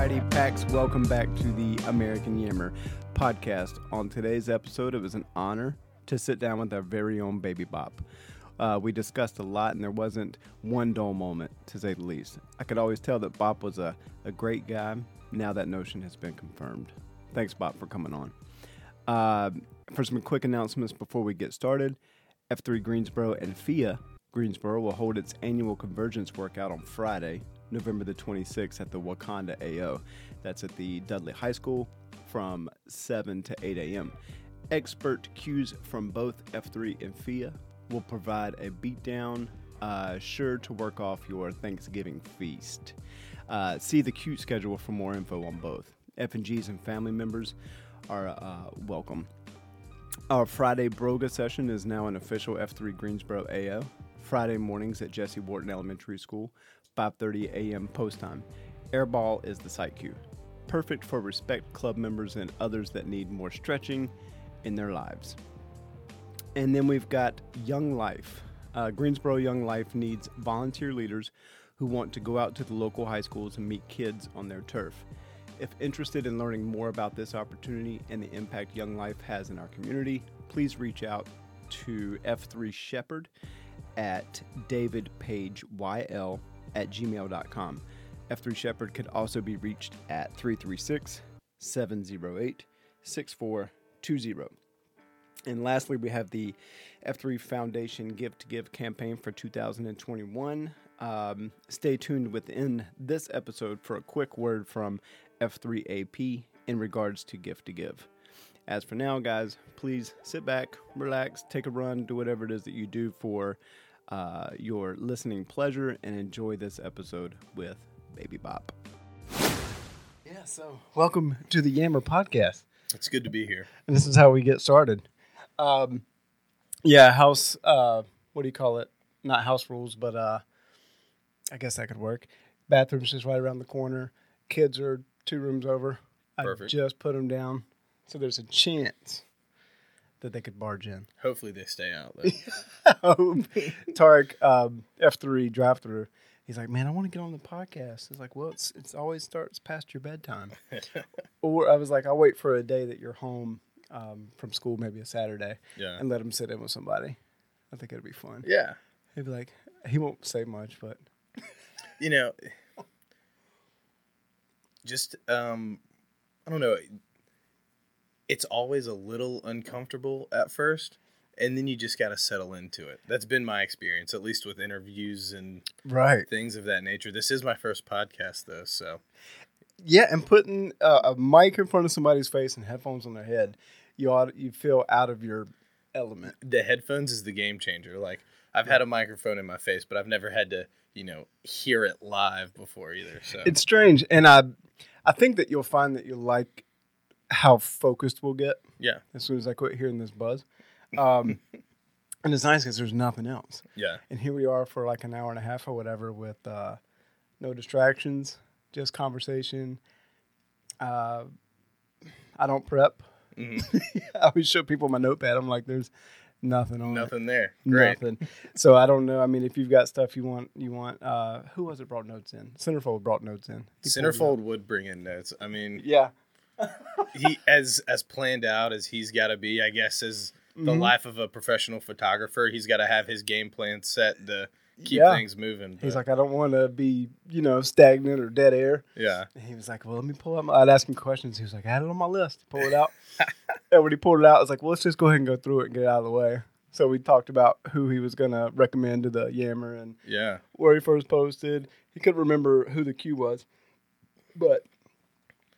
righty, Pax. Welcome back to the American Yammer podcast. On today's episode, it was an honor to sit down with our very own Baby Bop. Uh, we discussed a lot, and there wasn't one dull moment, to say the least. I could always tell that Bop was a, a great guy. Now that notion has been confirmed. Thanks, Bop, for coming on. Uh, for some quick announcements before we get started, F3 Greensboro and FIA Greensboro will hold its annual convergence workout on Friday, November the 26th at the Wakanda AO. That's at the Dudley High School from 7 to 8 a.m. Expert cues from both F3 and FIA will provide a beatdown, uh, sure to work off your Thanksgiving feast. Uh, see the cute schedule for more info on both. F&Gs and family members are uh, welcome. Our Friday Broga session is now an official F3 Greensboro AO. Friday mornings at Jesse Wharton Elementary School, 5:30 a.m. post time. Airball is the site cue. Perfect for Respect Club members and others that need more stretching in their lives. And then we've got Young Life. Uh, Greensboro Young Life needs volunteer leaders who want to go out to the local high schools and meet kids on their turf. If interested in learning more about this opportunity and the impact Young Life has in our community, please reach out to F3 Shepherd at davidpageyl at gmail.com. F3 Shepherd could also be reached at 336 708 6420. And lastly, we have the F3 Foundation Give to Give campaign for 2021. Um, stay tuned within this episode for a quick word from F3AP in regards to Gift to Give. As for now, guys, please sit back, relax, take a run, do whatever it is that you do for uh, your listening pleasure, and enjoy this episode with Baby Bop. Yeah, so welcome to the Yammer podcast. It's good to be here. And this is how we get started. Um, yeah, house, uh, what do you call it? Not house rules, but uh, I guess that could work. Bathroom's just right around the corner. Kids are two rooms over. Perfect. I just put them down. So there's a chance that they could barge in. Hopefully they stay out. Though. Tarek, um, F3 drive through. He's like, man, I want to get on the podcast. It's like, well, it's it's always starts past your bedtime. or I was like, I'll wait for a day that you're home um, from school, maybe a Saturday, yeah. and let him sit in with somebody. I think it'd be fun. Yeah. He'd be like, he won't say much, but You know, just um, I don't know. It's always a little uncomfortable at first, and then you just got to settle into it. That's been my experience, at least with interviews and right, things of that nature. This is my first podcast, though, so yeah. And putting uh, a mic in front of somebody's face and headphones on their head, you ought you feel out of your element. the headphones is the game changer. Like I've had a microphone in my face, but I've never had to, you know, hear it live before either. So It's strange, and I I think that you'll find that you'll like how focused we'll get yeah, as soon as I quit hearing this buzz. Um, and it's nice because there's nothing else. yeah, And here we are for like an hour and a half or whatever with uh, no distractions, just conversation. Uh, I don't prep. Mhm. I always show people my notepad. I'm like, there's nothing on it. nothing there. Great. Nothing. so I don't know. I mean, if you've got stuff you want, you want. Uh, who was it brought notes in? Centerfold brought notes in. He Centerfold would bring in notes. I mean, Yeah. He as as planned out as he's got to be. I guess as the Mhm. life of a professional photographer, he's got to have his game plan set to keep Yeah. things moving. He's like, I don't want to be, you know, stagnant or dead air. yeah, And he was like, Well, let me pull out my. I'd ask him questions. He was like, I had it on my list. Pull it out. and when he pulled it out, I was like, Well, let's just go ahead and go through it and get it out of the way. So we talked about who he was going to recommend to the Yammer and yeah. where he first posted. He couldn't remember who the Q was, but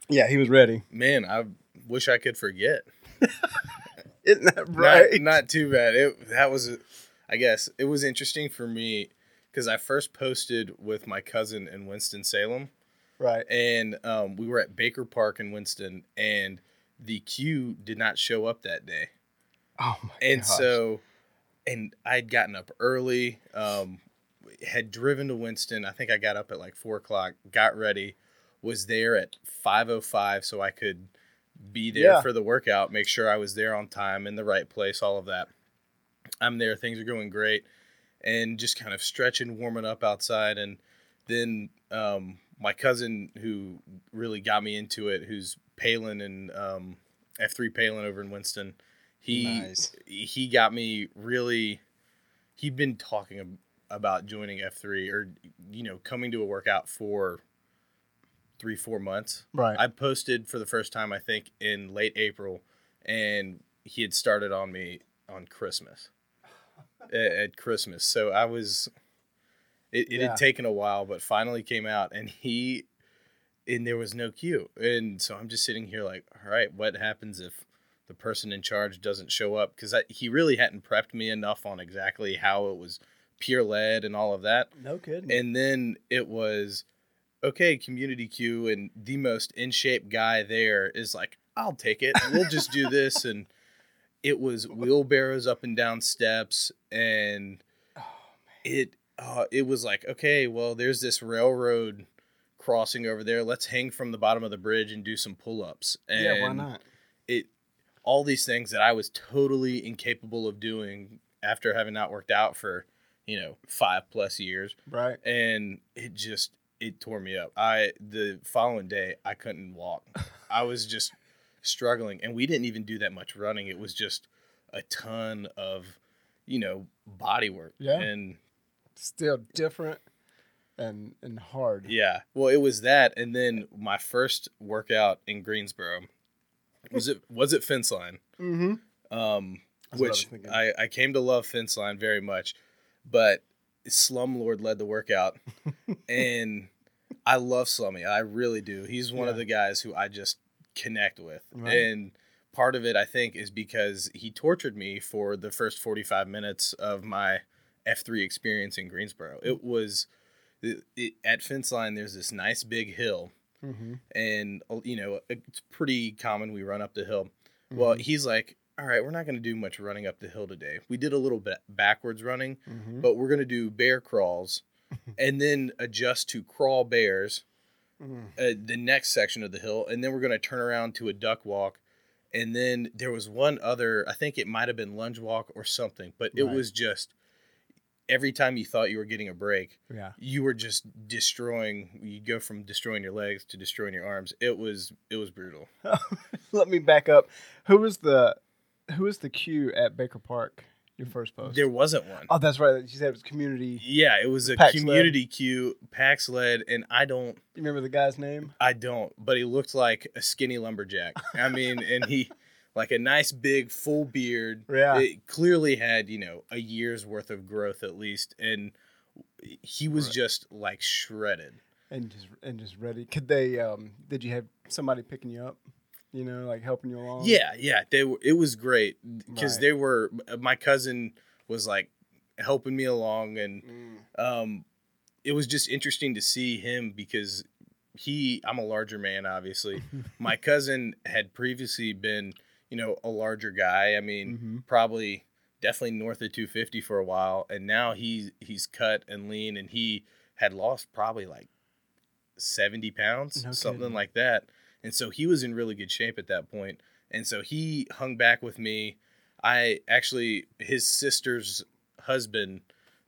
yeah, he was ready. Man, I wish I could forget. Isn't that Not- right? Not, too bad. It that was, I guess, it was interesting for me because I first posted with my cousin in Winston Salem. right. and um, we were at Baker Park in Winston, and the queue did not show up that day. Oh my And gosh. so, and I'd gotten up early, um, had driven to Winston. I think I got up at like four o'clock, got ready, was there at five o five, so I could be there Yeah. for the workout, make sure I was there on time in the right place, all of that. I'm there, things are going great, and just kind of stretching, warming up outside, and then um, my cousin who really got me into it, who's Palin and um, F3 Palin over in Winston, he Nice. he got me really. He'd been talking about joining F3 or you know coming to a workout for three four months. Right. I posted for the first time I think in late April, and he had started on me on Christmas. at, Christmas, so I was. It, it Yeah. had taken a while, but finally came out, and he, and there was no queue, and so I'm just sitting here like, all right, what happens if the person in charge doesn't show up? Because he really hadn't prepped me enough on exactly how it was peer led and all of that. no kidding. And then it was okay, community queue, and the most in shape guy there is like, I'll take it. We'll just do this. And it was wheelbarrows up and down steps, and it uh, it was like, okay, well, there's this railroad crossing over there. Let's hang from the bottom of the bridge and do some pull ups. And yeah, why not? it all these things that I was totally incapable of doing after having not worked out for, you know, five plus years Right. and it just it tore me up. I the following day I couldn't walk. I was just struggling and we didn't even do that much running. It was just a ton of, you know, body work. Yeah. And Still different and and hard. yeah. Well, it was that and then my first workout in Greensboro was it was it fence line. Mm-hmm. um, what I which. I, I came to love fence line very much, but Slumlord led the workout, and I love Slummy. I really do. He's one of the guys who I just connect with, Right. and part of it I think is because he tortured me for the first forty five minutes of my F three experience in Greensboro. It was it, it, at fence line. There's this nice big hill Mm-hmm. and uh, you know it's pretty common we run up the hill well he's like all right we're not going to do much running up the hill today we did a little bit backwards running Mm-hmm. but we're going to do bear crawls and then adjust to crawl bears Mm-hmm. uh, the next section of the hill and then we're going to turn around to a duck walk and then there was one other i think it might have been lunge walk or something but it Right. was just every time you thought you were getting a break Yeah. you were just destroying you go from destroying your legs to destroying your arms it was it was brutal Let me back up. Who was the who was the queue at Baker Park? Your first post. there wasn't one oh, that's right. You said it was community. yeah it was a Pax led. community queue pax led and i don't You remember the guy's name? i don't but he looked like a skinny lumberjack i mean and he like a nice big full beard Yeah. it clearly had you know a year's worth of growth at least and he was Right. just like shredded and just and just ready. Could they? Um, did you have somebody picking you up? You know, like helping you along. Yeah, yeah, they were. It was great because Right. they were. My cousin was like helping me along, and Mm. um, it was just interesting to see him because he. I'm a larger man, obviously. My cousin had previously been, you know, a larger guy. I mean, Mhm. probably definitely north of 250 for a while, and now he's he's cut and lean, and he had lost probably like 70 pounds, No something kidding. like that. And so he was in really good shape at that point. And so he hung back with me. I actually, his sister's husband,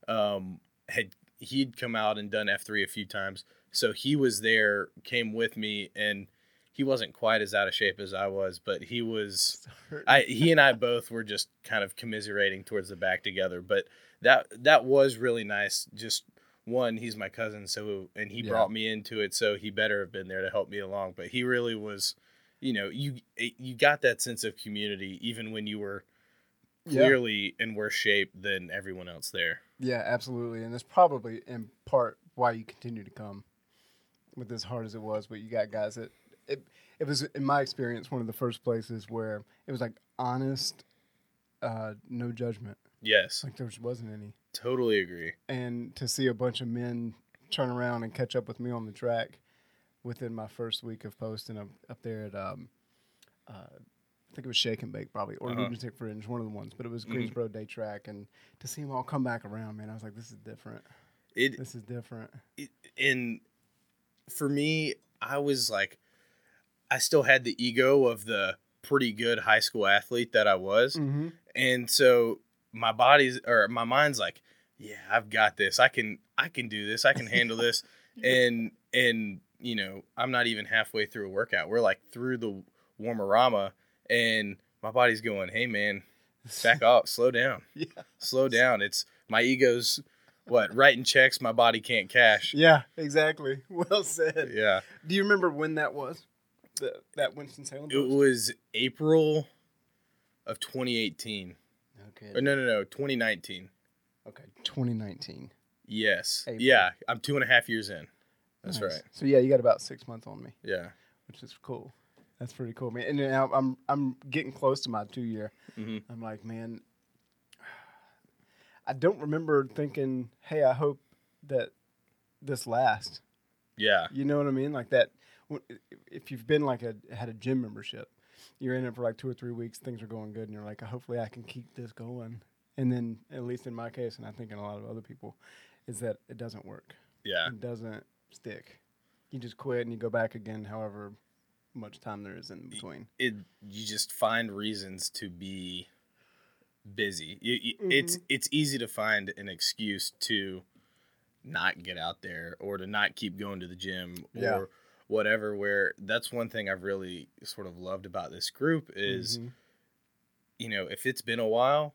um, had he'd come out and done F three a few times. So he was there, came with me, and he wasn't quite as out of shape as I was, but he was. I he and I both were just kind of commiserating towards the back together. But that that was really nice. Just one, he's my cousin, so and he Yeah. brought me into it, so he better have been there to help me along. But he really was, you know, you you got that sense of community even when you were Yeah. clearly in worse shape than everyone else there. Yeah, absolutely, and that's probably in part why you continue to come with as hard as it was. But you got guys that it it was in my experience one of the first places where it was like honest, uh, no judgment. Yes, Like there just wasn't any. Totally agree. and to see a bunch of men turn around and catch up with me on the track within my first week of posting up, up there at um uh, I think it was Shake and Bake probably or Uh-huh. Lunatic Fringe, one of the ones, but it was Mhm. Greensboro Day Track, and to see them all come back around, man, I was like, this is different. It This is different. and for me, I was like, I still had the ego of the pretty good high school athlete that I was, Mm-hmm. and so my body's or my mind's like, yeah, I've got this. I can I can do this. I can handle this. and and you know I'm not even halfway through a workout. We're like through the warmerama, and my body's going, "Hey man, back off, slow down, Yeah. slow down." It's my ego's what writing checks my body can't cash. Yeah, exactly. Well said. Yeah, Do you remember when that was? The, that Winston Salem. it was April of 2018. Okay. Or no, no, no, 2019. Okay. 2019. Yes, April. yeah, I'm two and a half years in. That's Nice. right. So yeah, you got about six months on me, Yeah. which is cool. That's pretty cool, man. And now I'm I'm getting close to my two year. hmm I'm like, man, I don't remember thinking, hey, I hope that this lasts. Yeah. You know what I mean? Like that. If you've been like a had a gym membership, you're in it for like two or three weeks, things are going good, and you're like, hopefully I can keep this going. And then, at least in my case, and I think in a lot of other people, is that it doesn't work. Yeah. It doesn't stick. You just quit and you go back again, however much time there is in between. it you just find reasons to be busy. You, you, It's Mm-hmm. it's easy to find an excuse to not get out there or to not keep going to the gym or Yeah. whatever. Where that's one thing I've really sort of loved about this group is Mhm. you know if it's been a while,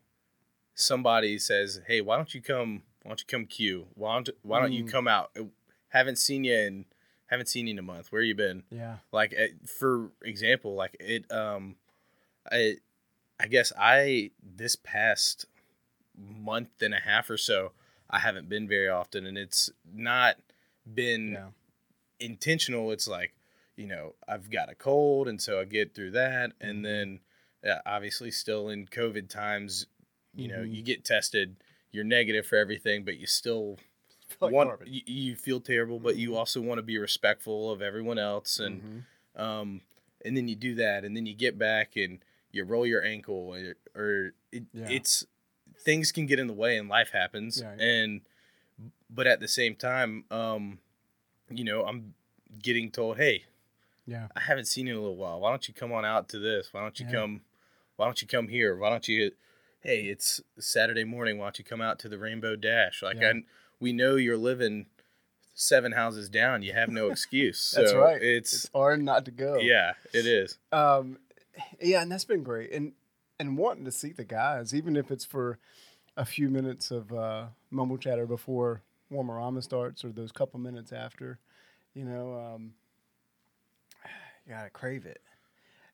somebody says, "Hey, why don't you come? Why don't you come Q? Why don't why don't you Mm. come out? Haven't seen you in haven't seen you in a month. Where you been?" yeah, like uh, for example like it um i i guess i this past month and a half or so i haven't been very often and it's not been yeah, intentional it's like you know i've got a cold and so i get through that and then yeah, obviously still in covid times you know Mhm. you get tested you're negative for everything but you still like want you, you feel terrible but you Mhm. also want to be respectful of everyone else and Mhm. um, and then you do that, and then you get back and you roll your ankle, or, or it, Yeah. it's things can get in the way, and life happens, Yeah. and but at the same time, um, you know, I'm getting told, hey, yeah, I haven't seen you in a little while. Why don't you come on out to this? Why don't you Yeah. come? Why don't you come here? Why don't you? Hey, it's Saturday morning. Why don't you come out to the Rainbow Dash? Like, Yeah. I, we know you're living seven houses down. You have no excuse. That's So right. It's, It's hard not to go. yeah, it is. Um, yeah, and that's been great. And and wanting to see the guys, even if it's for a few minutes of uh, mumble chatter before Warmerama starts or those couple minutes after, you know, um, you gotta crave it.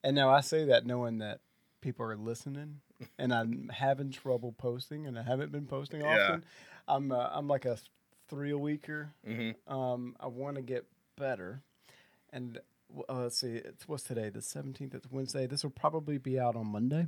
And now I say that knowing that people are listening, and I'm having trouble posting, and I haven't been posting often. Yeah. I'm uh, I'm like a three a weeker. hmm Um, I want to get better, and uh, let's see, it's what's today? The seventeenth. It's Wednesday. This will probably be out on Monday.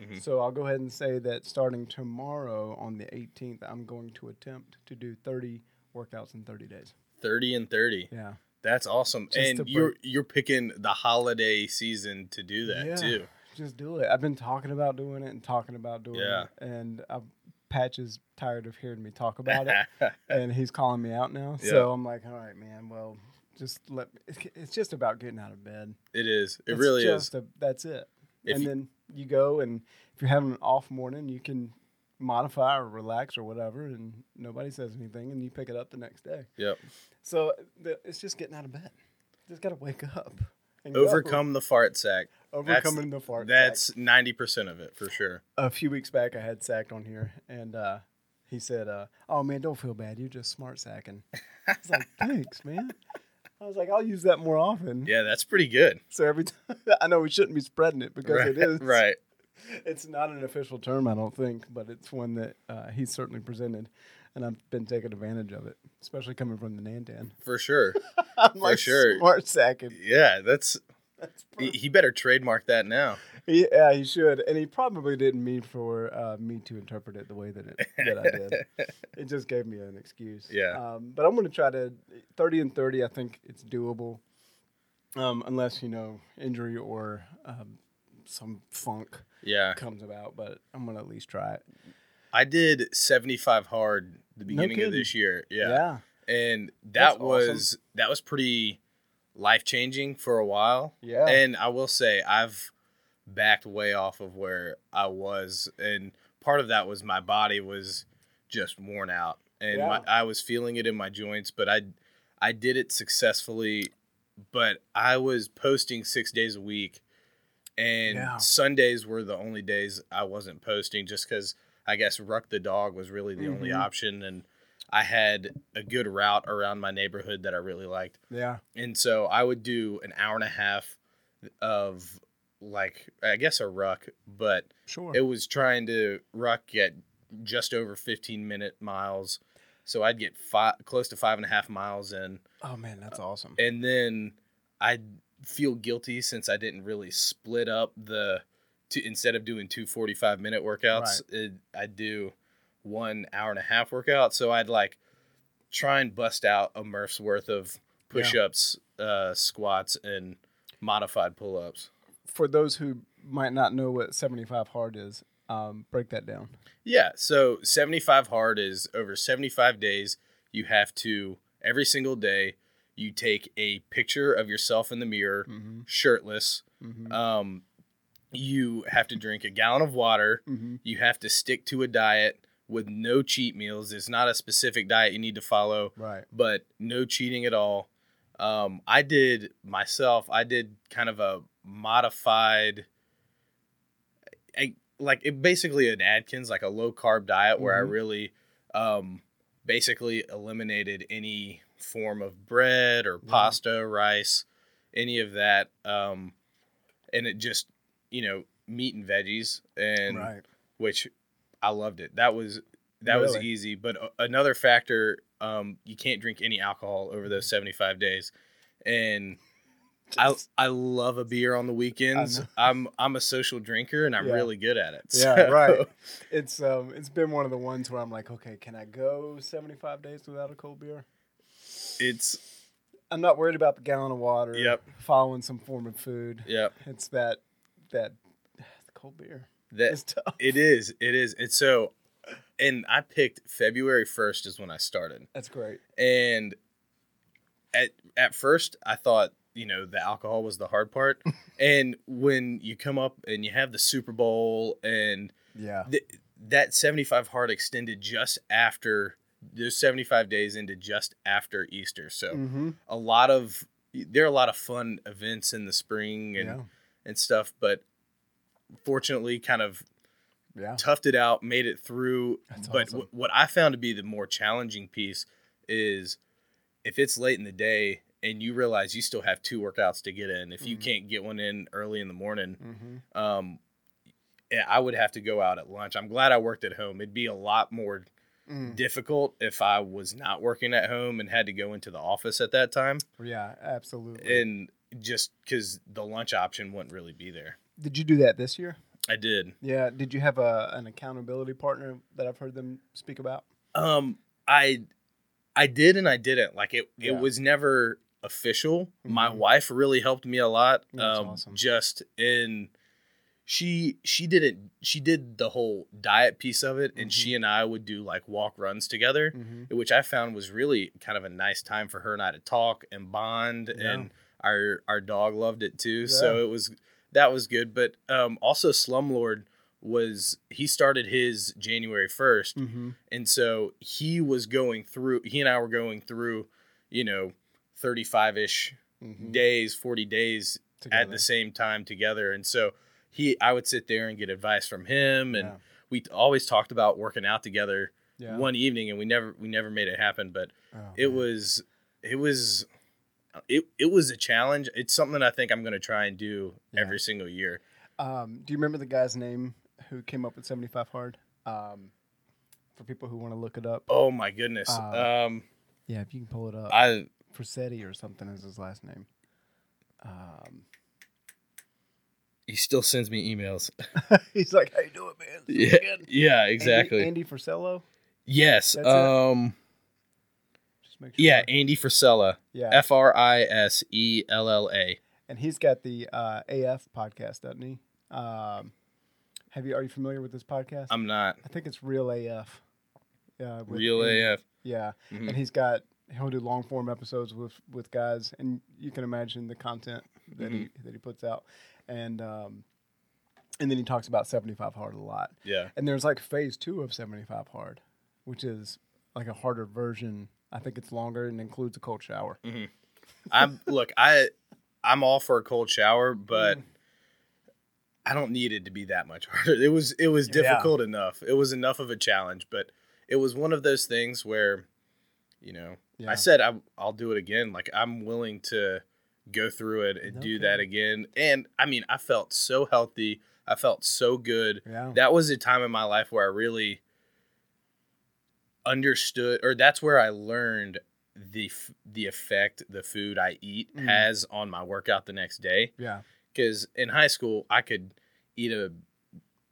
Mhm. So I'll go ahead and say that starting tomorrow on the eighteenth, I'm going to attempt to do thirty workouts in thirty days. 30 and 30. Yeah, That's awesome. Just and you're you're picking the holiday season to do that Yeah. too. Just do it. I've been talking about doing it and talking about doing Yeah. it, and i Patch is tired of hearing me talk about it. and he's calling me out now. Yeah. So I'm like, all right, man. Well, just let. Me. It's, just about getting out of bed. it is. It It's really is. A, that's it. If and you- then you go, and if you're having an off morning, you can modify or relax or whatever, and nobody says anything, and you pick it up the next day. Yep. So the, it's just getting out of bed. Just got to wake up. and go. Overcome the fart sack. Overcoming the fart. That's 90% of it for sure. a few weeks back I had sacked on here and uh, he said, uh, Oh man, don't feel bad. You're just smart sacking. I was like, Thanks, man. I was like, I'll use that more often. Yeah, that's pretty good. So every time I know we shouldn't be spreading it because right. it is Right. It's not an official term, I don't think, but it's one that uh, he's certainly presented, and I've been taking advantage of it, especially coming from the Nandan. For sure. I'm like sure. smart sacking. Yeah, that's That's he, he better trademark that now. Yeah, he should, and he probably didn't mean for uh, me to interpret it the way that it that I did. it just gave me an excuse. Yeah. Um, but I'm going to try to 30 and 30. I think it's doable, um, unless you know injury or um, some funk Yeah. comes about. But I'm going to at least try it. I did 75 hard the beginning of this year. Yeah. Yeah. And That's that was that was pretty life changing for a while. Yeah. And I will say I've backed way off of where I was and part of that was my body was just worn out and my, I was feeling it in my joints but I I did it successfully, but I was posting six days a week, and Yeah. Sundays were the only days I wasn't posting, just because I guess Ruck the dog was really the only Mhm. option, and I had a good route around my neighborhood that I really liked, Yeah. and so I would do an hour and a half of like I guess a ruck, but Sure. it was trying to ruck at just over 15 minute miles so i'd get five close to five and a half miles in oh man, that's uh, awesome. and then i'd feel guilty since i didn't really split up the two, instead of doing two 45 minute workouts it, i'd do one hour and a half workout so i'd like try and bust out a murph's worth of push-ups uh, squats and modified pull-ups For those who might not know what 75 hard is, um, break that down. Yeah, so 75 hard is over 75 days. You have to every single day you take a picture of yourself in the mirror Mm-hmm. shirtless. Mm-hmm. Um you have to drink a gallon of water. mm-hmm. You have to stick to a diet with no cheat meals. It's not a specific diet you need to follow, Right. but no cheating at all. Um, I did myself. I did kind of a modified, I, like it basically an Atkins, like a low carb diet where I Mhm. really, um, basically eliminated any form of bread or pasta, rice, any of that, um, and it just, you know, meat and veggies, and right. which I loved it. That was that was easy. But a- another factor, um, you can't drink any alcohol over those seventy five days, and I Just- I love a beer on the weekends. I'm I'm a social drinker and I'm Yeah. really good at it. Yeah, right. it's um it's been one of the ones where I'm like, okay, can I go 75 days without a cold beer? It's I'm not worried about the gallon of water. Yep. Following some form of food. yeah It's that that cold beer. That it is it is it's so, and I picked February first is when I started. That's great. and at at first I thought you know the alcohol was the hard part, and when you come up and you have the Super Bowl and Yeah. th- that seventy five hard extended just after those seventy five days into just after Easter, so Mm-hmm. a lot of there are a lot of fun events in the spring and Yeah. and stuff, but fortunately, kind of Yeah. toughed it out, made it through. That's but awesome. wh- what I found to be the more challenging piece is if it's late in the day and you realize you still have two workouts to get in, if you Mhm. can't get one in early in the morning, Mm-hmm. um, I would have to go out at lunch. I'm glad I worked at home. It'd be a lot more Mm. difficult if I was not working at home and had to go into the office at that time, Yeah, absolutely. and just because the lunch option wouldn't really be there. Did you do that this year? I did. Yeah. Did you have a an accountability partner that I've heard them speak about? Um, I, I did and I didn't. Like it, Yeah. it was never official. My Mhm. wife really helped me a lot. That's um, awesome. just in, she she did it. She did the whole diet piece of it, and Mhm. she and I would do like walk runs together, Mm-hmm. which I found was really kind of a nice time for her and I to talk and bond. Yeah. And our our dog loved it too, so it was that was good. But um, also Slumlord was he started his January first. Mm-hmm. And so he was going through, he and I were going through, you know, 35 ish Mm-hmm. days, 40 days at the same time together. And so he, I would sit there and get advice from him. And Yeah. we always talked about working out together yeah. one evening and we never, we never made it happen. But Oh, it man. was, it was, it, it was a challenge. It's something I think I'm going to try and do Yeah. every single year. Um, do you remember the guy's name who came up with 75 hard? Um, for people who want to look it up. Oh my goodness. Uh, um, Yeah, if you can pull it up. I, Frasetti or something is his last name. Um, he still sends me emails. he's like, "How you doing, man?" This yeah, yeah, exactly. Andy, Frisello. Yes. That's it? Just make sure. Yeah, Andy Frisella. yeah. F R I S E L L A. and he's got the uh, AF podcast, doesn't he? Um, have you? Are you familiar with this podcast? I'm not I think it's Real AF. Yeah, real. AF. Yeah, Mhm. and he's got he'll do long form episodes with with guys, and you can imagine the content that he Mm-hmm. that he puts out, and um, and then he talks about seventy five hard a lot, Yeah. and there's like phase two of seventy five hard, which is like a harder version I think it's longer and includes a cold shower. I'm look, I I'm all for a cold shower, Mm. but I don't need it to be that much harder. It was it was Yeah. difficult enough. It was enough of a challenge, but it was one of those things where, you know, Yeah. I said I, I'll do it again. Like I'm willing to go through it and No do that again. And I mean, I felt so healthy. I felt so good. Yeah. That was a time in my life where I really understood, or that's where I learned the f- the effect the food I eat Mm. has on my workout the next day. yeah. Because in high school, I could eat a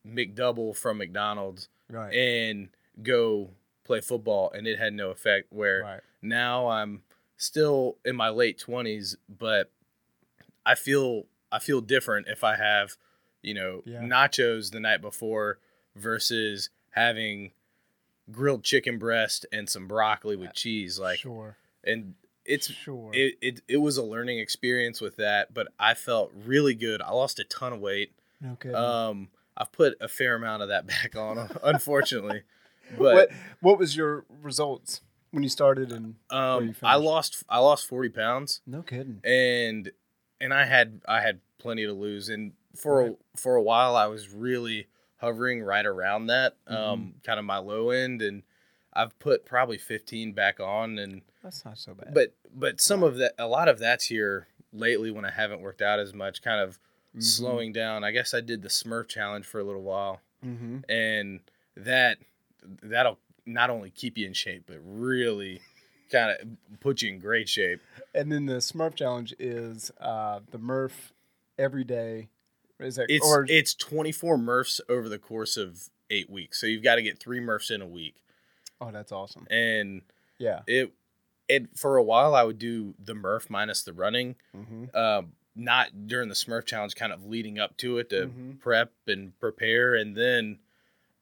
McDouble from McDonald's Right. and go play football, and it had no effect. Where right. now I'm still in my late twenties, but I feel I feel different if I have, you know, Yeah. nachos the night before versus having grilled chicken breast and some broccoli with cheese. Like sure. and it's sure. it, it it was a learning experience with that, but I felt really good. I lost a ton of weight. okay. Um I've put a fair amount of that back on, unfortunately. But what What was your results when you started? And um? I lost I lost forty pounds, no kidding. and and I had I had plenty to lose, and for Right. a, for a while I was really hovering right around that, Mm-hmm. um, kind of my low end, and I've put probably fifteen back on, and That's not so bad. but but some of that a lot of that's here lately when I haven't worked out as much, kind of Mhm. slowing down. I guess I did the Smurf challenge for a little while, Mm-hmm. and that that'll not only keep you in shape, but really kind of put you in great shape. And then the Smurf challenge is uh, the Murph every day. Is that It's or it's 24 Murphs over the course of eight weeks, so you've got to get three Murphs in a week, oh, that's awesome. and Yeah. it it for a while I would do the Murph minus the running, Mm-hmm. um, not during the Smurf challenge, kind of leading up to it to Mhm. prep and prepare, and then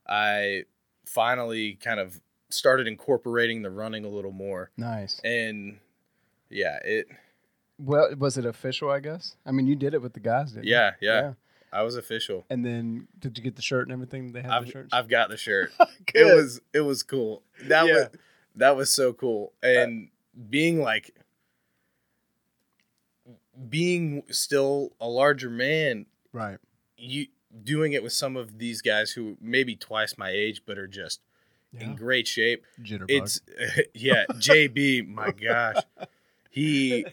I finally kind of started incorporating the running a little more, Nice. and yeah, it Well, was it official? I guess. I mean, you did it with the guys, didn't you? yeah yeah, I was official. And then did you get the shirt and everything? They had I've the shirts. I've got the shirt. It was it was cool. That Yeah. was that was so cool. And being like being still a larger man, right. you doing it with some of these guys who maybe twice my age but are just Yeah. in great shape. Jitterbug. It's yeah, JB, my gosh. He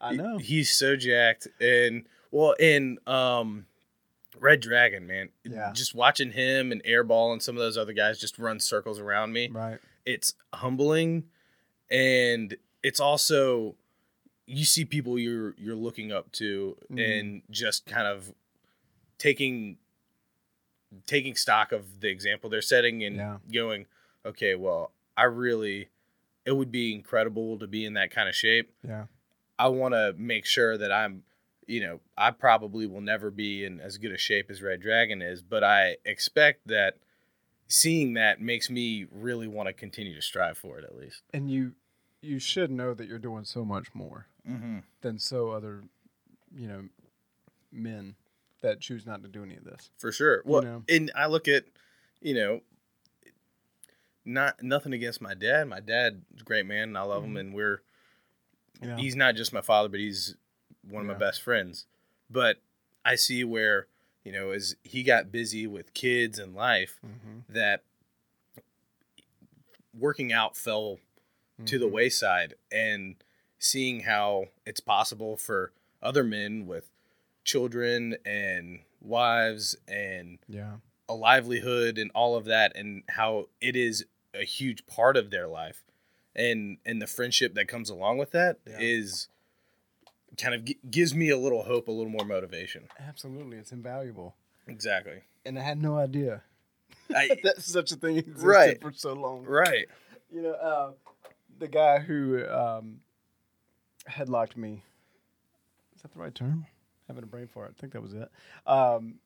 I know. he's so jacked and well and um Red Dragon, man. Yeah. Just watching him and Airball and some of those other guys just run circles around me. right. It's humbling and it's also you see people you're you're looking up to Mhm. and just kind of taking taking stock of the example they're setting and Yeah. going, okay, well, I really it would be incredible to be in that kind of shape. Yeah. I want to make sure that I'm, you know, I probably will never be in as good a shape as Red Dragon is, but I expect that seeing that makes me really want to continue to strive for it at least. And you, you should know that you're doing so much more Mm-hmm. than so other, you know, men that choose not to do any of this. For sure. Well, know? and I look at, you know, not nothing against my dad. My dad's a great man, and I love him, and we're Yeah. he's not just my father, but he's one of my best friends. But I see where, you know, as he got busy with kids and life, Mm-hmm. that working out fell to the wayside and seeing how it's possible for other men with children and wives and Yeah. a livelihood and all of that and how it is a huge part of their life and and the friendship that comes along with that is Yeah. Kind of g- gives me a little hope a little more motivation Absolutely. It's invaluable. exactly And I had no idea I, that such a thing existed Right. for so long. right You know, uh, the guy who um, headlocked me. Is that the right term? Having a brain fart. I think that was it. Um,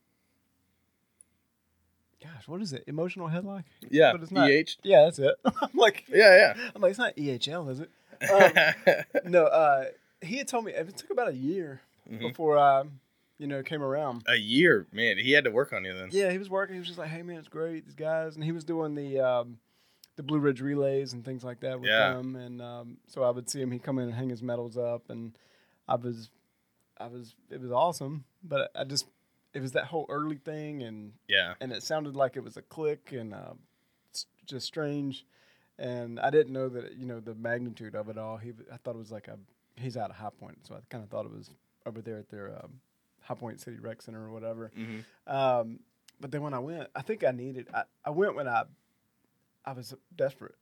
gosh, what is it? Emotional headlock? yeah But it's not- EH Yeah, that's it. I'm like, yeah yeah. I'm like, it's not EHL, is it? Um, no, uh, he had told me it took about a year Mhm. before I, you know, came around. a year man he had to work on you then Yeah, he was working. He was just like, "Hey, man, it's great. These guys," and he was doing the um, the Blue Ridge relays and things like that with Yeah. them, and um, so I would see him. He'd come in and hang his medals up, and I was, I was, it was awesome. But I just, it was that whole early thing, and Yeah. and it sounded like it was a clique and uh, just strange. And I didn't know that you know the magnitude of it all. He, I thought it was like a he's out of High Point, so I kind of thought it was over there at their um, High Point City Rec Center or whatever. hmm Um, but then when I went, I think I needed. I, I went when I, I was desperate.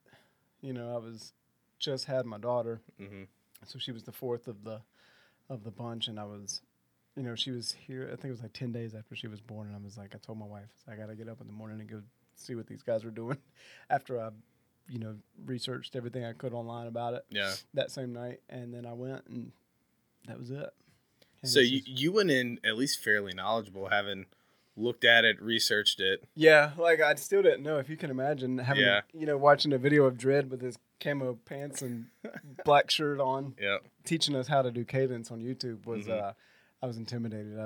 You know, I was just had my daughter, hmm so she was the fourth of the, of the bunch, and I was, you know, she was here. I think it was like ten days after she was born, and I was like, I told my wife, I got to get up in the morning and go see what these guys were doing, after I, you know, researched everything I could online about it Yeah. that same night, and then I went, and that was it. And So you, you went in at least fairly knowledgeable, having looked at it, researched it. Yeah, like I still didn't know if you can imagine having, Yeah. you know, watching a video of Dread with his camo pants and black shirt on, Yeah. teaching us how to do cadence on YouTube was, Mhm. uh, I was intimidated. I,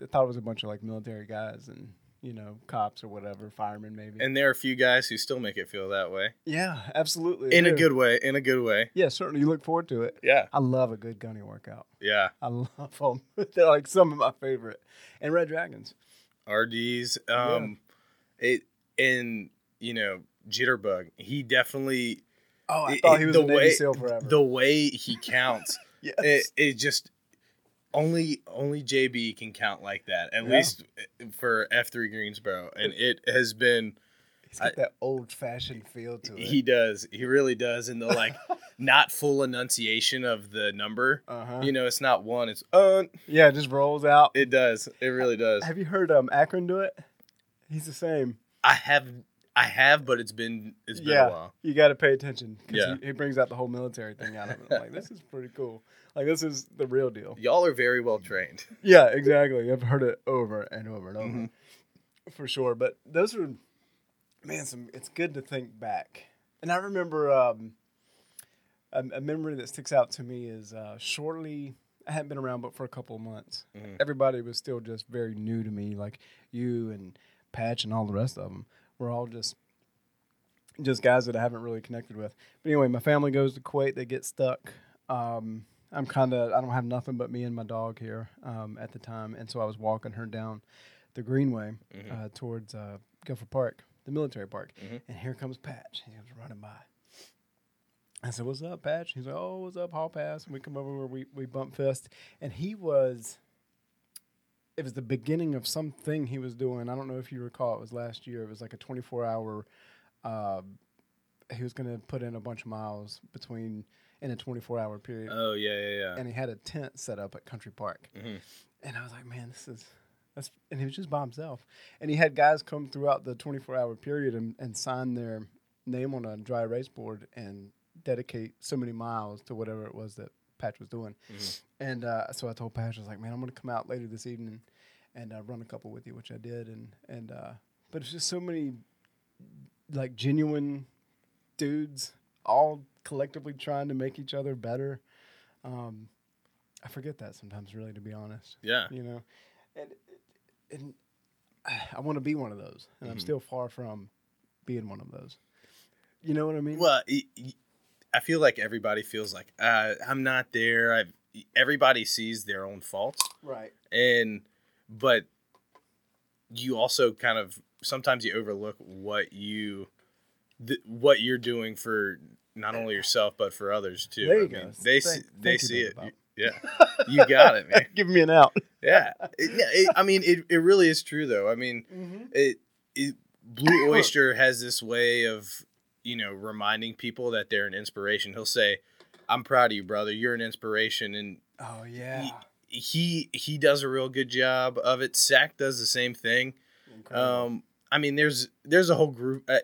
I thought it was a bunch of like military guys and you know cops or whatever, firemen maybe. And there are a few guys who still make it feel that way. yeah, absolutely. In a good way. In a good way. Yeah, certainly. You look forward to it. Yeah. I love a good gunny workout. Yeah. I love them. They're like some of my favorite. And Red Dragons. RDs. Um it and you know, Jitterbug. He definitely Oh, I it- thought he was the way. The way he counts, yes. it, it just only only JB can count like that. At Yeah. least for F three Greensboro, and it has been. He's got that old fashioned feel to it. He does. He really does. And the like, not full enunciation of the number. uh-huh. You know, it's not one. It's uh. Yeah, it just rolls out. It does. It really does. Have you heard um Akron do it? He's the same. I have. I have, but it's been it's been Yeah. a while. You got to pay attention because Yeah. he, he brings out the whole military thing out of it. I'm like, this is pretty cool. Like this is the real deal. Y'all are very well trained. Yeah, exactly. I've heard it over and over and over Mhm. for sure. But those are, man, some. It's good to think back. And I remember um, a, a memory that sticks out to me is uh, shortly. I hadn't been around, but for a couple of months, Mhm. everybody was still just very new to me. Like you and Patch and all the rest of them were all just just guys that I haven't really connected with. But anyway, my family goes to Kuwait. They get stuck. Um, I'm kind of I don't have nothing but me and my dog here um, at the time, and so I was walking her down the Greenway Mhm. uh, towards uh, Guilford Park, the military park, Mhm. and here comes Patch. He comes running by. I said, "What's up, Patch?" He's like, "Oh, what's up, Hall Pass?" And we come over where we we bump fist, and he was. It was the beginning of something he was doing. I don't know if you recall. It was last year. It was like a 24 hour. Uh, he was going to put in a bunch of miles between in a 24 hour period, Oh yeah, yeah, yeah. and he had a tent set up at Country Park. Mhm. And I was like, man, this is that's and he was just by himself. And he had guys come throughout the 24 hour period and, and sign their name on a dry erase board and dedicate so many miles to whatever it was that Patch was doing. Mhm. And uh, so I told Patch, I was like, man, I'm gonna come out later this evening and uh, run a couple with you, which I did. And and uh, but it's just so many like genuine dudes all collectively trying to make each other better. Um, I forget that sometimes, really, to be honest Yeah. you know and and i want to be one of those and i'm Mhm. still far from being one of those you know what i mean Well, I feel like everybody feels like uh, I'm not there. I everybody sees their own faults, right and but you also kind of sometimes you overlook what you th- what you're doing for not only yourself but for others too. There you I mean, go. They Thank- see, they thank see it. Yeah, you got it, man. give me an out Yeah, It- yeah. It, I mean, it, it really is true though. I mean, mm-hmm. it, it Blue Oyster has this way of you know reminding people that they're an inspiration. He'll say, "I'm proud of you, brother. You're an inspiration," and oh yeah he he does a real good job of it. Sack does the same thing. Incredible. Um, I mean, there's there's a whole group. I,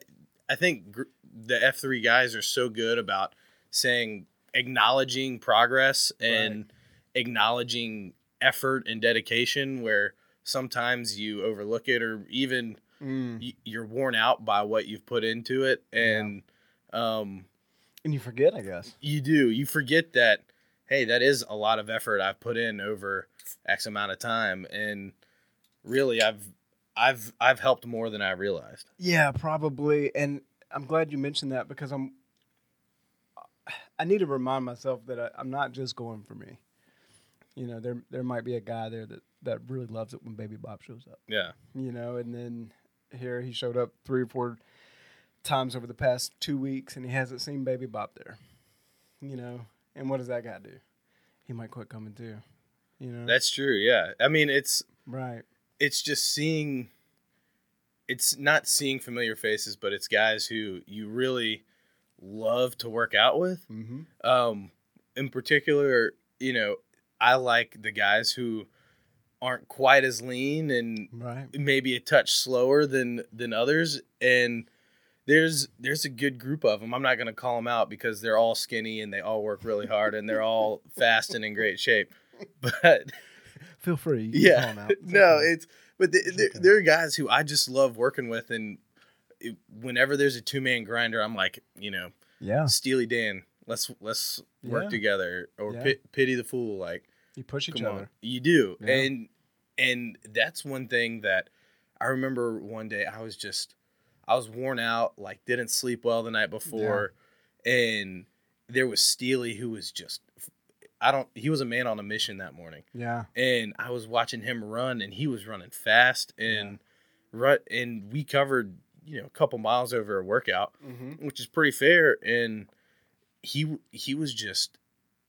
I think gr- the F three guys are so good about saying acknowledging progress and acknowledging effort and dedication, where sometimes you overlook it or even Mm. y- you're worn out by what you've put into it, and um, and you forget i guess you do you forget that hey that is a lot of effort i've put in over x amount of time and really i've i've i've helped more than i realized yeah probably and I'm glad you mentioned that because I'm. I need to remind myself that I, I'm not just going for me. You know, there there might be a guy there that that really loves it when Baby Bop shows up. Yeah. You know, and then here he showed up three or four times over the past two weeks, and he hasn't seen Baby Bop there. You know, and what does that guy do? He might quit coming too. You know, That's true. Yeah. I mean, it's right. it's just seeing it's not seeing familiar faces, but it's guys who you really love to work out with. Mm-hmm. Um, in particular, you know, I like the guys who aren't quite as lean and Right. maybe a touch slower than than others and there's there's a good group of them. I'm not going to call them out because they're all skinny and they all work really hard and they're all fast and in great shape. But Feel free. You can yeah, call him out. It's no, okay. it's but the, there, okay. there are guys who I just love working with, and it, whenever there's a two man grinder, I'm like, you know, yeah. Steely Dan, let's let's work Yeah. together, or Yeah. pit, pity the fool, like You push each come other. on, you do, Yeah. and and that's one thing that I remember one day I was just I was worn out, like didn't sleep well the night before, and there was Steely who was just. I don't. He was a man on a mission that morning Yeah. and I was watching him run, and he was running fast, and run, and we covered you know a couple miles over a workout, Mm-hmm. which is pretty fair, and he he was just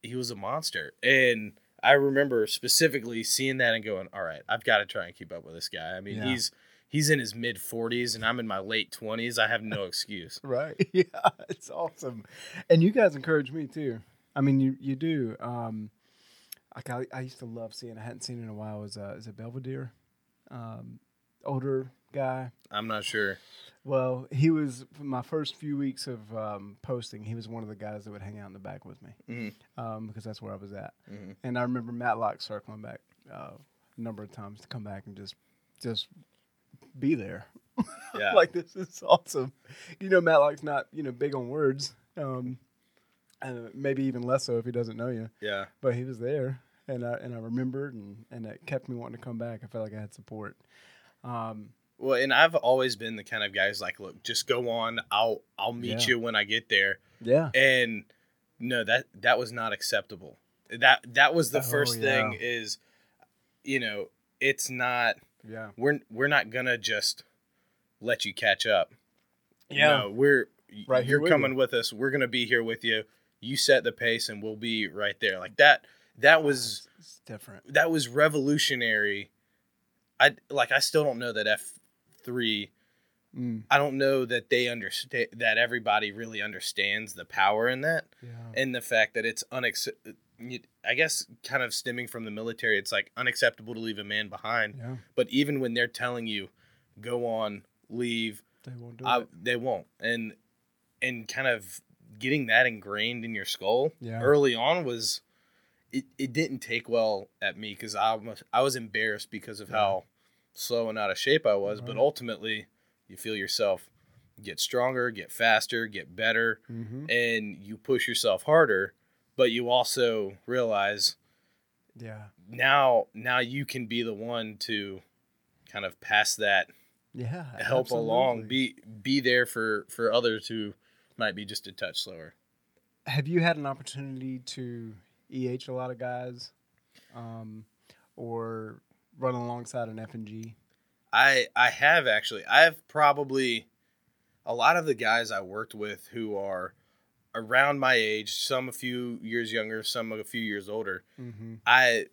he was a monster, and I remember specifically seeing that and going, all right, I've got to try and keep up with this guy. I mean, Yeah. he's he's in his mid forties, and I'm in my late twenties. I have no excuse. Right. Yeah. It's awesome. And you guys encourage me too. I mean, you you do. Um, like I, I used to love seeing. I hadn't seen in a while. Was uh, is it Belvedere? Um, older guy. I'm not sure. Well, he was my first few weeks of um, posting. He was one of the guys that would hang out in the back with me Mhm. um, because that's where I was at. Mhm. And I remember Matlock circling back uh, a number of times to come back and just just be there. Yeah, like this is awesome. You know, Matlock's not you know big on words, um, and maybe even less so if he doesn't know you. yeah. But he was there, and I and I remembered, and and it kept me wanting to come back. I felt like I had support. Um, Well, and I've always been the kind of guy who's like, look, just go on. I'll I'll meet Yeah. you when I get there. yeah, And no, that that was not acceptable. That that was the Oh, first yeah. thing is, you know, it's not yeah, we're we're not gonna just let you catch up. Yeah. no, we're Right here You're with coming with us. We're gonna be here with you. You set the pace, and we'll be right there. Like that. That was it's different. that was revolutionary. I like. I still don't know that F three. Mm, I don't know that they understand that everybody really understands the power in that yeah, and the fact that it's unex. I guess kind of stemming from the military, it's like unacceptable to leave a man behind. yeah, But even when they're telling you, go on, leave, they won't do I, it. they won't. And and kind of getting that ingrained in your skull Yeah. early on was it, it didn't take well at me because I was I was embarrassed because of Yeah. how slow and out of shape I was. But ultimately, you feel yourself get stronger, get faster, get better, Mm-hmm. and you push yourself harder. But you also realize Yeah, now now you can be the one to kind of pass that yeah, help along be be there for for others who might be just a touch slower. Have you had an opportunity to EH a lot of guys, um, or run alongside an F and G? i i have actually. I have probably a lot of the guys i worked with who are around my age some a few years younger some a few years older Mm-hmm. i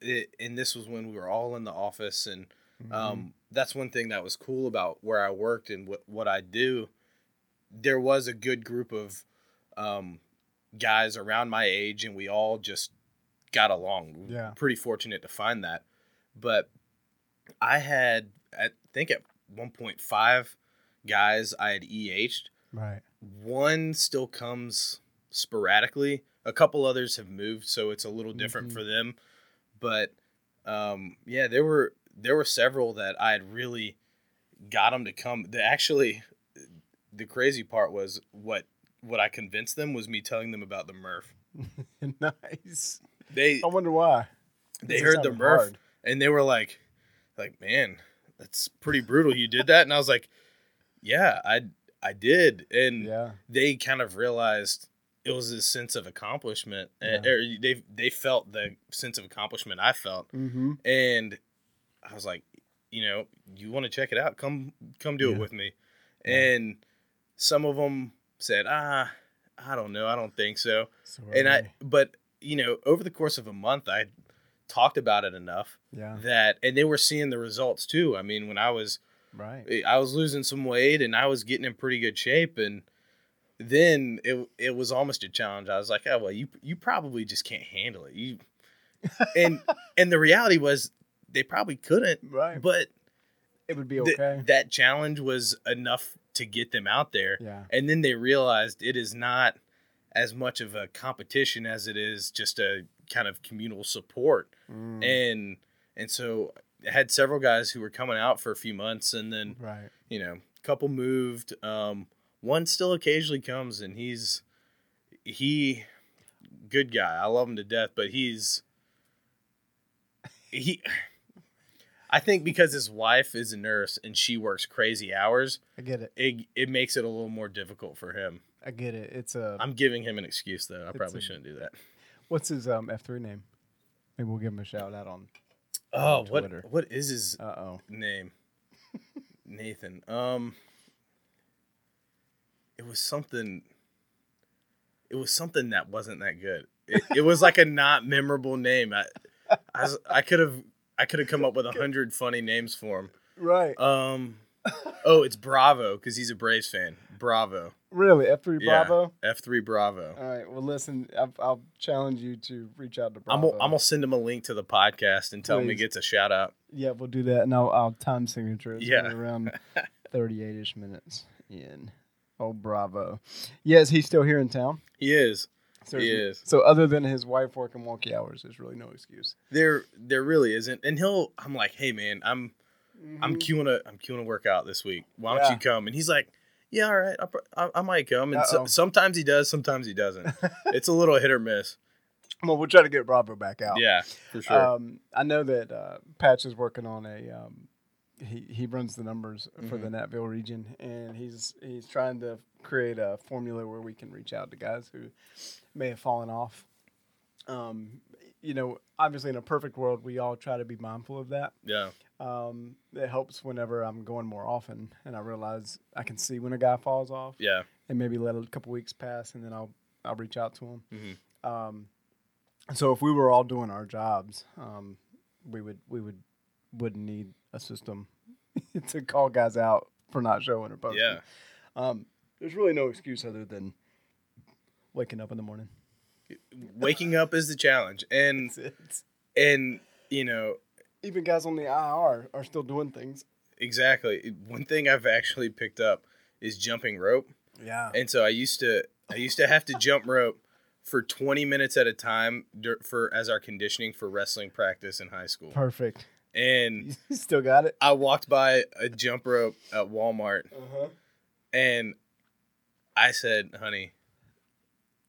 it, and this was when we were all in the office and um, that's one thing that was cool about where i worked and what, what i do there was a good group of um, guys around my age and we all just got along Yeah. pretty fortunate to find that but i had i think at 1.5 guys i had eh'd right. One still comes sporadically. A couple others have moved, so it's a little different Mhm. for them. But um, yeah, there were there were several that I had really got them to come. The actually, the crazy part was what what I convinced them was me telling them about the Murph. nice. They I wonder why. they heard the Murph hard. and they were like, like man, that's pretty brutal. You did that, and I was like, yeah, I I did, and Yeah. they kind of realized it was a sense of accomplishment. and Yeah. or they they felt the sense of accomplishment I felt, Mm-hmm. and I was like, you know, you want to check it out? Come come do Yeah. it with me. And some of them said, ah, I don't know, I don't think so. So And I, but you know, over the course of a month, I talked about it enough yeah. that, and they were seeing the results too. I mean, when I was Right. I was losing some weight and I was getting in pretty good shape and then it it was almost a challenge. I was like, "Oh, well, you you probably just can't handle it." You and and the reality was they probably couldn't, Right. but it would be th- okay. that challenge was enough to get them out there. yeah. And then they realized it is not as much of a competition as it is just a kind of communal support. Mm, And and so had several guys who were coming out for a few months and then right. you know, a couple moved. Um, one still occasionally comes, and he's he good guy. I love him to death, but he's he. I think because his wife is a nurse and she works crazy hours, I get it. it it makes it a little more difficult for him. I get it. It's a. I'm giving him an excuse though. I probably a- shouldn't do that. what's his um F three name? Maybe we'll give him a shout out on. Oh, Twitter. what what is his Uh oh. name? Nathan. Um it was something it was something that wasn't that good. It, it was like a not memorable name. I I, was- I could have I could have come up with a hundred funny names for him. Right. Um oh, it's Bravo because he's a Braves fan. Bravo. Really? F three Yeah. Bravo. F three Bravo. All right. Well, listen. I'll, I'll challenge you to reach out to I'm Bravo. gonna, I'm gonna send him a link to the podcast and tell him he Please. gets a shout out. Yeah, we'll do that, and I'll, I'll time signature it. Yeah. around thirty-eight ish minutes in. Oh, Bravo. Yes, he's still here in town? He is. So, He is. So other than his wife working wonky hours, there's really no excuse. There there really isn't. And he'll I'm like, hey man, I'm I'm queuing a I'm queuing a workout this week. Why don't Mm-hmm. Yeah. you come? And he's like, yeah, all right, I, I might come. And so, sometimes he does, sometimes he doesn't. it's a little hit or miss. Well, we'll try to get Bravo back out. Yeah, for sure. Um, I know that uh, Patch is working on a. Um, he he runs the numbers for Mm-hmm. the Natville region, and he's he's trying to create a formula where we can reach out to guys who may have fallen off. Um, you know, obviously, in a perfect world, we all try to be mindful of that. yeah, Um, it helps whenever I'm going more often, and I realize I can see when a guy falls off, yeah, and maybe let a couple weeks pass, and then I'll I'll reach out to him. Mhm. Um, so if we were all doing our jobs, um, we would we would wouldn't need a system to call guys out for not showing or posting. yeah. Um, there's really no excuse other than waking up in the morning. Waking up is the challenge, and and you know even guys on the IR are still doing things. exactly. One thing I've actually picked up is jumping rope, Yeah. and so I used to I used to have to jump rope for 20 minutes at a time for as our conditioning for wrestling practice in high school, Perfect. and You still got it. I walked by a jump rope at Walmart Uh-huh. and I said, honey,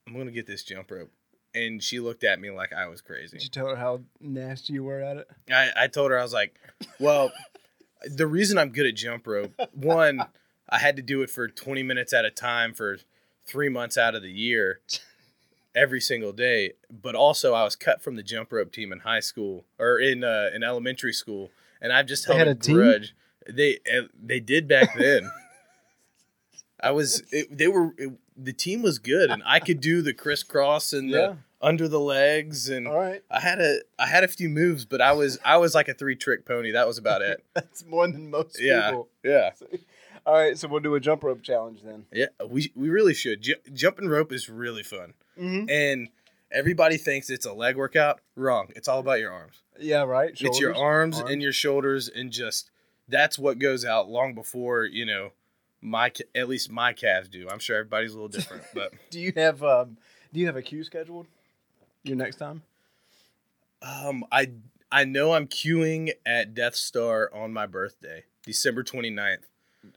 I'm going to get this jump rope. And she looked at me like I was crazy. Did you tell her how nasty you were at it? I, I told her, I was like, well, the reason I'm good at jump rope, one, I had to do it for 20 minutes at a time for three months out of the year, every single day. But also, I was cut from the jump rope team in high school or in uh, in elementary school, and I've just held had a a team? grudge. They uh, they did back then. I was it, they were it, the team was good, and I could do the crisscross and Yeah. the under the legs, and right. I had a I had a few moves, but I was I was like a three trick pony. That was about it. That's more than most Yeah, people. yeah, All right, so we'll do a jump rope challenge then. yeah. We we really should. Ju- jumping rope is really fun, Mm-hmm. and everybody thinks it's a leg workout. Wrong. It's all about your arms. Yeah, right. it's your arms, arms. and your shoulders, and just that's what goes out long before you know my at least my calves do. I'm sure everybody's a little different, but Do you have um? Do you have a queue scheduled? Your next time? um, I I know I'm queuing at Death Star on my birthday, December 29th.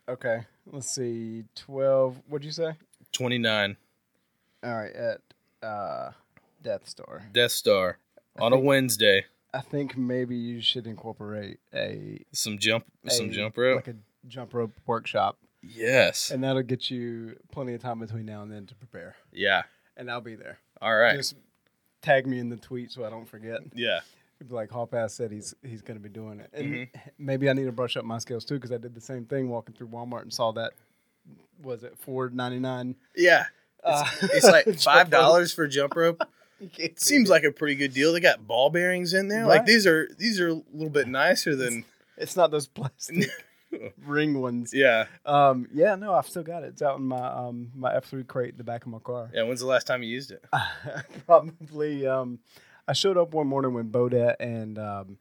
Okay. Let's see. Twelve. What'd you say? 29 All right, at uh, Death Star. Death Star on a Wednesday. I think maybe you should incorporate a, Some jump, some jump rope. like a jump rope workshop. Yes. and that'll get you plenty of time between now and then to prepare. Yeah. And I'll be there. All right. Just tag me in the tweet so I don't forget. yeah. Like Hallpass said, he's he's going to be doing it, and Mm-hmm. maybe I need to brush up my skills too because I did the same thing walking through Walmart and saw that was it four ninety nine. Yeah. Uh, It's like five dollars for jump rope. It seems like a pretty good deal. They got ball bearings in there. Like these are these are a little bit nicer than it's not those plastic ring ones. yeah. Um, yeah, no, I've still got it. It's out in my um my F three crate in the back of my car. Yeah. When's the last time you used it? Probably. Um, I showed up one morning when Bodette and um,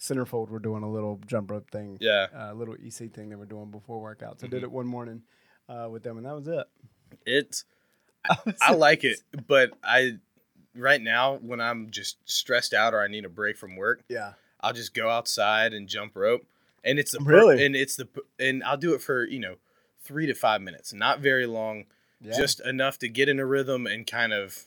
Centerfold were doing a little jump rope thing. Yeah. Mm-hmm. A little EC thing they were doing before workouts. I did it one morning uh, with them, and that was it. It's I like it, but I right now when I'm just stressed out or I need a break from work, Yeah. I'll just go outside and jump rope, and it's the per- Really? and it's the and I'll do it for you know three to five minutes, not very long, Yeah. just enough to get in a rhythm and kind of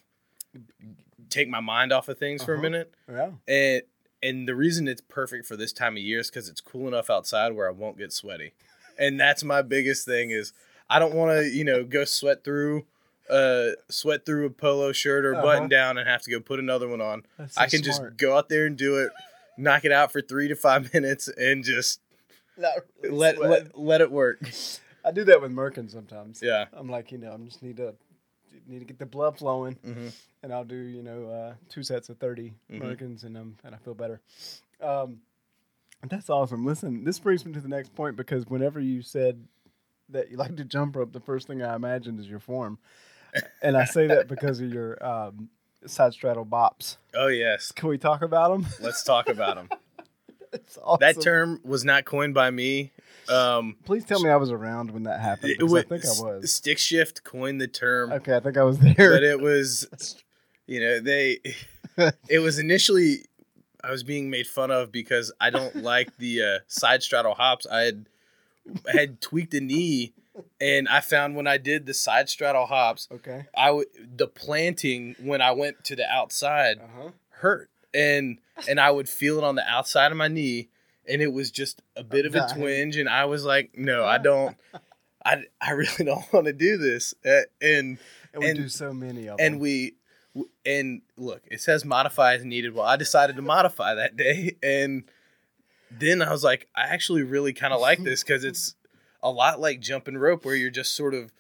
take my mind off of things for a Uh-huh. minute. yeah. And and the reason it's perfect for this time of year is because it's cool enough outside where I won't get sweaty, and that's my biggest thing is I don't want to you know go sweat through. Uh, sweat through a polo shirt or Uh-huh. button down and have to go put another one on. That's I so can just go out there and do it, knock it out for three to five minutes, and just really let let, let it work. I do that with Merkin sometimes. Yeah. I'm like, you know, I'm just need to need to get the blood flowing, Mhm. and I'll do you know uh, two sets of 30 Mhm. Merkins, and um, and I feel better. Um, that's awesome. Listen, this brings me to the next point because whenever you said that you like to jump rope, the first thing I imagined is your form, and I say that because of your um, side straddle bops. Oh yes, Can we talk about them? let's talk about them. Awesome. that term was not coined by me. Um, Please tell me I was around when that happened. Because I think I was. Stick Shift coined the term, Okay, I think I was there. but it was, you know, they. It was initially, I was being made fun of because I don't like the uh, side straddle hops. I had I had tweaked a knee, and I found when I did the side straddle hops, okay. I would the planting when I went to the outside Uh huh. hurt, and and I would feel it on the outside of my knee, and it was just a bit of a twinge, and I was like, no, I don't, I I really don't want to do this, Uh, and And we And- do so many of and them. we and look, it says modify as needed. Well, I decided to modify that day, and then I was like, I actually really kind of like this because it's a lot like jumping rope, where you're just sort of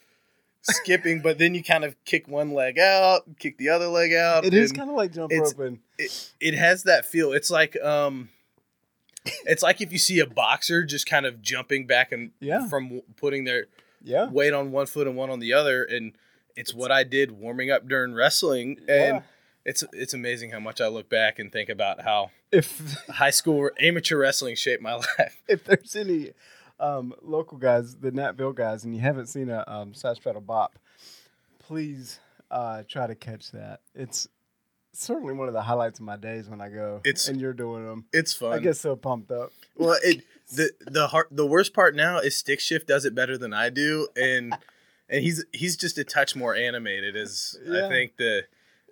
skipping, but then you kind of kick one leg out, kick the other leg out. It is kind of like jump roping. It, it has that feel. It's like um, it's like if you see a boxer just kind of jumping back and Yeah. from putting their Yeah. weight on one foot and one on the other, and it's what I did warming up during wrestling, and Yeah. it's it's amazing how much I look back and think about how If high school amateur wrestling shaped my life. if there's any um, local guys, the Natville guys, and you haven't seen a um, straddle bop, please uh, try to catch that. It's certainly one of the highlights of my days when I go. It's- and you're doing them. It's fun. I get so pumped up. Well, it the the hard, the worst part now is Stick Shift does it better than I do, and and he's he's just a touch more animated, as Yeah. I think the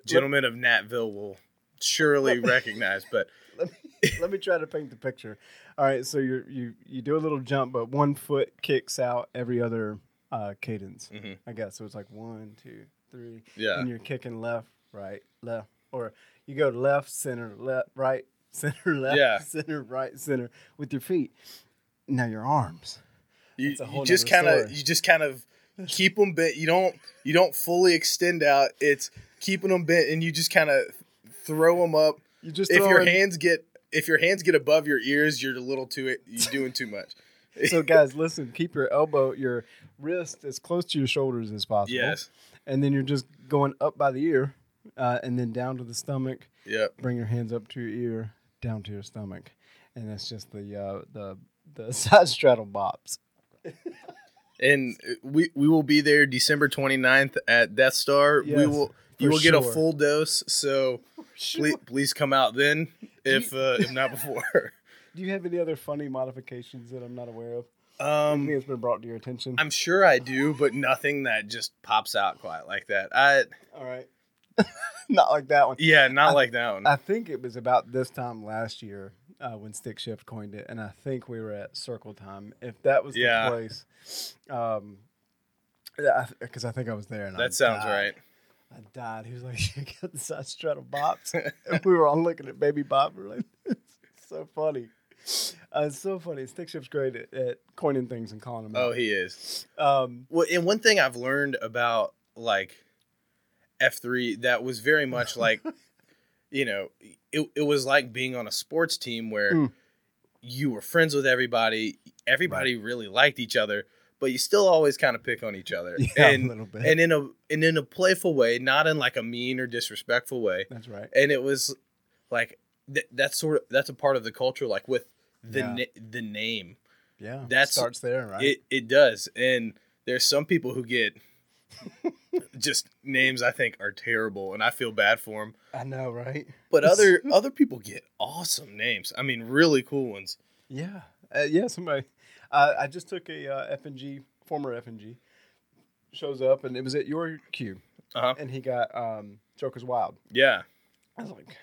gentleman of Natville will surely recognize. But let me let me try to paint the picture. All right, so you you you do a little jump, but one foot kicks out every other uh, cadence. Mhm. I guess so. It's like one, two, three, yeah, and you're kicking left, right, left, or you go left, center, left, right, center, left, Yeah. center, right, center with your feet. Now your arms. you, it's a you just kind of you just kind of keep them bent. You don't you don't fully extend out. It's keeping them bent, and you just kind of throw them up. You just If your throwing- hands get if your hands get above your ears, you're a little too it. you're doing too much. So guys, listen. Keep your elbow, your wrist as close to your shoulders as possible. yes, And then you're just going up by the ear, uh, and then down to the stomach. yep. Bring your hands up to your ear, down to your stomach, and that's just the uh, the the side straddle bops. and we we will be there December 29th at Death Star. we Yes, will you will get a full dose. So please, please come out then, if uh, if not before. Do you have any other funny modifications that I'm not aware of? Anything Um, that's been brought to your attention? I'm sure I do, but nothing that just pops out quite like that. I All right. not like that one. yeah, not like that one. I think it was about this time last year. uh, when Stick Shift coined it, and I think we were at Circle Time. If that was Yeah. the place, um, because I, think I was there. And I That sounds died. right. I died. He was like, "You got the side straddle bops," and we were all looking at Baby Bop. We're like, "It's so funny." Uh, it's so funny. Stick Shift's great at, at coining things and calling them Oh, out. he is. Um, Well, and one thing I've learned about like F3 that was very much like, you know, it, it was like being on a sports team where Mm. you were friends with everybody, everybody really liked each other, but you still always kind of pick on each other. yeah, and a little bit. and in a and in a playful way, not in like a mean or disrespectful way. That's right. And it was like th- that's sort of that's a part of the culture like with the Yeah. na- the name. Yeah, That's- starts there, right? It it does, and there's some people who get just names I think are terrible, and I feel bad for them. I know, right? But other other people get awesome names. I mean, really cool ones. Yeah, uh, yeah. Somebody, uh, I just took a uh, FNG former FNG shows up, and it was at your queue, Uh-huh. and he got um, Joker's Wild. Yeah, I was like,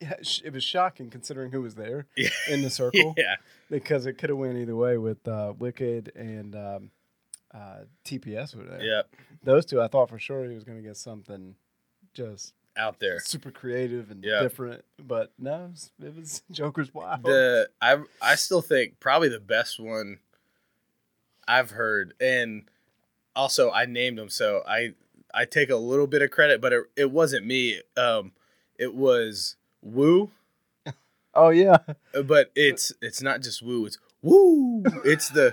yeah, it it was shocking considering who was there yeah, in the circle yeah. because it could have went either way with uh, Wicked and um, uh, TPS were there. yeah. those two, I thought for sure he was going to get something just Out there. super creative and Yeah. different, but no, it was, it was Joker's Wild. The I I still think probably the best one I've heard, and also I named him, so I I take a little bit of credit, but it, it wasn't me. Um, it was Woo. oh yeah, Uh, but it's it's not just woo it's woo it's the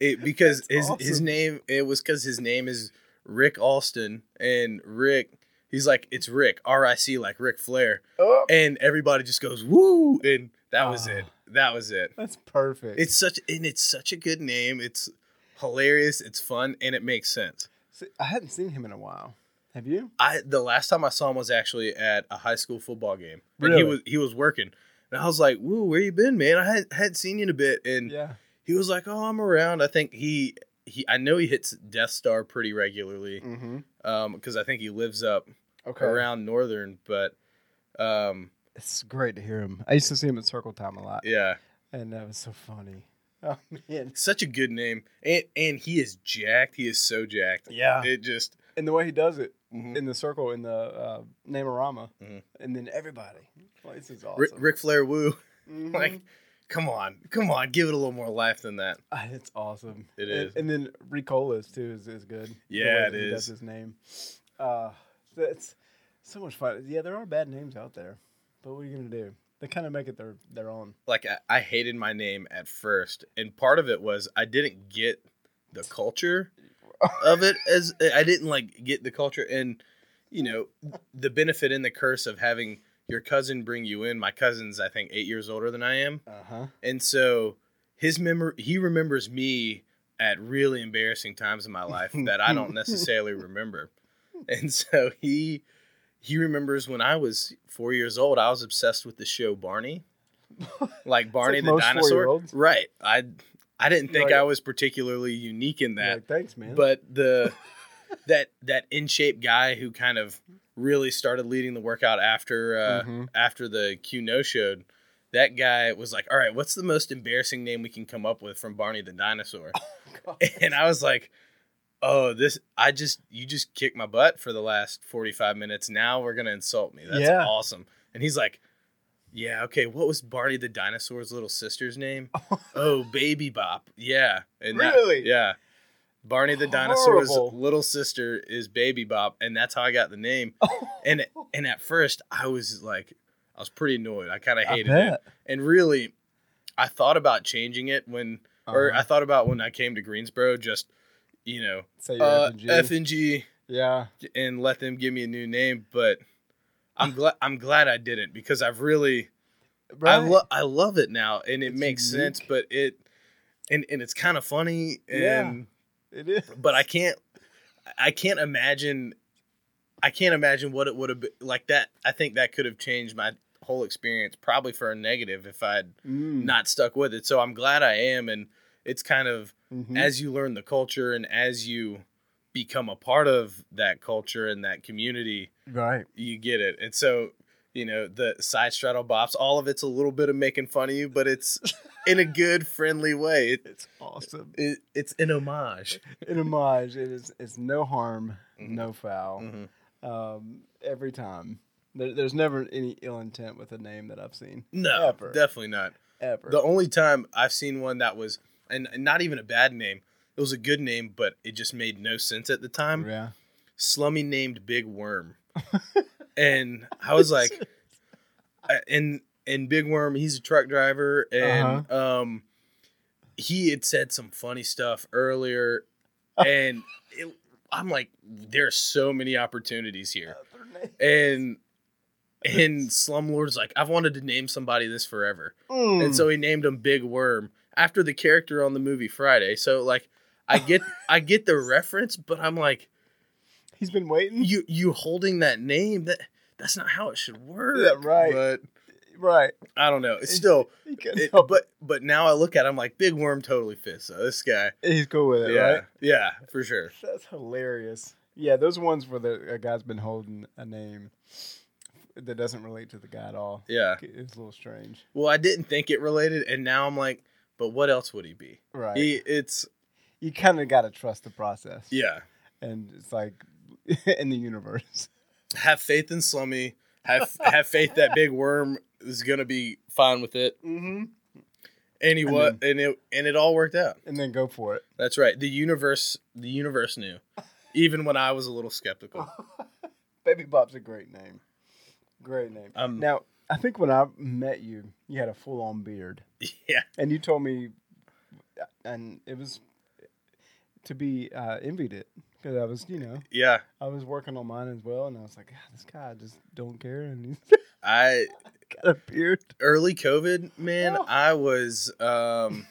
it because That's his his name it was because his name is rick alston and rick he's like it's rick r-i-c like ric flair oh, and everybody just goes woo and that was it Ah. that was it that's perfect. it's such and it's such a good name it's hilarious it's fun and it makes sense See, I hadn't seen him in a while. Have you? I the last time I saw him was actually at a high school football game. And Really? he was he was working. And I was like, "Woo, where you been, man? I hadn't, hadn't seen you in a bit." And Yeah. he was like, "Oh, I'm around." I think he he I know he hits Death Star pretty regularly Mm-hmm. um because I think he lives up Okay. around Northern, but um It's great to hear him. I used to see him at Circle Time a lot, yeah, and that was so funny. Oh man! such a good name. And and he is jacked. He is so jacked. Yeah, It just and the way he does it mhm. in the circle in the uh, Namarama, Mhm. and then everybody. Well, this is awesome. Rick, Ric Flair woo. Mhm. Like come on. Come on, give it a little more life than that. Ah, it's awesome. It and, is. and then Ricolas too is, is good. The Yeah, way it is. Does his name? Uh, that's so much fun. Yeah, there are bad names out there, but what are you gonna do? They kind of make it their their own. like I, I hated my name at first and part of it was i didn't get the culture of it as i didn't like get the culture and you know the benefit and the curse of having your cousin bring you in my cousin's i think eight years older than i am Uh huh. and so his memory he remembers me at really embarrassing times in my life that i don't necessarily remember and so he he remembers when i was four years old i was obsessed with the show barney like barney like the dinosaur right i i didn't think Right. i was particularly unique in that Like, thanks, man. but the that that in shape guy who kind of really started leading the workout after uh Mhm. after the Q no showed that guy was like all right what's the most embarrassing name we can come up with from Barney the dinosaur God. and I was like oh this I just you just kicked my butt for the last 45 minutes. Now we're to insult me. That's Yeah. awesome. And he's like yeah okay what was Barney the dinosaur's little sister's name? Oh baby bop. Yeah. And that- Really? yeah. Barney the dinosaur's little sister is baby bop and that's how i got the name. And and at first i was like i was pretty annoyed. I kind of hated it. And really i thought about changing it when or Uh-huh. i thought about when i came to greensboro just you know Say your uh, F and G. f and g yeah. and let them give me a new name but i'm glad i'm glad i didn't because i've really Right. I love I love it now, and it It's makes unique. sense. But it and and it's kind of funny, and it is. but I can't I can't imagine I can't imagine what it would have been like. That I think that could have changed my whole experience, probably for a negative, if I'd Mm. not stuck with it. So I'm glad I am, and it's kind of Mhm. as you learn the culture and as you become a part of that culture and that community, right. you get it. And so you know, the side straddle bops. All of it's a little bit of making fun of you, but it's in a good, friendly way. It, It's awesome. it, it's an homage. In homage, it is. It's no harm, Mhm. no foul. Mhm. Um, every time. There, there's never any ill intent with a name that I've seen. No, Ever. definitely not. Ever. The only time I've seen one that was, and and not even a bad name. It was a good name, but it just made no sense at the time. yeah. Slummy named Big Worm, and I was like, and and Big Worm, he's a truck driver, and Uh-huh. um, he had said some funny stuff earlier, and it, I'm like, there's so many opportunities here, and and Slumlord's like, I've wanted to name somebody this forever, Mm. and so he named him Big Worm after the character on the movie Friday. So like, I get I get the reference, but I'm like, he's been waiting. you you holding that name that that's not how it should work. Yeah, right. But Right. I don't know. It's still, it, but but now I look at him like Big Worm totally fits. So this guy, he's cool with it, yeah, right? yeah, for sure. That's hilarious. Yeah, those ones where the a guy's been holding a name that doesn't relate to the guy at all. Yeah. It's a little strange. Well, I didn't think it related, and now I'm like, but what else would he be? Right. He, it's you kind of got to trust the process. yeah. And it's like in the universe. Have faith in Slummy. Have have faith that Big Worm is gonna be fine with it. Mm-hmm. And he And was, and it and it all worked out. And then go for it. That's right. The universe, the universe knew, even when I was a little skeptical. Baby Bop's a great name. Great name. Um, now, I think when I met you, you had a full on beard. Yeah, And you told me, and it was to be uh, envied it because I was, you know, yeah. I was working on mine as well, and I was like, "God, this guy just don't care, and he's I got a beard. early COVID, man. Oh. I was, um,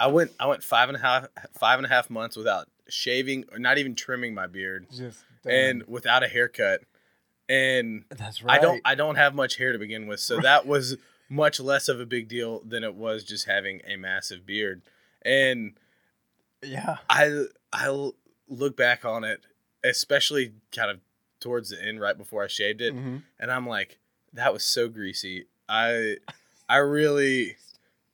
I went, I went five and a half, five and a half months without shaving or not even trimming my beard, Just and without a haircut. And that's right. I don't, I don't have much hair to begin with, so that was much less of a big deal than it was just having a massive beard. And yeah, I I look back on it, especially kind of towards the end, right before I shaved it, Mhm. and I'm like, that was so greasy. I I really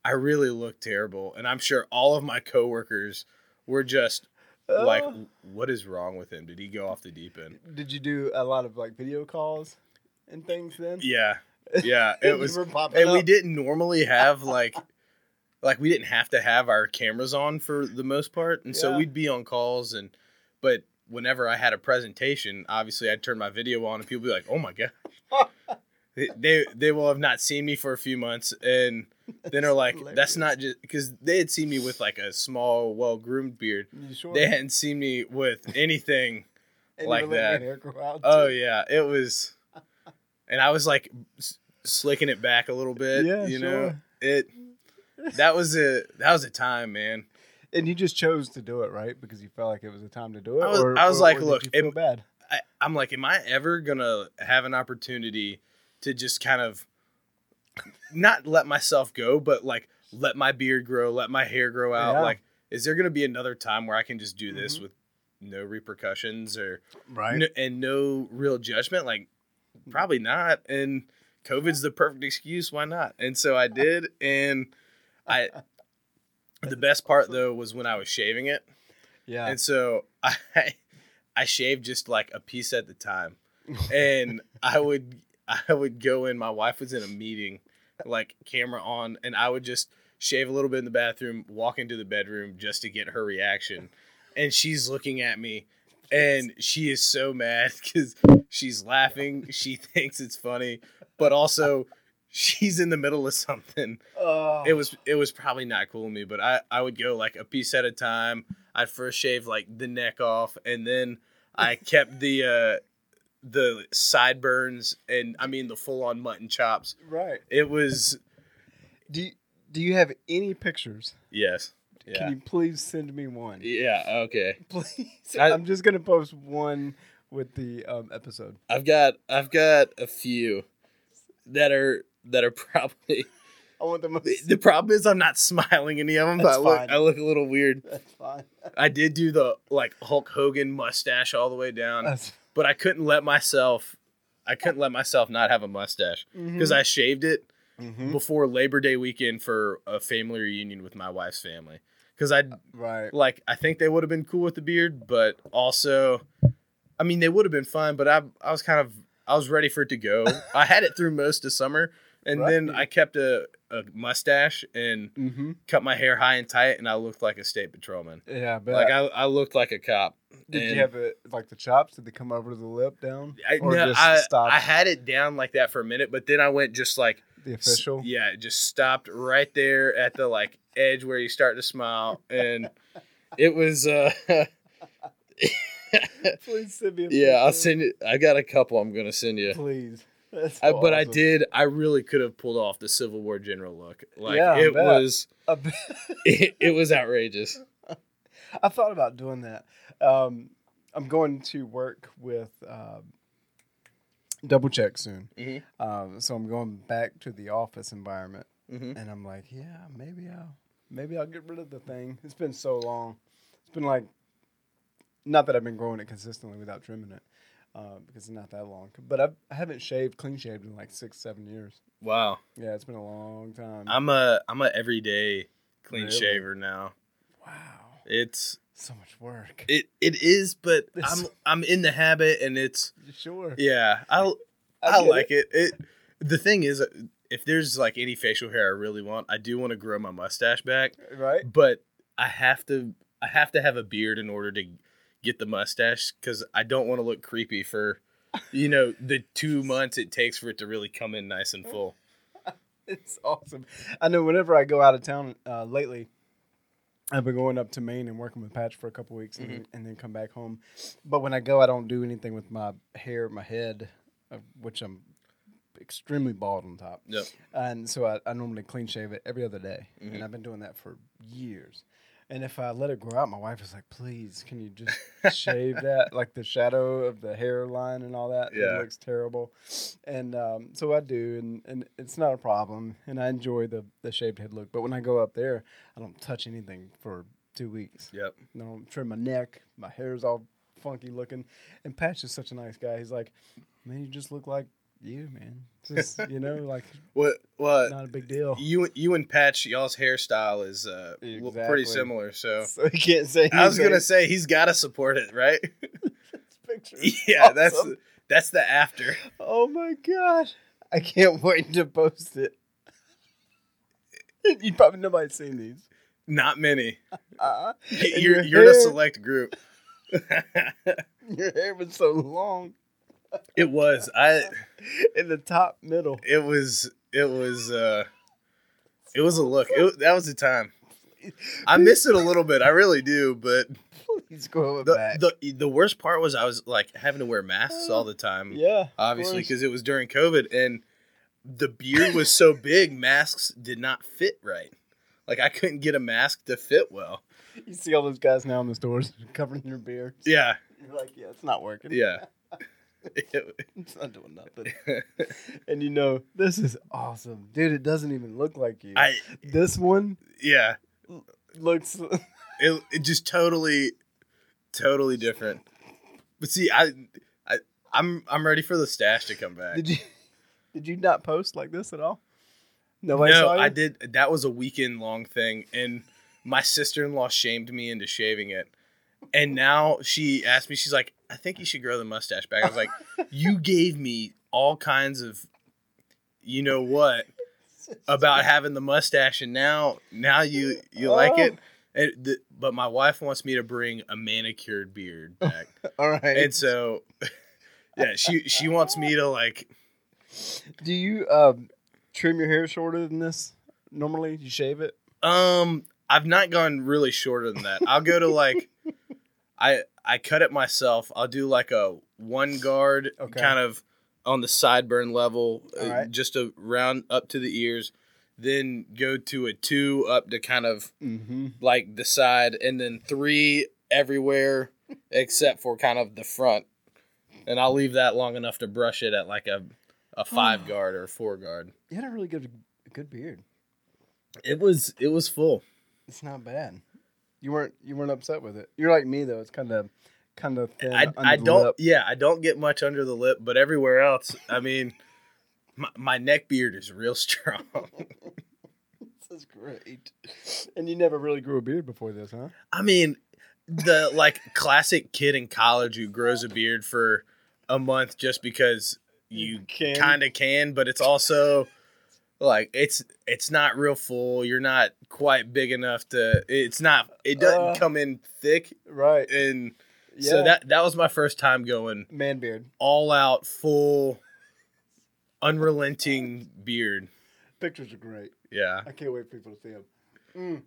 I really looked terrible, and I'm sure all of my coworkers were just like, Uh, "What is wrong with him? Did he go off the deep end?" did you do a lot of like video calls and things then? Yeah, yeah. It was, were popping and we up. didn't normally have like. Like we didn't have to have our cameras on for the most part, and so Yeah. we'd be on calls and but whenever I had a presentation, obviously I'd turn my video on and people would be like, "Oh my god." they, they they will have not seen me for a few months and then are like, "That's not just because they had seen me with like a small, well-groomed beard. Sure? They hadn't seen me with anything like were letting your that. hair grow out, Oh yeah, it was, and I was like s- slicking it back a little bit. Yeah, you know it. That was a that was a time, man. And you just chose to do it, right? Because you felt like it was a time to do it. I was- or, I was or- like, or look, it- bad. I, I'm like, am I ever gonna have an opportunity to just kind of not let myself go, but like let my beard grow, let my hair grow out? Yeah. Like, is there gonna be another time where I can just do this Mhm. with no repercussions or Right. no, and no real judgment? Like, probably not. And COVID's the perfect excuse. Why not? And so I did, and I. The best part though was when I was shaving it. Yeah. And so I I shaved just like a piece at the time. And I would I would go in, my wife was in a meeting, like camera on, and I would just shave a little bit in the bathroom, walk into the bedroom just to get her reaction. And she's looking at me and she is so mad because she's laughing. She thinks it's funny, but also she's in the middle of something Oh. it was it was probably not cool of me, but I I would go like a piece at a time. I'd first shave like the neck off, and then I kept the uh the sideburns and I mean the full on mutton chops. right. It was Do you, Do you have any pictures? yes, Can you please send me one? yeah. Okay, Please. I- I'm just gonna post one with the um, episode. I've got I've got a few that are that are probably. I want the most. The problem is I'm not smiling any of them. That's I look fine. I look a little weird. That's fine. I did do the like Hulk Hogan mustache all the way down. That's but I couldn't let myself I couldn't let myself not have a mustache Mm-hmm. because I shaved it Mhm. before Labor Day weekend for a family reunion with my wife's family. Because I right. like I think they would have been cool with the beard, but also, I mean they would have been fine. But I I was kind of I was ready for it to go. I had it through most of summer, and then I kept a, a mustache and Mm-hmm. cut my hair high and tight, and I looked like a state patrolman. Yeah, but Like I, I looked like a cop. did and- you have it like the chops? Did they come over to the lip down? I, or no, just I, stopped I had it down like that for a minute, but then I went just like the s- official? Yeah, it just stopped right there at the like edge where you start to smile, and it was. uh Please send me. A Yeah, I'll send you. I got a couple. I'm gonna send you. Please. I, but I did. I really could have pulled off the Civil War general look. Like Yeah, it bet. was. It, it was outrageous. I thought about doing that. Um, I'm going to work with um, Double Check soon, Mhm. um, so I'm going back to the office environment, Mhm. and I'm like, yeah, maybe I'll maybe I'll get rid of the thing. It's been so long. It's been like, not that I've been growing it consistently without trimming it, uh, because it's not that long. But I've, I haven't shaved clean shaved in like six seven years. Wow. Yeah, it's been a long time. I'm a I'm a everyday clean Really? shaver now. wow, It's so much work. it it is, but It's- I'm I'm in the habit, and it's sure. yeah. I I I, get like it. it. The thing is, uh, if there's like any facial hair I really want, I do want to grow my mustache back, Right. but I have to I have to have a beard in order to get the mustache because I don't want to look creepy for you know the two months it takes for it to really come in nice and full. It's awesome. I know whenever I go out of town uh, lately, I've been going up to Maine and working with Patch for a couple weeks and, then, and then come back home. But when I go, I don't do anything with my hair, my head, which I'm extremely bald on top. Yep. And so I, I normally clean shave it every other day. Mhm. And I've been doing that for years. And if I let it grow out, my wife is like, please, can you just shave that? Like the shadow of the hairline and all that. Yeah. It looks terrible. And um, so I do, and, and it's not a problem. And I enjoy the, the shaved head look. But when I go up there, I don't touch anything for two weeks. Yep. I don't trim my neck. My hair's all funky looking. And Patch is such a nice guy. He's like, man, you just look like you, man. Just, you know, like What what not a big deal. you you and Patch y'all's hairstyle is uh l- pretty similar. So So he can't say. I was gonna say he's got to support it, right? This picture yeah, that's awesome. that's the after. Oh my god! I can't wait to post it. you probably nobody's seen these. Not many. Uh, You're your you're in a select group. Your hair was so long it was I. in the top middle. It was it was uh it was a look. It, that was the time. I miss it a little bit. I really do, but Please it the, back. the the worst part was I was like having to wear masks all the time. yeah, obviously because it was during COVID and the beard was so big, masks did not fit right. Like I couldn't get a mask to fit well. you see all those guys now in the stores covering their beards. Yeah, You're like, yeah, it's not working. yeah. It- it's not doing nothing. and you know, this is awesome, dude. It doesn't even look like you. I this one yeah. looks. It it just totally, totally different. But see, I, I I'm I'm ready for the stash to come back. Did you did you not post like this at all? Nobody no? I did. That was a weekend long thing, and my sister in law shamed me into shaving it. And now she asked me, she's like, "I think you should grow the mustache back." I was like, "You gave me all kinds of, you know what, about having the mustache, and now now you you like Oh. it." And the, but my wife wants me to bring a manicured beard back, All right. and so yeah, she she wants me to like Do you um, trim your hair shorter than this? Normally, you shave it. Um, I've not gone really shorter than that. I'll go to like, I I cut it myself. I'll do like a one guard, Okay. kind of on the sideburn level, uh, just a round up to the ears. Then go to a two up to kind of Mm-hmm. like the side, and then three everywhere except for kind of the front. And I'll leave that long enough to brush it at like a a five guard or a four guard. You had a really good good beard. It was it was full. It's not bad. You weren't you weren't upset with it. You're like me though. It's kind of kind of thin. I, I don't lip. yeah I don't get much under the lip, but everywhere else, I mean, my, my neck beard is real strong. This is great. And you never really grew a beard before this, huh? I mean, the like classic kid in college who grows a beard for a month just because you kind of can, but it's also like it's it's not real full. You're not quite big enough to. It's not. It doesn't Uh, come in thick, Right. and Yeah. so that that was my first time going man beard. all out, full, unrelenting beard. Pictures are great. Yeah. I can't wait for people to see them. Mm.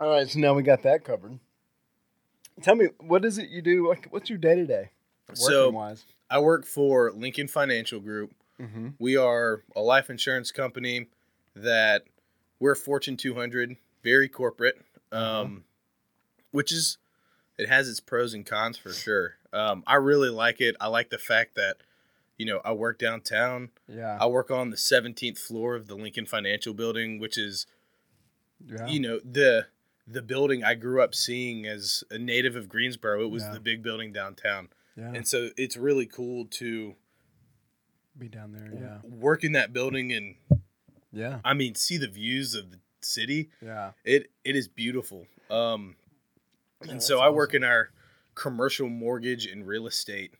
All right, so now we got that covered. Tell me, what is it you do? Like, what's your day to day, So- wise? I work for Lincoln Financial Group. Mm-hmm. We are a life insurance company that we're Fortune 200, very corporate, um, which is it has its pros and cons for sure. Um, I really like it. I like the fact that you know I work downtown. Yeah. I work on the 17th floor of the Lincoln Financial Building, which is yeah. you know the the building I grew up seeing as a native of Greensboro. It was Yeah. the big building downtown, yeah. and so it's really cool to Be down there. Yeah. work in that building and Yeah. I mean see the views of the city. Yeah. It it is beautiful. Um, Yeah, and so I work in our commercial mortgage and real estate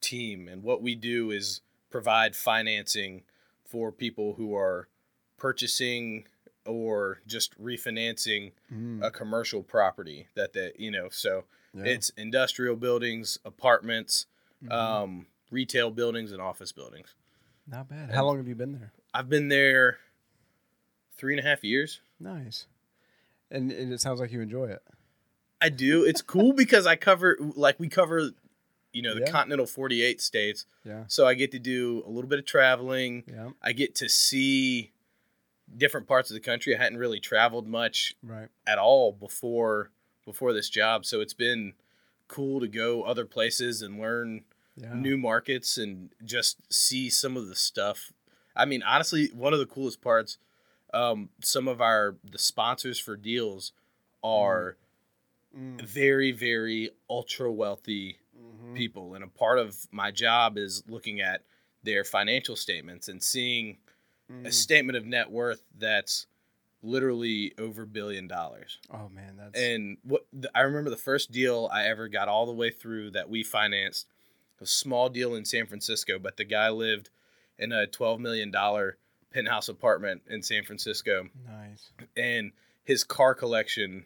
team, and what we do is provide financing for people who are purchasing or just refinancing Mm. a commercial property that they you know so yeah. it's industrial buildings apartments Mhm. um, retail buildings and office buildings not bad. How eh? long have you been there? i've been there three and a half years Nice. And, and it sounds like you enjoy it. I do. It's cool because I cover like we cover, you know, the Yeah. continental forty eight states. Yeah. So I get to do a little bit of traveling. Yeah. I get to see different parts of the country. I hadn't really traveled much Right. at all before before this job. So it's been cool to go other places and learn Yeah. new markets and just see some of the stuff. I mean, honestly, one of the coolest parts, um, some of our the sponsors for deals are Mm. very, very ultra wealthy Mhm. people, and a part of my job is looking at their financial statements and seeing a Mm. statement of net worth that's literally over billion dollars. Oh man, that's And what the, I remember the first deal I ever got all the way through that we financed, a small deal in San Francisco, but the guy lived in a twelve million dollar penthouse apartment in San Francisco, nice. and his car collection,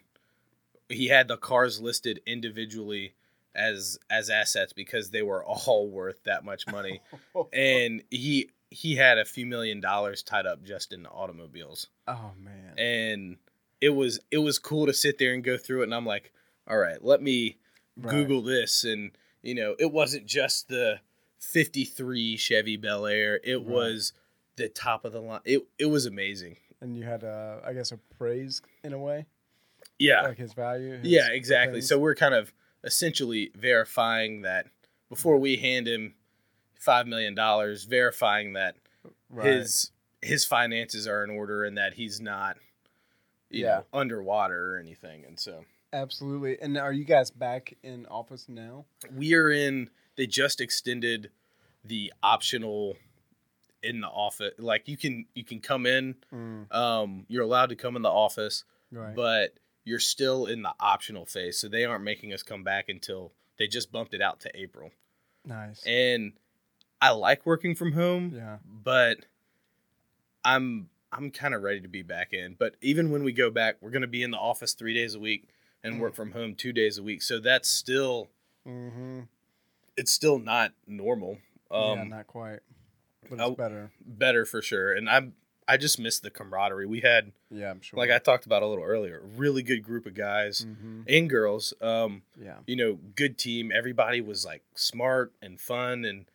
he had the cars listed individually as as assets because they were all worth that much money, and he he had a few million dollars tied up just in automobiles oh man. and it was it was cool to sit there and go through it and i'm like all right let me Right. google this and you know it wasn't just the 53 chevy bel air it Right. was the top of the line it, it was amazing And you had, uh, I guess, a praise in a way, yeah like his value. his- yeah exactly things. so we're kind of essentially verifying that before we hand him five million dollars verifying that Right. his his finances are in order and that he's not you Yeah. know, underwater or anything and so absolutely. And are you guys back in office now? we are in they just extended the optional in the office like you can you can come in Mm, um you're allowed to come in the office right. but you're still in the optional phase so they aren't making us come back until they just bumped it out to april nice. and i like working from home yeah. but i'm i'm kind of ready to be back in but even when we go back we're going to be in the office three days a week and Mm. work from home two days a week so that's still Mm-hmm. it's still not normal um yeah, not quite, but I- it's better. better for sure and i'm i just miss the camaraderie we had Yeah, I'm sure. like i talked about a little earlier really good group of guys hmm and girls um Yeah. you know good team everybody was like smart and fun and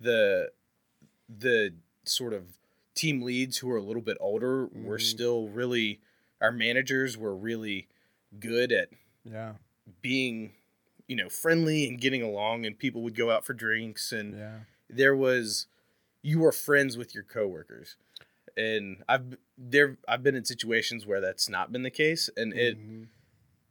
the the sort of team leads who are a little bit older were Mhm. still really our managers were really good at Yeah. being you know friendly and getting along and people would go out for drinks and Yeah. there was you were friends with your coworkers and i've there i've been in situations where that's not been the case and it Mhm.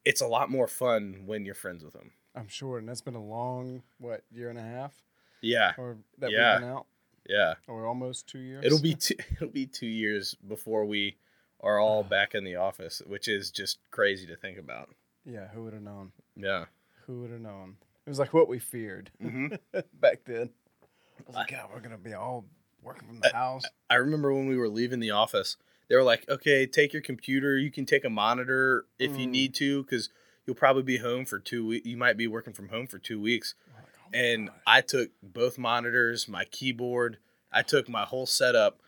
it's a lot more fun when you're friends with them I'm sure, and that's been a long what year and a half, Yeah, or that Yeah. we've been out, yeah. or almost two years. It'll be two, it'll be two years before we are all back in the office, which is just crazy to think about. yeah. Who would have known? Yeah. Who would have known? It was like what we feared Mm-hmm. back then. I was like, God, we're gonna be all working from the house. I remember when we were leaving the office, they were like, "Okay, take your computer. You can take a monitor if you Mm. need to, because you'll probably be home for two weeks. You might be working from home for two weeks." Like, oh And gosh. I took both monitors, my keyboard. I took my whole setup,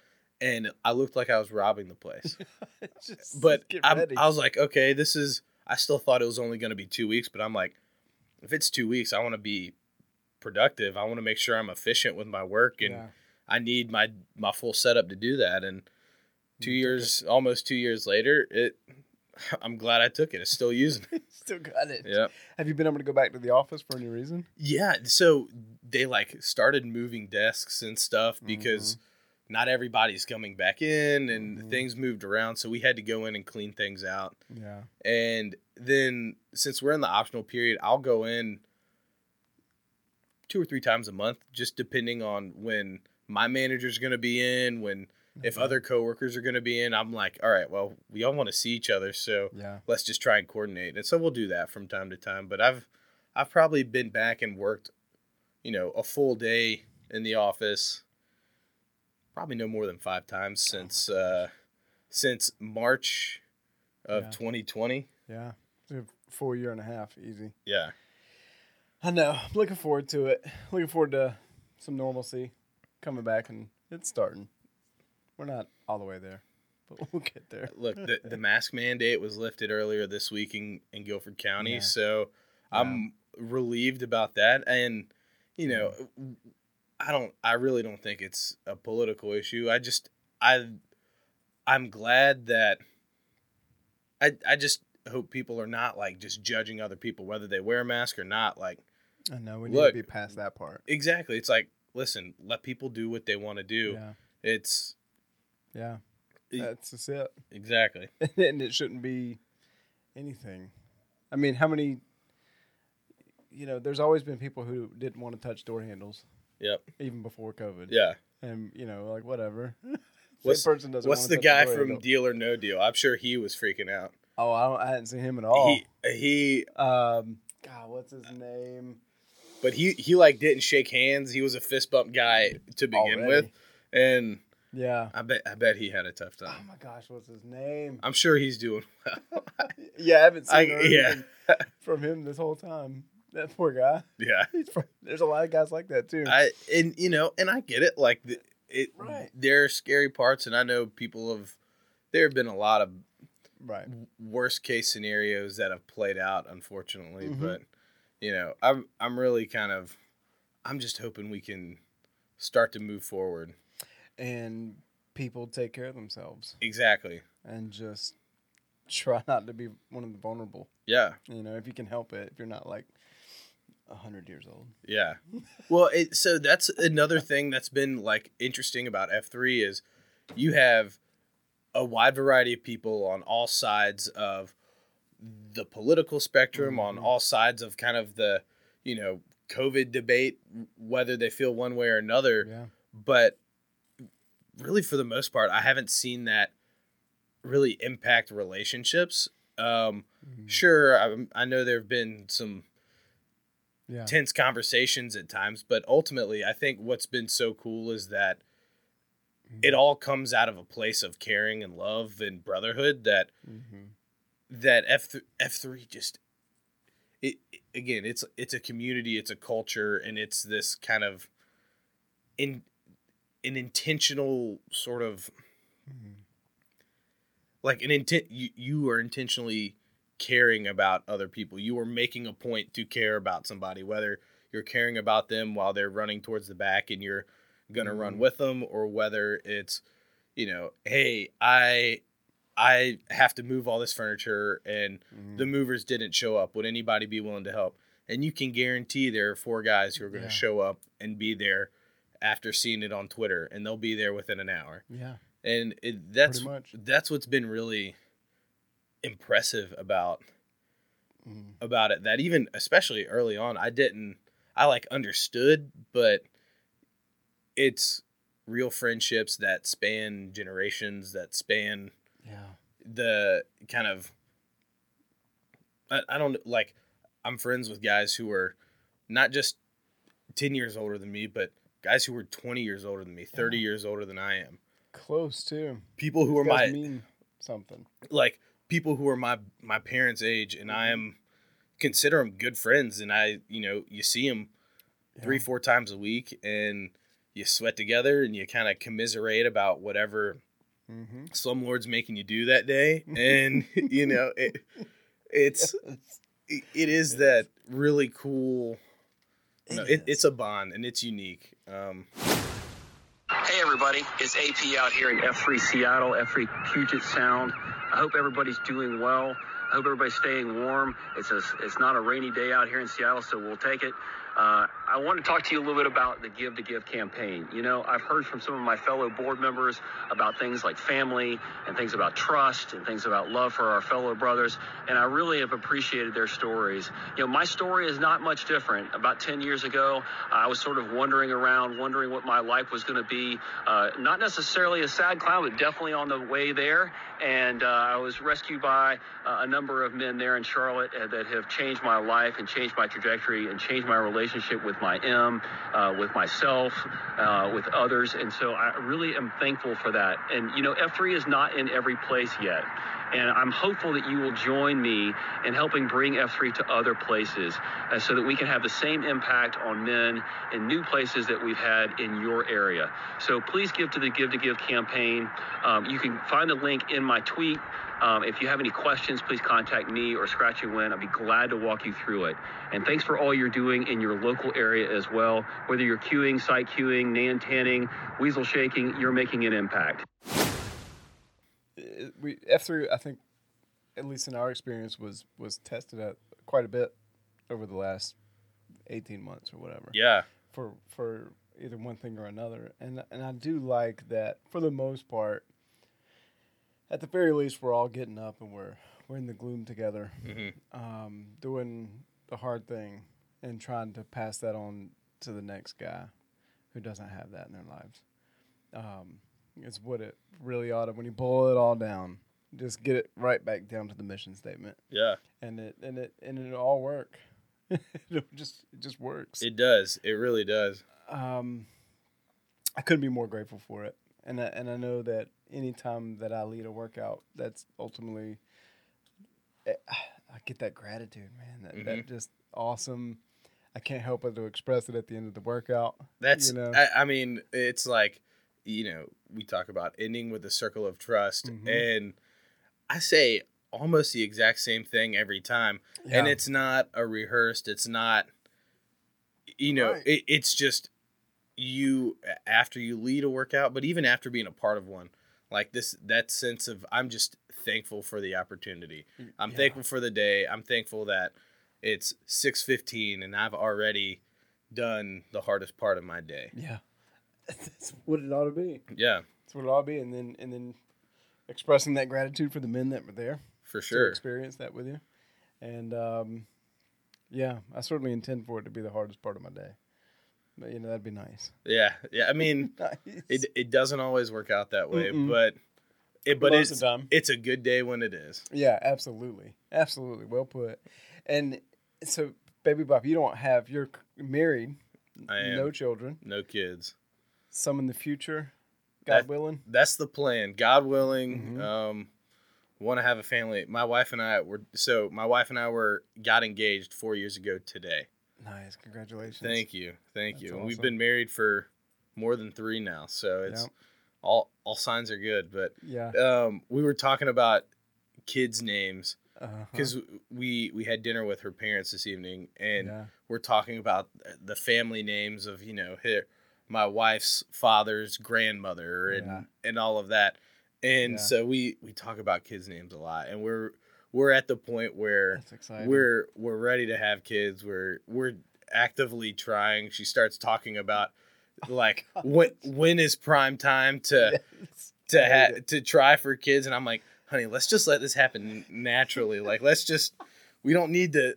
and I looked like I was robbing the place. But I'm. I was like, okay, this is. I still thought it was only going to be two weeks, but I'm like, if it's two weeks, I want to be productive. I want to make sure I'm efficient with my work, and yeah. I need my my full setup to do that. And two years, almost two years later, it. I'm glad I took it. It's still using it. Still got it. yeah. Have you been able to go back to the office for any reason? Yeah. So they like started moving desks and stuff because mm-hmm. Not everybody's coming back in, and Mhm. things moved around. So we had to go in and clean things out. Yeah. And then since we're in the optional period, I'll go in two or three times a month, just depending on when my manager's going to be in, when if Okay. other coworkers are going to be in. I'm like, all right, well, we all want to see each other, so Yeah. let's just try and coordinate. And so we'll do that from time to time. But I've I've probably been back and worked, you know, a full day in the office. Probably no more than five times since uh, since March of Yeah. 2020. Yeah. Full year and a half, easy. Yeah. I know. I'm looking forward to it. Looking forward to some normalcy coming back, and it's starting. We're not all the way there, but we'll get there. Look, the, the mask mandate was lifted earlier this week in, in Guilford County, Yeah. so I'm relieved about that. And you know, I don't, I really don't think it's a political issue. I just, I, I'm glad that. I I just hope people are not like just judging other people whether they wear a mask or not. Like I know we need to be past that part. exactly, it's like listen, let people do what they want to do. Yeah. It's Yeah. That's just it. exactly. and it shouldn't be anything. I mean, how many? You know, there's always been people who didn't want to touch door handles Yep. even before COVID. Yeah. And you know, like whatever. What's- person doesn't. What's the guy door from. Deal or No Deal? I'm sure he was freaking out. Oh, I, don't, I hadn't seen him at all. He he, um, God, what's his name? but he he like didn't shake hands. He was a fist bump guy to begin Already. with, and Yeah. I bet I bet he had a tough time. Oh my gosh, what's his name? I'm sure he's doing well. yeah, I haven't seen I, yeah, anything from him this whole time. That poor guy. yeah. There's a lot of guys like that too. I and you know, and I get it. Like the, it, Right. there are scary parts, and I know people have. There have been a lot of right. worst case scenarios that have played out, unfortunately. Mhm. But you know, I'm I'm really kind of, I'm just hoping we can start to move forward. And people take care of themselves Exactly. and just try not to be one of the vulnerable. Yeah. You know, if you can help it, if you're not like hundred years old. Yeah. Well, it, so that's another thing that's been like interesting about F3 is you have a wide variety of people on all sides of the political spectrum, on Mhm. all sides of kind of the, you know, COVID debate, whether they feel one way or another. Yeah. But really, for the most part, I haven't seen that really impact relationships. Um, Mhm. sure, I, I know there have been some Yeah. tense conversations at times, but ultimately, I think what's been so cool is that it all comes out of a place of caring and love and brotherhood that hmm that F F three just it again it's it's a community, it's a culture, and it's this kind of in an intentional sort of Mhm. like an intent you, you are intentionally caring about other people you are making a point to care about somebody whether you're caring about them while they're running towards the back and you're gonna run Mhm. with them or whether it's you know hey i i have to move all this furniture and Mhm. the movers didn't show up would anybody be willing to help and you can guarantee there are four guys who are going to Yeah. show up and be there after seeing it on twitter and they'll be there within an hour yeah. and it, that's much. that's what's been really impressive about Mm. about it that even especially early on I didn't I like understood, but it's real friendships that span generations that span Yeah. the kind of I, I don't like I'm friends with guys who are not just 10 years older than me, but guys who are 20 years older than me, 30 Yeah. years older than I am. Close to. People who are These guys my mean something. like people who are my my parents' age and I am consider them good friends and I, you know, you see them three, four times a week and you sweat together and you kind of commiserate about whatever Mm-hmm. slumlord's making you do that day and you know it, it's it, it is that really cool no, it, it's a bond and it's unique um. Hey everybody, it's AP out here in F3 Seattle, F3 Puget Sound. I hope everybody's doing well. I hope everybody's staying warm. It's a, it's not a rainy day out here in Seattle, so we'll take it. Uh, I want to talk to you a little bit about the Give to Give campaign. You know, I've heard from some of my fellow board members about things like family and things about trust and things about love for our fellow brothers, and I really have appreciated their stories. You know, my story is not much different. About 10 years ago, I was sort of wandering around, wondering what my life was going to be. Uh, not necessarily a sad clown, but definitely on the way there. And uh, I was rescued by uh, a number of men there in Charlotte uh, that have changed my life and changed my trajectory and changed my relationship with my M, uh, with myself, uh, with others. And so I really am thankful for that. And, you know, F3 is not in every place yet. And I'm hopeful that you will join me in helping bring F3 to other places uh, so that we can have the same impact on men in new places that we've had in your area. So please give to the Give to Give campaign. Um, you can find the link in my tweet. Um, if you have any questions, please contact me or Scratchy Win. I'd be glad to walk you through it. And thanks for all you're doing in your local area as well. Whether you're queuing, site queuing, nan tanning, weasel shaking, you're making an impact. We F three. I think, at least in our experience, was was tested at quite a bit over the last eighteen months or whatever. yeah for for either one thing or another. And and I do like that for the most part. At the very least, we're all getting up and we're we're in the gloom together, Mhm. um, doing the hard thing and trying to pass that on to the next guy who doesn't have that in their lives. Um, it's what it really ought to. When you boil it all down, just get it right back down to the mission statement, yeah and it and it and it all work. it just it just works it does it really does um, I couldn't be more grateful for it, and I, and I know that anytime that I lead a workout, that's ultimately eh, I get that gratitude, man. That, that just awesome. I can't help but to express it at the end of the workout. that's you know, I, I mean it's like you know we talk about ending with a circle of trust Mhm. and i say almost the exact same thing every time and it's not a rehearsed it's not you know Right. it, it's just you after you lead a workout but even after being a part of one like this that sense of i'm just thankful for the opportunity i'm Yeah. thankful for the day i'm thankful that it's 6.15 and i've already done the hardest part of my day yeah, that's what it ought to be. yeah That's what it ought to be, and then and then expressing that gratitude for the men that were there. for to sure experience that with you. And um, yeah, I certainly intend for it to be the hardest part of my day. You know, that'd be nice. yeah yeah i mean nice. it, it doesn't always work out that way Mm-mm. but it but it's it's a good day when it is yeah, absolutely, absolutely, well put. And so, baby Bop, you don't have you're married, i am no children, no kids some in the future, God That- willing. that's the plan. God willing, Mhm. um, want to have a family. My wife and I were so my wife and I were got engaged four years ago today. Nice, congratulations. Thank you, thank That's you. And we've been married for more than three now, so it's Yep. all all signs are good. But Yeah, um, we were talking about kids' names because we we had dinner with her parents this evening, and yeah, we're talking about the family names of you know here my wife's father's grandmother and Yeah. and all of that and Yeah. so we we talk about kids names a lot and we're we're at the point where we're we're ready to have kids we're we're actively trying she starts talking about like oh when when is prime time to Yes. to ha- to try for kids and i'm like honey let's just let this happen naturally like let's just we don't need to.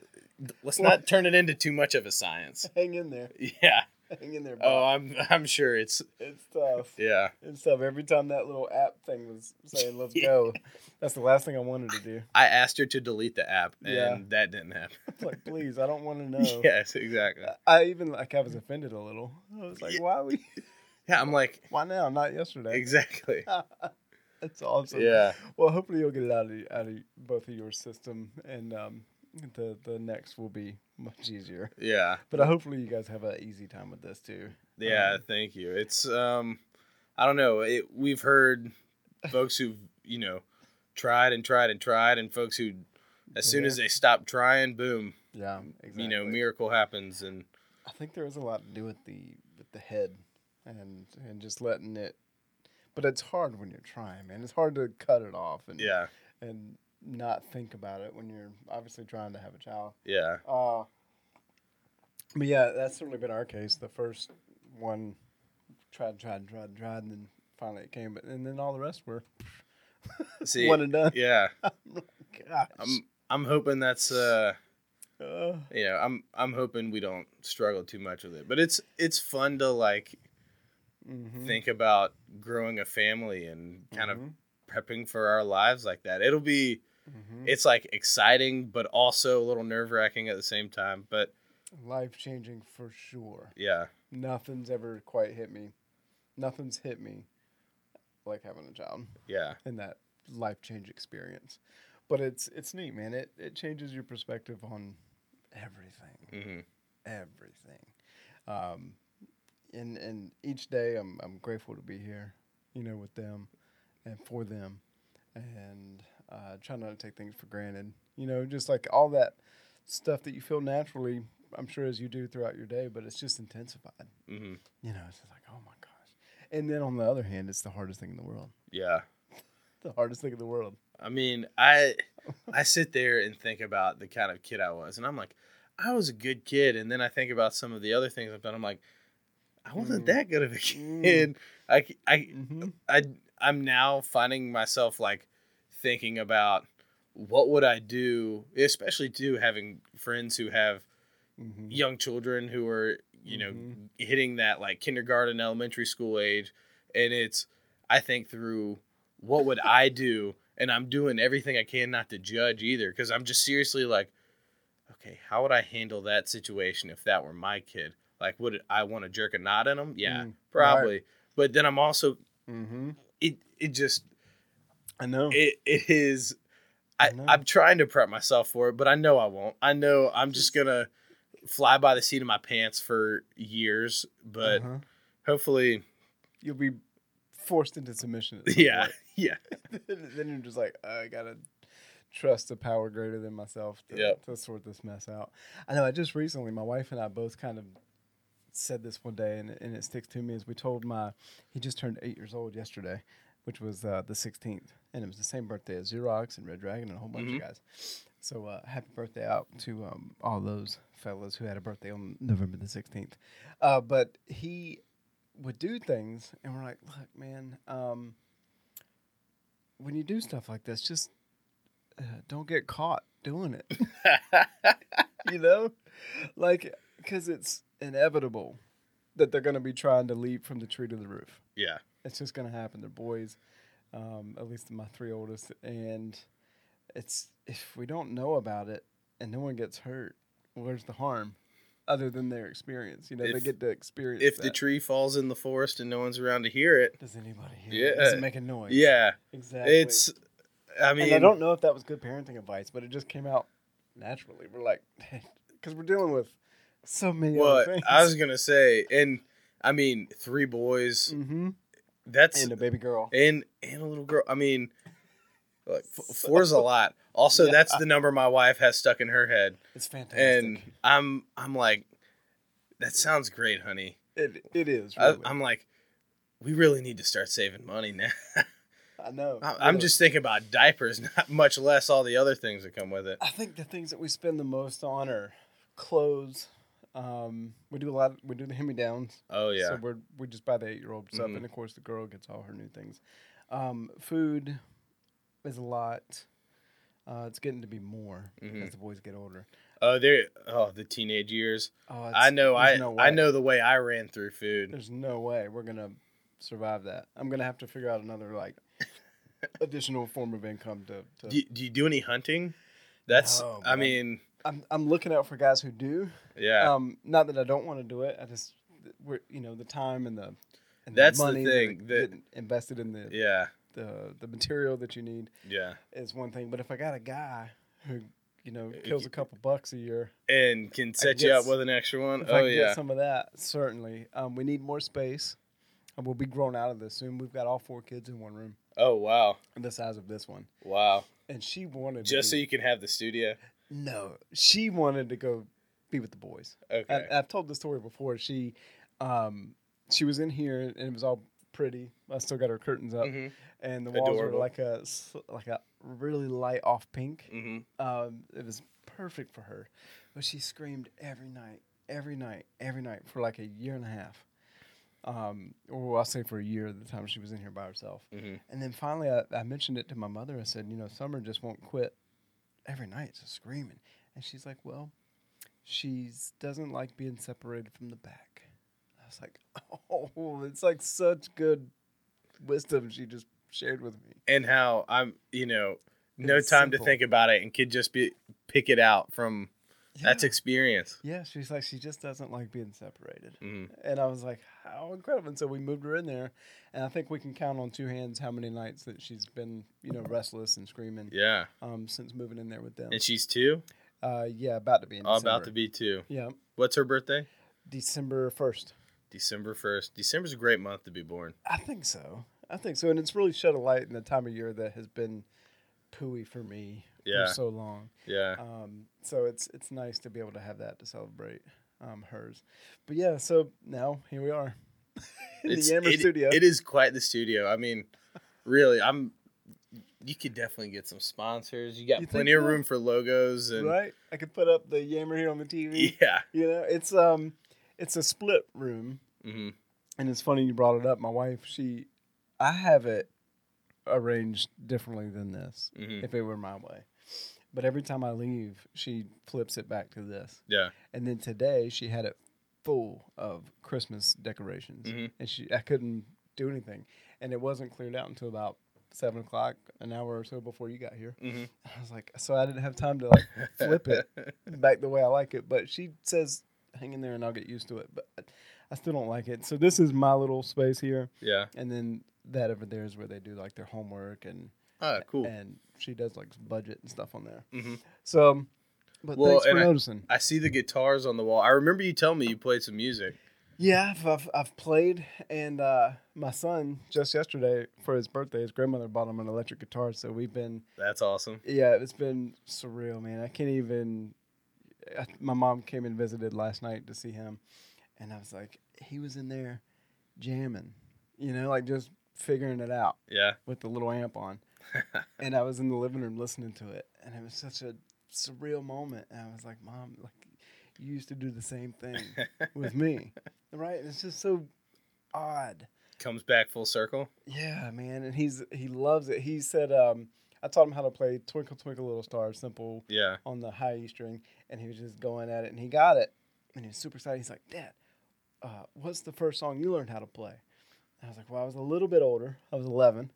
Let's not turn it into too much of a science. Hang in there. Yeah. Hang in there. Oh, I'm I'm sure it's it's tough. yeah. It's tough. Every time that little app thing was saying "Let's go," that's the last thing I wanted to do. I asked her to delete the app, and Yeah. that didn't happen. Like, please, I don't want to know. yes, exactly. I even like I was offended a little. I was like, Yeah. why we? Yeah, I'm like Why now? Not yesterday. exactly. That's awesome. Yeah. Well, hopefully you'll get it out of out of both of your system, and um, the the next will be much easier. Yeah. But uh, hopefully you guys have an easy time with this too. Yeah, Um, thank you. It's um I don't know. It, we've heard folks who've, you know, tried and tried and tried and folks who as soon as they stop trying, boom, yeah, exactly. you know, miracle happens and I think there is a lot to do with the with the head, and and just letting it. But it's hard when you're trying, man. It's hard to cut it off and yeah. and not think about it when you're obviously trying to have a child. Yeah. Uh, but yeah, that's certainly been our case. The first one tried, tried, tried, tried, and then finally it came. But and then all the rest were See. one and done. Yeah. Gosh. I'm I'm hoping that's uh Uh, you know, I'm I'm hoping we don't struggle too much with it. But it's it's fun to like mhm, think about growing a family and kind of mhm, prepping for our lives like that. It'll be mhm. it's like exciting but also a little nerve wracking at the same time. But life changing for sure. yeah. Nothing's ever quite hit me. Nothing's hit me like having a child Yeah. in that life change experience. But it's it's neat, man. It it changes your perspective on everything. hmm everything. Um, and and each day I'm I'm grateful to be here, you know, with them and for them, and uh, try not to take things for granted. You know, just like all that stuff that you feel naturally, I'm sure as you do throughout your day, but it's just intensified. hmm You know, it's just like oh my gosh. And then on the other hand, it's the hardest thing in the world. Yeah. The hardest thing in the world. I mean, I I sit there and think about the kind of kid I was, and I'm like, I was a good kid, and then I think about some of the other things I've done. I'm like, I wasn't Mm. that good of a Mm. kid. I, I, Mm-hmm. I, I'm now finding myself like thinking about what would I do, especially too having friends who have Mm-hmm. young children who are you know Mhm. hitting that like kindergarten elementary school age and it's i think through what would i do and i'm doing everything i can not to judge either because i'm just seriously like okay how would i handle that situation if that were my kid like would i want to jerk a knot in them yeah Mm, probably but then i'm also Mm-hmm. it it just I know. it, it is I, I I'm trying to prep myself for it, but I know I won't. I know I'm just gonna fly by the seat of my pants for years, but Uh-huh. hopefully, you'll be forced into submission. yeah, point. yeah, then you're just like, I gotta trust a power greater than myself to, Yep. to sort this mess out. I know. I just recently, my wife and I both kind of said this one day, and, it- and it sticks to me. As we told my, he just turned eight years old yesterday, which was uh, the 16th, and it was the same birthday as Xerox and Red Dragon and a whole bunch Mhm. of guys. So uh, happy birthday out to um, all those fellas who had a birthday on November the 16th. Uh, but he would do things, and we're like, look, man, um, when you do stuff like this, just uh, don't get caught doing it. you know, like because it's inevitable that they're going to be trying to leap from the tree to the roof. Yeah, It's just going to happen. They're boys, um, at least my three oldest, and it's if we don't know about it and no one gets hurt, where's the harm? Other than their experience, you know, they get to experience. if the tree falls in the forest and no one's around to hear it, does anybody hear? it? Yeah. Does it make a noise? yeah, exactly. it's. I mean, and I don't know if that was good parenting advice, but it just came out naturally. We're like, because we're dealing with so many things. I was gonna say, and I mean, three boys. hmm That's and a baby girl. and and a little girl. I mean, like f- four's a lot. Also, Yeah. that's the number my wife has stuck in her head, It's fantastic. and I'm I'm like, that sounds great, honey. it it is. Really. I, I'm like, we really need to start saving money now. I know. I- I'm just thinking about diapers, not much less all the other things that come with it. I think the things that we spend the most on are clothes. Um, we do a lot. we do the hand me downs. Oh yeah, So we're we just buy the eight year old stuff, Mhm. and of course the girl gets all her new things. Um, food is a lot. Uh, it's getting to be more Mhm. as the boys get older. Oh, there. Oh, the teenage years. Oh, I know. I no I know the way I ran through food. There's no way we're gonna survive that. I'm gonna have to figure out another like additional form of income to. to Do, do you do any hunting? That's. No, I mean, I'm I'm looking out for guys who do. yeah. Um, not that I don't want to do it. I just we're you know the time and the and That's the money thing, that, that- invested in the, yeah. the the material that you need Yeah. is one thing. But if I got a guy who you know kills a couple bucks a year, And can set you up with an extra one. if Oh I can yeah. get some of that, certainly. Um, we need more space. And we'll be grown out of this soon. We've got all four kids in one room, oh wow. the size of this one. Wow. And she wanted Just so you can have the studio. No, she wanted to go be with the boys. Okay. I, I've told the story before. She, um, she was in here and it was all pretty. I still got her curtains up, Mhm. and the walls Adorable. were like a like a really light off pink. Mhm. Um, it was perfect for her, but she screamed every night, every night, every night for like a year and a half. Um, or I'll say for a year, the time she was in here by herself. Mhm. And then finally, I, I mentioned it to my mother. I said, you know, Summer just won't quit. Every night, just screaming. And she's like, well, she doesn't like being separated from the back. I was like, oh, it's like such good wisdom she just shared with me. And how I'm, you know, no It's time to think about it and could just be pick it out from that's experience. Yeah, she's like, she just doesn't like being separated. Mhm. And I was like, how incredible. And so we moved her in there. And I think we can count on two hands how many nights that she's been, you know, restless and screaming Yeah. um, since moving in there with them. And she's two. Uh, yeah, about to be in Oh, December. about to be two. Yeah, What's her birthday? December 1st. December first. December's a great month to be born. I think so. I think so. And it's really shed a light in the time of year that has been pooey for me Yeah. for so long. Yeah. Um, so it's it's nice to be able to have that to celebrate um, hers. But yeah, so now here we are the Yammer it- studio. It is quite the studio. I mean, really, I'm. You could definitely get some sponsors. You got You plenty of room for logos and right? I could put up the Yammer here on the TV. yeah. You know, it's um, it's a split room, hmm and it's funny you brought it up. My wife, she, I have it arranged differently than this. hmm If it were my way, but every time I leave, she flips it back to this. Yeah. And then today she had it full of Christmas decorations, Mhm. and she I couldn't do anything, and it wasn't cleared out until about seven o'clock, an hour or so before you got here. hmm I was like, so I didn't have time to like flip it back the way I like it. But she says, hang in there and I'll get used to it. But I still don't like it. So this is my little space here, Yeah. and then that over there is where they do like their homework and Ah, cool. and she does like budget and stuff on there. Mhm. So, but Well, thanks for and I- noticing. I see the guitars on the wall. I remember you telling me you played some music. Yeah, I've, I've, I've played, and uh, my son just yesterday for his birthday, his grandmother bought him an electric guitar. So we've been, That's awesome. yeah, it's been surreal, man. I can't even. I, my mom came and visited last night to see him, and I was like, he was in there jamming, you know, like just figuring it out Yeah. with the little amp on. and I was in the living room listening to it, and it was such a surreal moment. And I was like, Mom, like you used to do the same thing with me, right? It's just so odd. Comes back full circle. Yeah, man, and he's he loves it. He said, um, I taught him how to play "Twinkle Twinkle Little Star" simple Yeah. on the high E string, and he was just going at it, and he got it, and he was super excited. He's like, Dad, uh, what's the first song you learned how to play? I was like, Well, I was a little bit older. I was 11.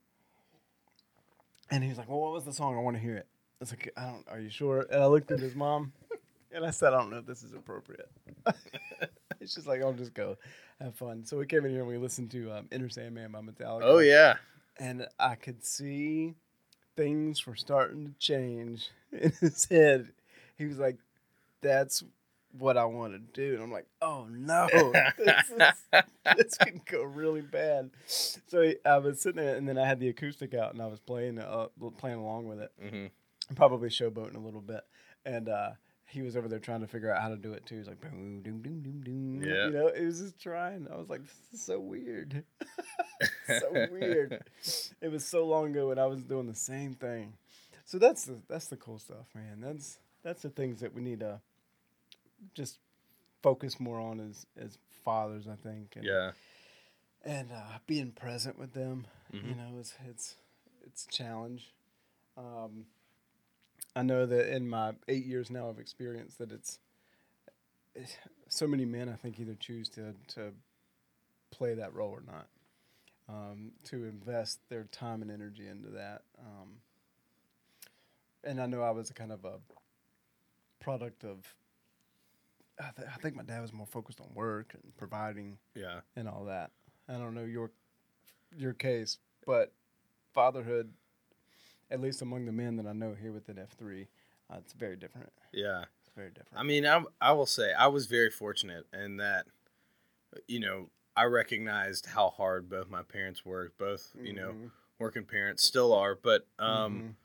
And he was like, Well, what was the song? I want to hear it. I was like, I don't, are you sure? And I looked at his mom and I said, I don't know if this is appropriate. it's just like, I'll just go have fun. So we came in here and we listened to um, Enter Sandman by Metallica. Oh yeah. And I could see things were starting to change in his head. He was like, That's what I want to do. And I'm like, Oh no, this, is, this can go really bad. So I was sitting there, and then I had the acoustic out, and I was playing uh, playing along with it, hmm probably showboating a little bit, and uh, he was over there trying to figure out how to do it too. He's like, boom, doom, doom, doom, doom. Yeah. You know, it was just trying. I was like, this is so weird. so weird. It was so long ago, and I was doing the same thing. So that's the that's the cool stuff, man. That's that's the things that we need to just focus more on as as fathers, I think. And, Yeah. and uh, being present with them. You Mhm. know, it's it's it's a challenge. Um, I know that in my eight years now of experience that it's, it's so many men I think either choose to to play that role or not, um, to invest their time and energy into that. Um, and I know I was a kind of a product of. I, th- I think my dad was more focused on work and providing Yeah. and all that. I don't know your your case, but fatherhood, at least among the men that I know here within F three, uh, it's very different. Yeah. It's very different. I mean, I, I will say I was very fortunate in that, you know, I recognized how hard both my parents worked, both, you know, Mhm. working parents still are. But um,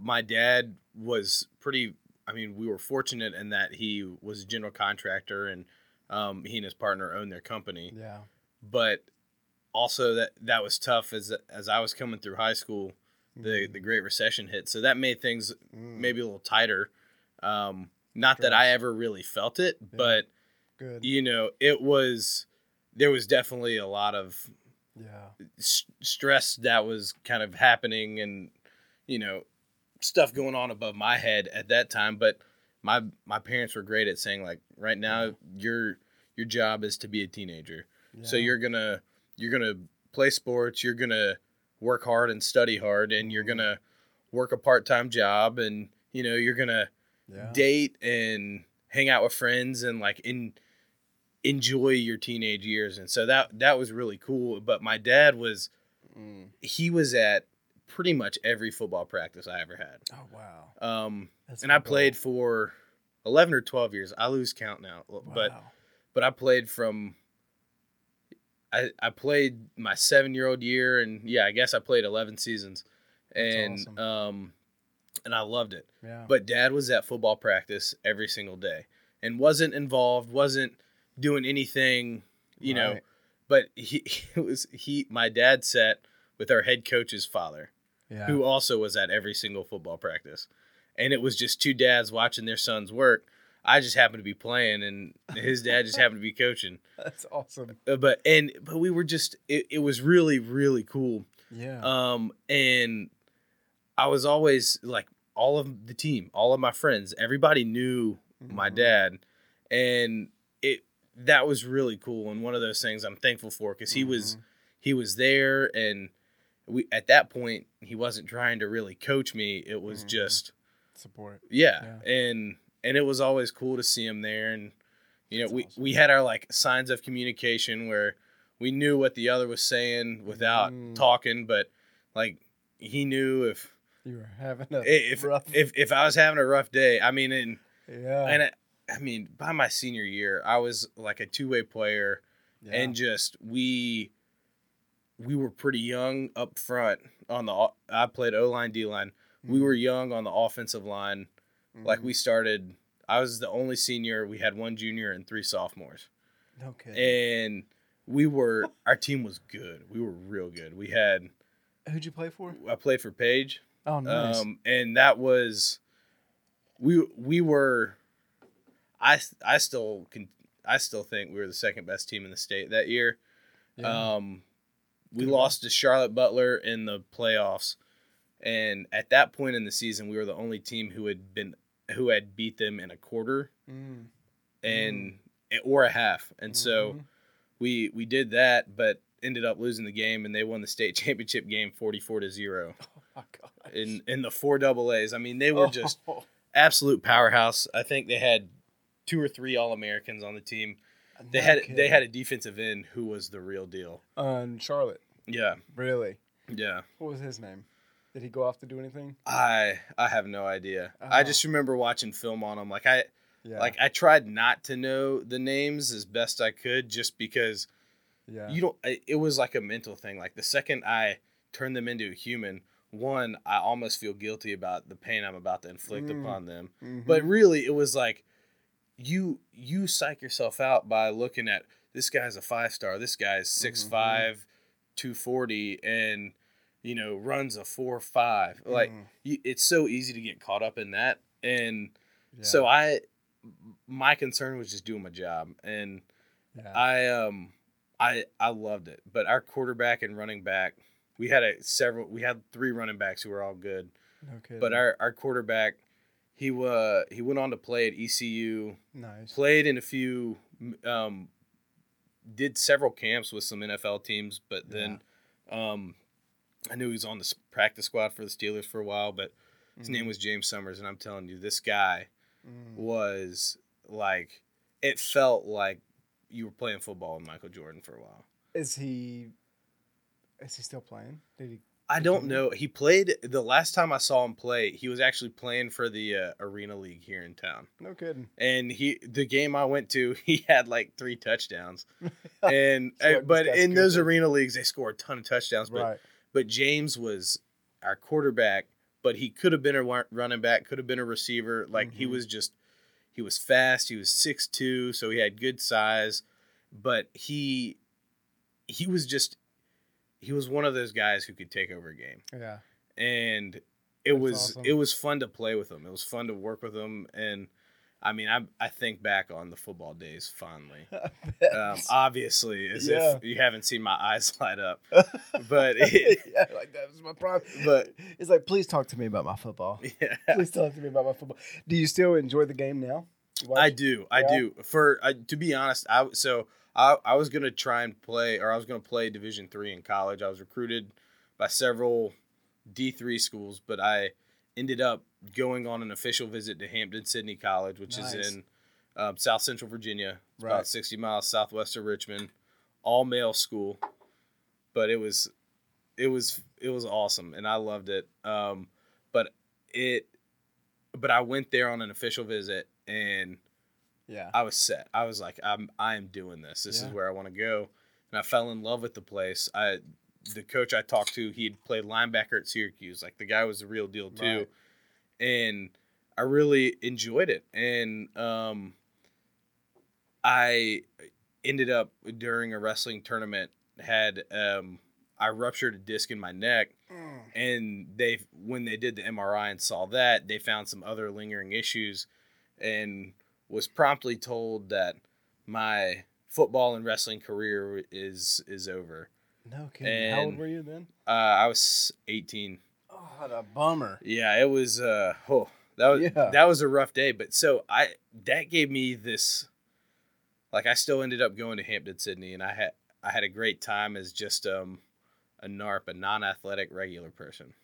my dad was pretty, I mean, we were fortunate in that he was a general contractor and um, he and his partner owned their company. yeah, But also that that was tough as as I was coming through high school, the the Great Recession hit. So that made things Mm. maybe a little tighter. Um, not that I ever really felt it, but good. you know, it was there was definitely a lot of Yeah, s- stress that was kind of happening and you know stuff going on above my head at that time but my my parents were great at saying like right now your your job is to be a teenager. So you're gonna you're gonna play sports you're gonna work hard and study hard and you're gonna work a part-time job and you know you're gonna yeah. date and hang out with friends and like in enjoy your teenage years. And so that that was really cool but my dad was Mm. he was at pretty much every football practice I ever had. Oh wow, um That's and I a goal. played for 11 or 12 years. I lose count now but Wow. but I played from I I played my 7-year-old year and yeah I guess I played 11 seasons. That's and awesome. um and I loved it. Yeah, but dad was at football practice every single day and wasn't involved wasn't doing anything you know. But he, he was he my dad sat with our head coach's father yeah, who also was at every single football practice. And it was just two dads watching their sons work. I just happened to be playing and his dad just happened to be coaching. That's awesome. Uh, but and but we were just it, it was really really cool. Yeah, um, and I was always like all of the team, all of my friends, everybody knew my Mhm. dad, and it that was really cool and one of those things I'm thankful for because he was Mhm. he was there and we at that point he wasn't trying to really coach me. It was Mhm. just support. yeah, and and it was always cool to see him there and you know That's we awesome. we had our like signs of communication where we knew what the other was saying without Mm. talking but like he knew if You were having a if rough. if if I was having a rough day I mean and yeah, and I, I mean by my senior year I was like a two-way player yeah. and just we we were pretty young up front on the I played O-line D-line we Mhm. were young on the offensive line like Mhm. we started, I was the only senior. We had one junior and three sophomores, Okay. and we were our team was good. We were real good. We had Who'd you play for? I played for Page, Oh, nice. um, and that was we we were. I I still can I still think we were the second best team in the state that year. yeah. Um, we Good lost to Charlotte Butler in the playoffs, and at that point in the season, we were the only team who had been who had beat them in a quarter Mm. and or a half. And so Mhm. we we did that, but ended up losing the game, and they won the state championship game forty four to zero oh my gosh. in in the four double A's. I mean, they were just Oh, absolute powerhouse. I think they had two or three All Americans on the team. They had they had a defensive end who was the real deal. on Charlotte. Yeah, Really? yeah. What was his name? Did he go off to do anything? I I have no idea. I Oh. just remember watching film on him. Like I Yeah. like I tried not to know the names as best I could, just because yeah. you don't. It was like a mental thing. Like the second I turn them into a human, one I almost feel guilty about the pain I'm about to inflict Mm. upon them. Mhm. But really, it was like you you psych yourself out by looking at this guy's a five star, this guy's six Mhm. five, two forty, and you know runs a four five. Like Mm. you, it's so easy to get caught up in that, and Yeah. so I my concern was just doing my job, and yeah. I um I I loved it. But our quarterback and running back, we had a several we had three running backs who were all good. no. But our, our quarterback, He uh, he went on to play at ECU, Nice. played in a few, um, did several camps with some NFL teams, but then um, I knew he was on the practice squad for the Steelers for a while. But his Mm-hmm. name was James Summers, and I'm telling you, this guy Mm. was like, it felt like you were playing football with Michael Jordan for a while. Is he? Is he still playing? Did he? I don't know. He played the last time I saw him play. He was actually playing for the uh, Arena League here in town, No kidding. and he the game I went to, he had like three touchdowns. And uh, but in those arena leagues, they score a ton of touchdowns. But right. but James was our quarterback, but he could have been a running back, could have been a receiver. Like he Mhm. was just he was fast. He was six two, so he had good size. But he he was just he was one of those guys who could take over a game Yeah. and it That's was awesome. it was fun to play with him. It was fun to work with him, and I mean, I I think back on the football days fondly. Um, obviously, as Yeah. if you haven't seen my eyes light up, but it, yeah, like that was my problem. but It's like, please talk to me about my football. yeah, Please talk to me about my football. Do you still enjoy the game now? I do, I Yeah. do. For I, to be honest, I so I I was gonna try and play, or I was gonna play Division three in college. I was recruited by several D three schools, but I ended up going on an official visit to Hampden-Sydney College, which Nice. is in um, South Central Virginia. Right. about sixty miles southwest of Richmond. All male school, but it was it was it was awesome, and I loved it. Um, but it but I went there on an official visit and Yeah. I was set. I was like, I'm I am doing this. This Yeah. is where I want to go. And I fell in love with the place. I the coach I talked to, he'd played linebacker at Syracuse. Like the guy was the real deal too. Right. And I really enjoyed it. And um I ended up during a wrestling tournament had um I ruptured a disc in my neck Mm. and they when they did the MRI and saw that they found some other lingering issues and was promptly told that my football and wrestling career is is over. No kidding. How old were you then? Uh, I was 18. Oh, what a bummer. Yeah, it was uh oh that was Yeah. that was a rough day, but so I that gave me this like I still ended up going to Hampden-Sydney and I had I had a great time as just um a NARP, a non-athletic regular person.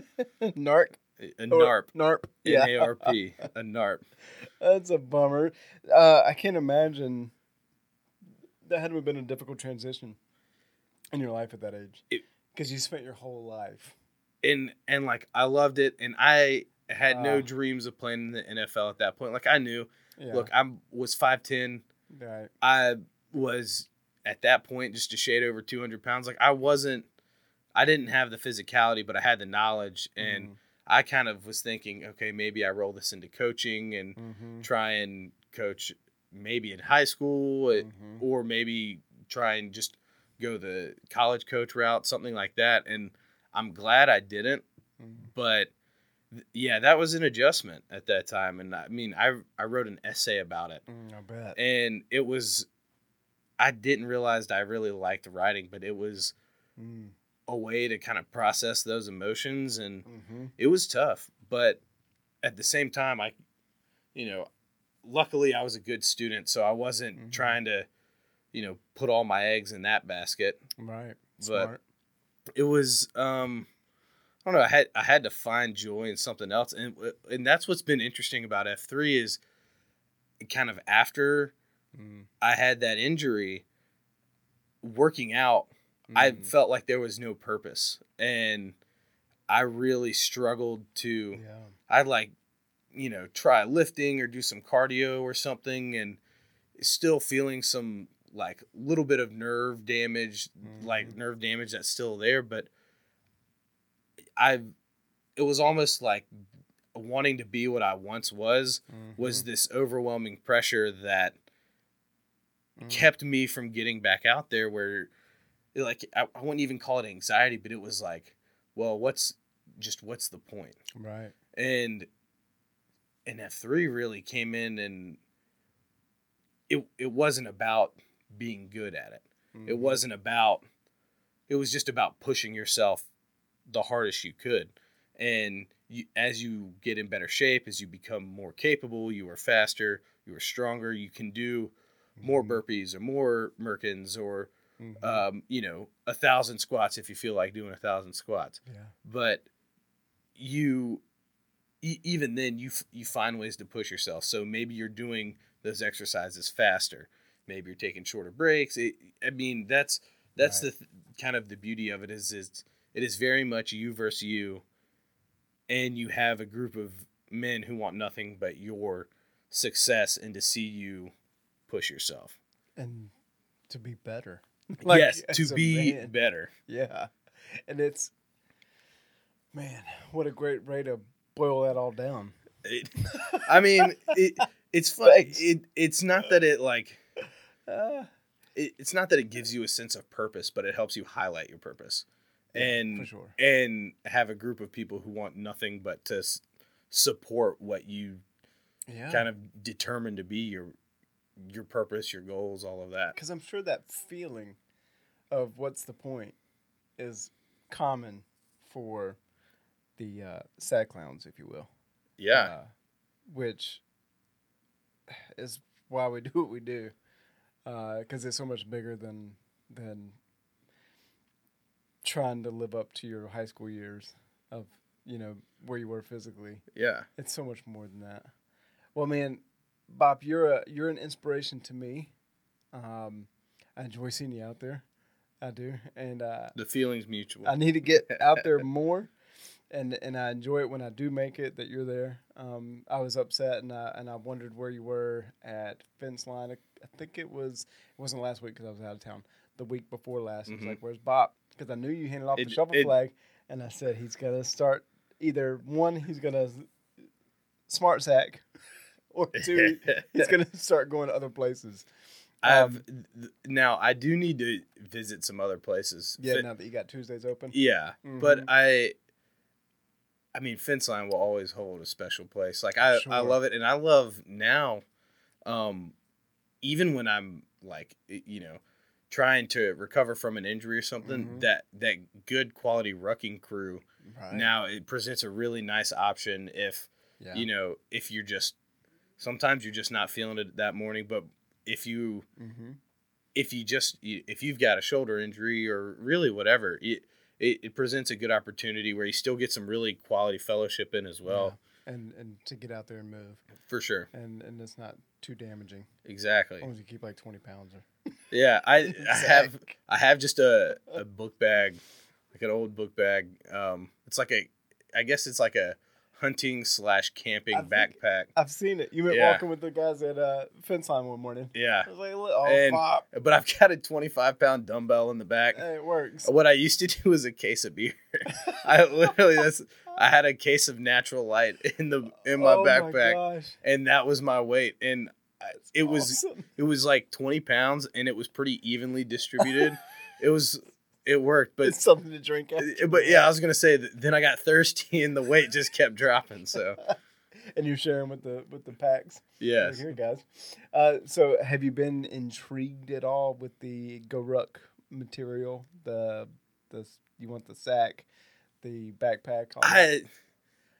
Narc. A NARP. Narp. Yeah. N-A-R-P, a NARP. That's a bummer. Uh, I can't imagine that had to have been a difficult transition in your life at that age. Because you spent your whole life. And and like I loved it and I had no Ah. dreams of playing in the NFL at that point. Like I knew, Yeah. look, I was 5'10", right. I was at that point just a shade over 200 pounds. Like I wasn't, I didn't have the physicality, but I had the knowledge. And Mhm. I kind of was thinking, okay, maybe I roll this into coaching and Mhm. try and coach maybe in high school uh, Mhm. or maybe try and just go the college coach route, something like that. And I'm glad I didn't, Mhm. but yeah, that was an adjustment at that time. And I mean, I, I wrote an essay about it Mm, I bet. and it was i didn't realize i really liked writing but it was Mm. A way to kind of process those emotions and Mhm. it was tough but at the same time i you know luckily i was a good student so i wasn't Mhm. trying to you know put all my eggs in that basket Right. But- Smart. it was um I don't know. I had I had to find joy in something else, and and that's what's been interesting about F three is kind of after Mm. I had that injury, working out, I Mm. felt like there was no purpose. And I really struggled to, Yeah. I'd like, you know, try lifting or do some cardio or something and still feeling some like little bit of nerve damage, like Mhm. nerve damage that's still there. But I, it was almost like wanting to be what I once was, was Mhm. this overwhelming pressure that Mm. kept me from getting back out there where like I, I wouldn't even call it anxiety but it was like well what's just what's the point Right. and and f3 really came in and it it wasn't about being good at it it Mhm. wasn't about it was just about pushing yourself the hardest you could and you, as you get in better shape, as you become more capable, you are faster, you are stronger, you can do more Mhm. burpees or more merkins or Mhm. um, you know a thousand squats if you feel like doing a thousand squats. yeah. But you e- even then you f- you find ways to push yourself. So maybe you're doing those exercises faster. Maybe you're taking shorter breaks. It, I mean, that's that's Right. the th- kind of the beauty of it is is it is very much you versus you, and you have a group of men who want nothing but your success and to see you push yourself. And to be better. yes, to be man. better. Yeah. And it's man, what a great way to boil that all down. It, I mean, it, it's fun. Thanks. It, it's not that it like Uh, it, it's not that it gives you a sense of purpose, but it helps you highlight your purpose, and for sure. and have a group of people who want nothing but to s- support what you Yeah. kind of determine to be your your purpose, your goals, all of that. because I'm sure that feeling of what's the point is common for the uh, sad clowns, if you will. Yeah, Uh, which is why we do what we do, because it's so much bigger than than trying to live up to your high school years of you know where you were physically. yeah, It's so much more than that. Well, man, Bob, you're a you're an inspiration to me. Um, I enjoy seeing you out there. I do, and uh, the feeling's mutual. I need to get out there more, and and I enjoy it when I do make it that you're there. Um, I was upset and I and I wondered where you were at fence line. I think it was it wasn't last week because I was out of town. The week before last, I was like, "Where's Bob?" Because I knew you handed off the It- shovel it- flag, and I said he's gonna start either one, he's gonna smart sack, or two, he's gonna start going to other places. I've um, now I do need to visit some other places. Yeah, Fi- now that you got Tuesdays open. Yeah, but Mhm. I, I mean, fence line will always hold a special place. Like I, I love it, and I love now, um, even when I'm like, you know, trying to recover from an injury or something, Mhm. that that good quality rucking crew Right. now it presents a really nice option if yeah. you know if you're just sometimes you're just not feeling it that morning, but if you mm-hmm. if you just if you've got a shoulder injury or really whatever it, it, it presents a good opportunity where you still get some really quality fellowship in as well. And and to get out there and move, for sure. And and it's not too damaging. Exactly. As long as you keep like twenty pounds or. yeah i i have i have just a, a book bag like an old book bag. Um it's like a i guess it's like a hunting slash camping I backpack I've seen it. You went Yeah. walking with the guys at uh, fence line one morning. yeah was like, oh, And- Bob, but i've got a 25 pound dumbbell in the back hey, it works. what i used to do was a case of beer i literally that's I had a case of natural light in the in my oh backpack, My gosh. and that was my weight. And it was Awesome. it was like twenty pounds, and it was pretty evenly distributed. it was it worked, but it's something to drink. After but yeah, I was gonna say that then I got thirsty, and the weight just kept dropping. So and you're sharing with the with the packs. yes, Here, guys. Uh, so, have you been intrigued at all with the GORUCK material? The the you want the sack, the backpack. I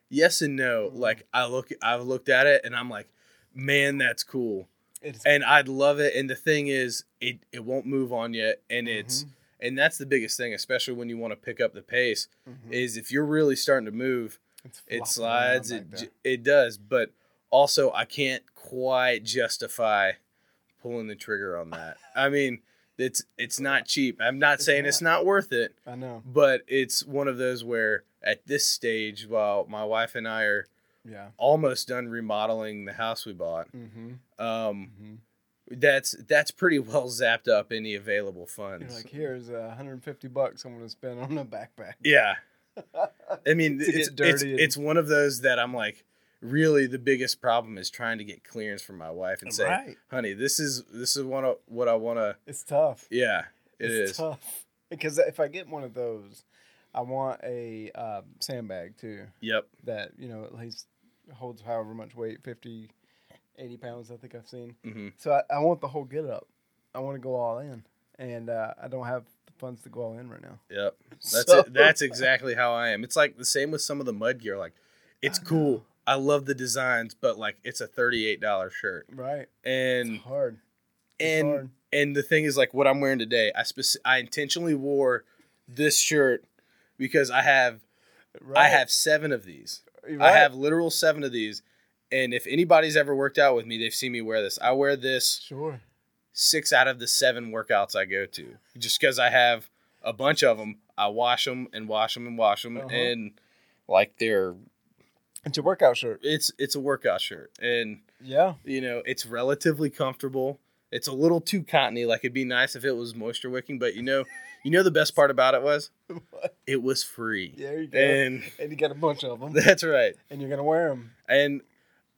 yes and no. Like I look, I've looked at it, and I'm like, man, that's cool, It's and I'd love it. And the thing is, it it won't move on yet, and it's Mhm. And that's the biggest thing, especially when you want to pick up the pace. mhm. Is if you're really starting to move, it slides, it it does, but also I can't quite justify pulling the trigger on that. I mean, it's it's not cheap. I'm not It's saying it's not. not worth it, I know. but it's one of those where at this stage, while my wife and I are Yeah. almost done remodeling the house we bought, Mm-hmm. um, mm-hmm. That's that's pretty well zapped up any available You're funds. like, here's uh, 150 bucks I'm going to spend on a backpack. yeah, I mean, it's, get it's and- it's one of those that I'm like, really, the biggest problem is trying to get clearance from my wife and say, right. honey, this is this is one of what I want to. It's tough. Yeah, it it's is. tough. Because if I get one of those, I want a uh, sandbag too. Yep. that you know at least holds however much weight 50 80 pounds i think i've seen hmm so i, I want the whole get up i want to go all in and uh, I don't have the funds to go all in right now. Yep. That's So- it. That's exactly how I am. It's like the same with some of the mud gear. Like, it's cool. I love the designs, but like it's a thirty-eight dollar shirt, Right. and It's hard. It's and hard. and the thing is like what I'm wearing today. I speci- I intentionally wore this shirt because I have I have seven of these. You're I have literal seven of these, and if anybody's ever worked out with me, they've seen me wear this. I wear this Sure. six out of the seven workouts I go to, just because I have a bunch of them. I wash them and wash them and wash them, Uh-huh. and like they're It's a workout shirt. it's it's a workout shirt, and Yeah. you know it's relatively comfortable. It's a little too cottony. Like it'd be nice if it was moisture wicking, but you know, you know the best part about it was it was free, There you go. and And you got a bunch of them, that's right. and you're gonna wear them. And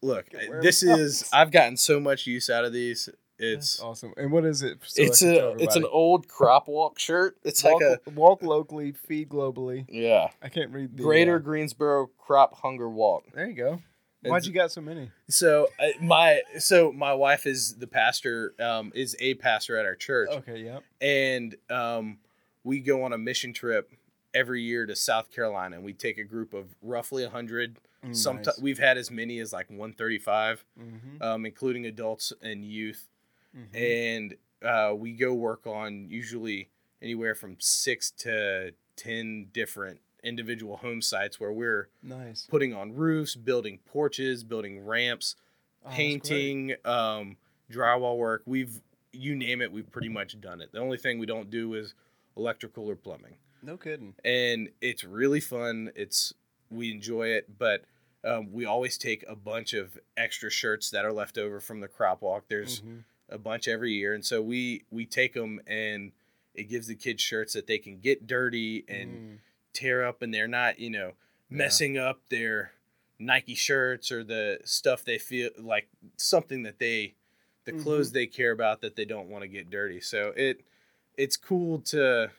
look, this is I've gotten so much use out of these. It's awesome. And what is it? so it's a it's an old crop walk shirt. It's walk, like a walk locally, feed globally. yeah I can't read the Greater uh, Greensboro Crop Hunger Walk. there you go. Why'd you got so many? So uh, my so my wife is the pastor, um, is a pastor at our church, Okay. Yep. and um, we go on a mission trip every year to South Carolina, and we take a group of roughly hundred. Sometimes nice. we've had as many as like one thirty five, Mhm, um, including adults and youth, mhm. and uh, we go work on usually anywhere from six to ten different individual home sites where we're nice. putting on roofs, building porches, building ramps, Oh, painting, um, drywall work. We've you name it, we've pretty much done it. The only thing we don't do is electrical or plumbing, No kidding. and it's really fun. It's we enjoy it, but um, we always take a bunch of extra shirts that are left over from the crop walk. There's Mhm. a bunch every year, and so we we take them and it gives the kids shirts that they can get dirty and Mm. tear up and they're not, you know, messing up their Nike shirts or the stuff they feel like something that they the Mhm. clothes they care about that they don't want to get dirty. So it it's cool to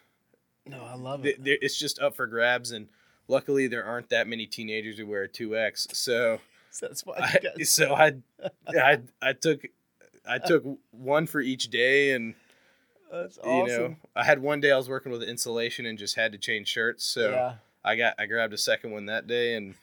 No, I love it. there- it's just up for grabs and luckily there aren't that many teenagers who wear a 2X. So That's why. I, got so I I I took I took one for each day and That's you know I had one day I was working with insulation and just had to change shirts. So yeah, I got I grabbed a second one that day and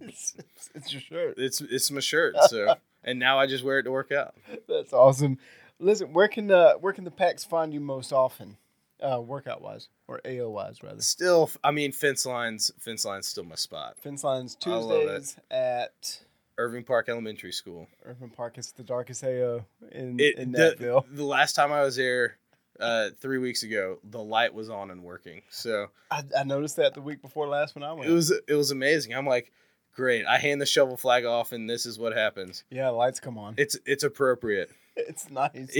it's, it's, it's your shirt. it's it's my shirt. So and now I just wear it to work out. That's awesome. Listen, where can uh, where can the packs find you most often, uh, workout wise or AO wise rather? Still, I mean, fence lines. Fence lines still my spot. Fence lines. Tuesdays at Irving Park Elementary School. Irving Park. is the darkest AO in It in the, Natville. the last time I was there, uh, three weeks ago, the light was on and working. So I, I noticed that the week before last when I went. it was it was amazing. I'm like, great. I hand the shovel flag off, and this is what happens. yeah, lights come on. It's it's appropriate. it's nice.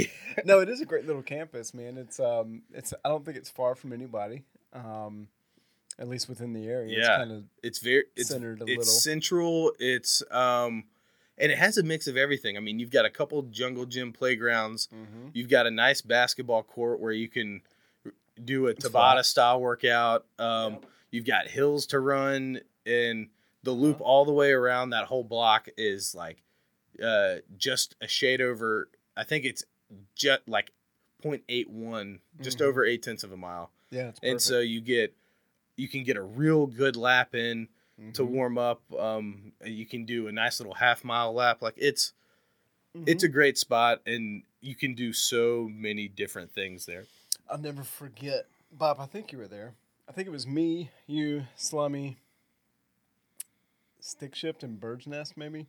no, it is a great little campus, man. It's um, it's I don't think it's far from anybody. Um, at least within the area. It's Yeah. kind of It's very it's Centered a it's little. central. It's um, and it has a mix of everything. I mean, you've got a couple jungle gym playgrounds. mm-hmm. You've got a nice basketball court where you can do a Tabata style workout. Um, Yep. You've got hills to run, and the loop Uh-huh. all the way around that whole block is like uh, just a shade over. I think it's just like 0.81, just Mhm. over eight tenths of a mile. yeah, it's And so you get you can get a real good lap in to Mhm. warm up. Um, you can do a nice little half mile lap. Like it's Mhm. it's a great spot and you can do so many different things there I'll never forget, Bob. I think you were there. I think it was me, you, Slummy, Stick Shift, and Bird's Nest. Maybe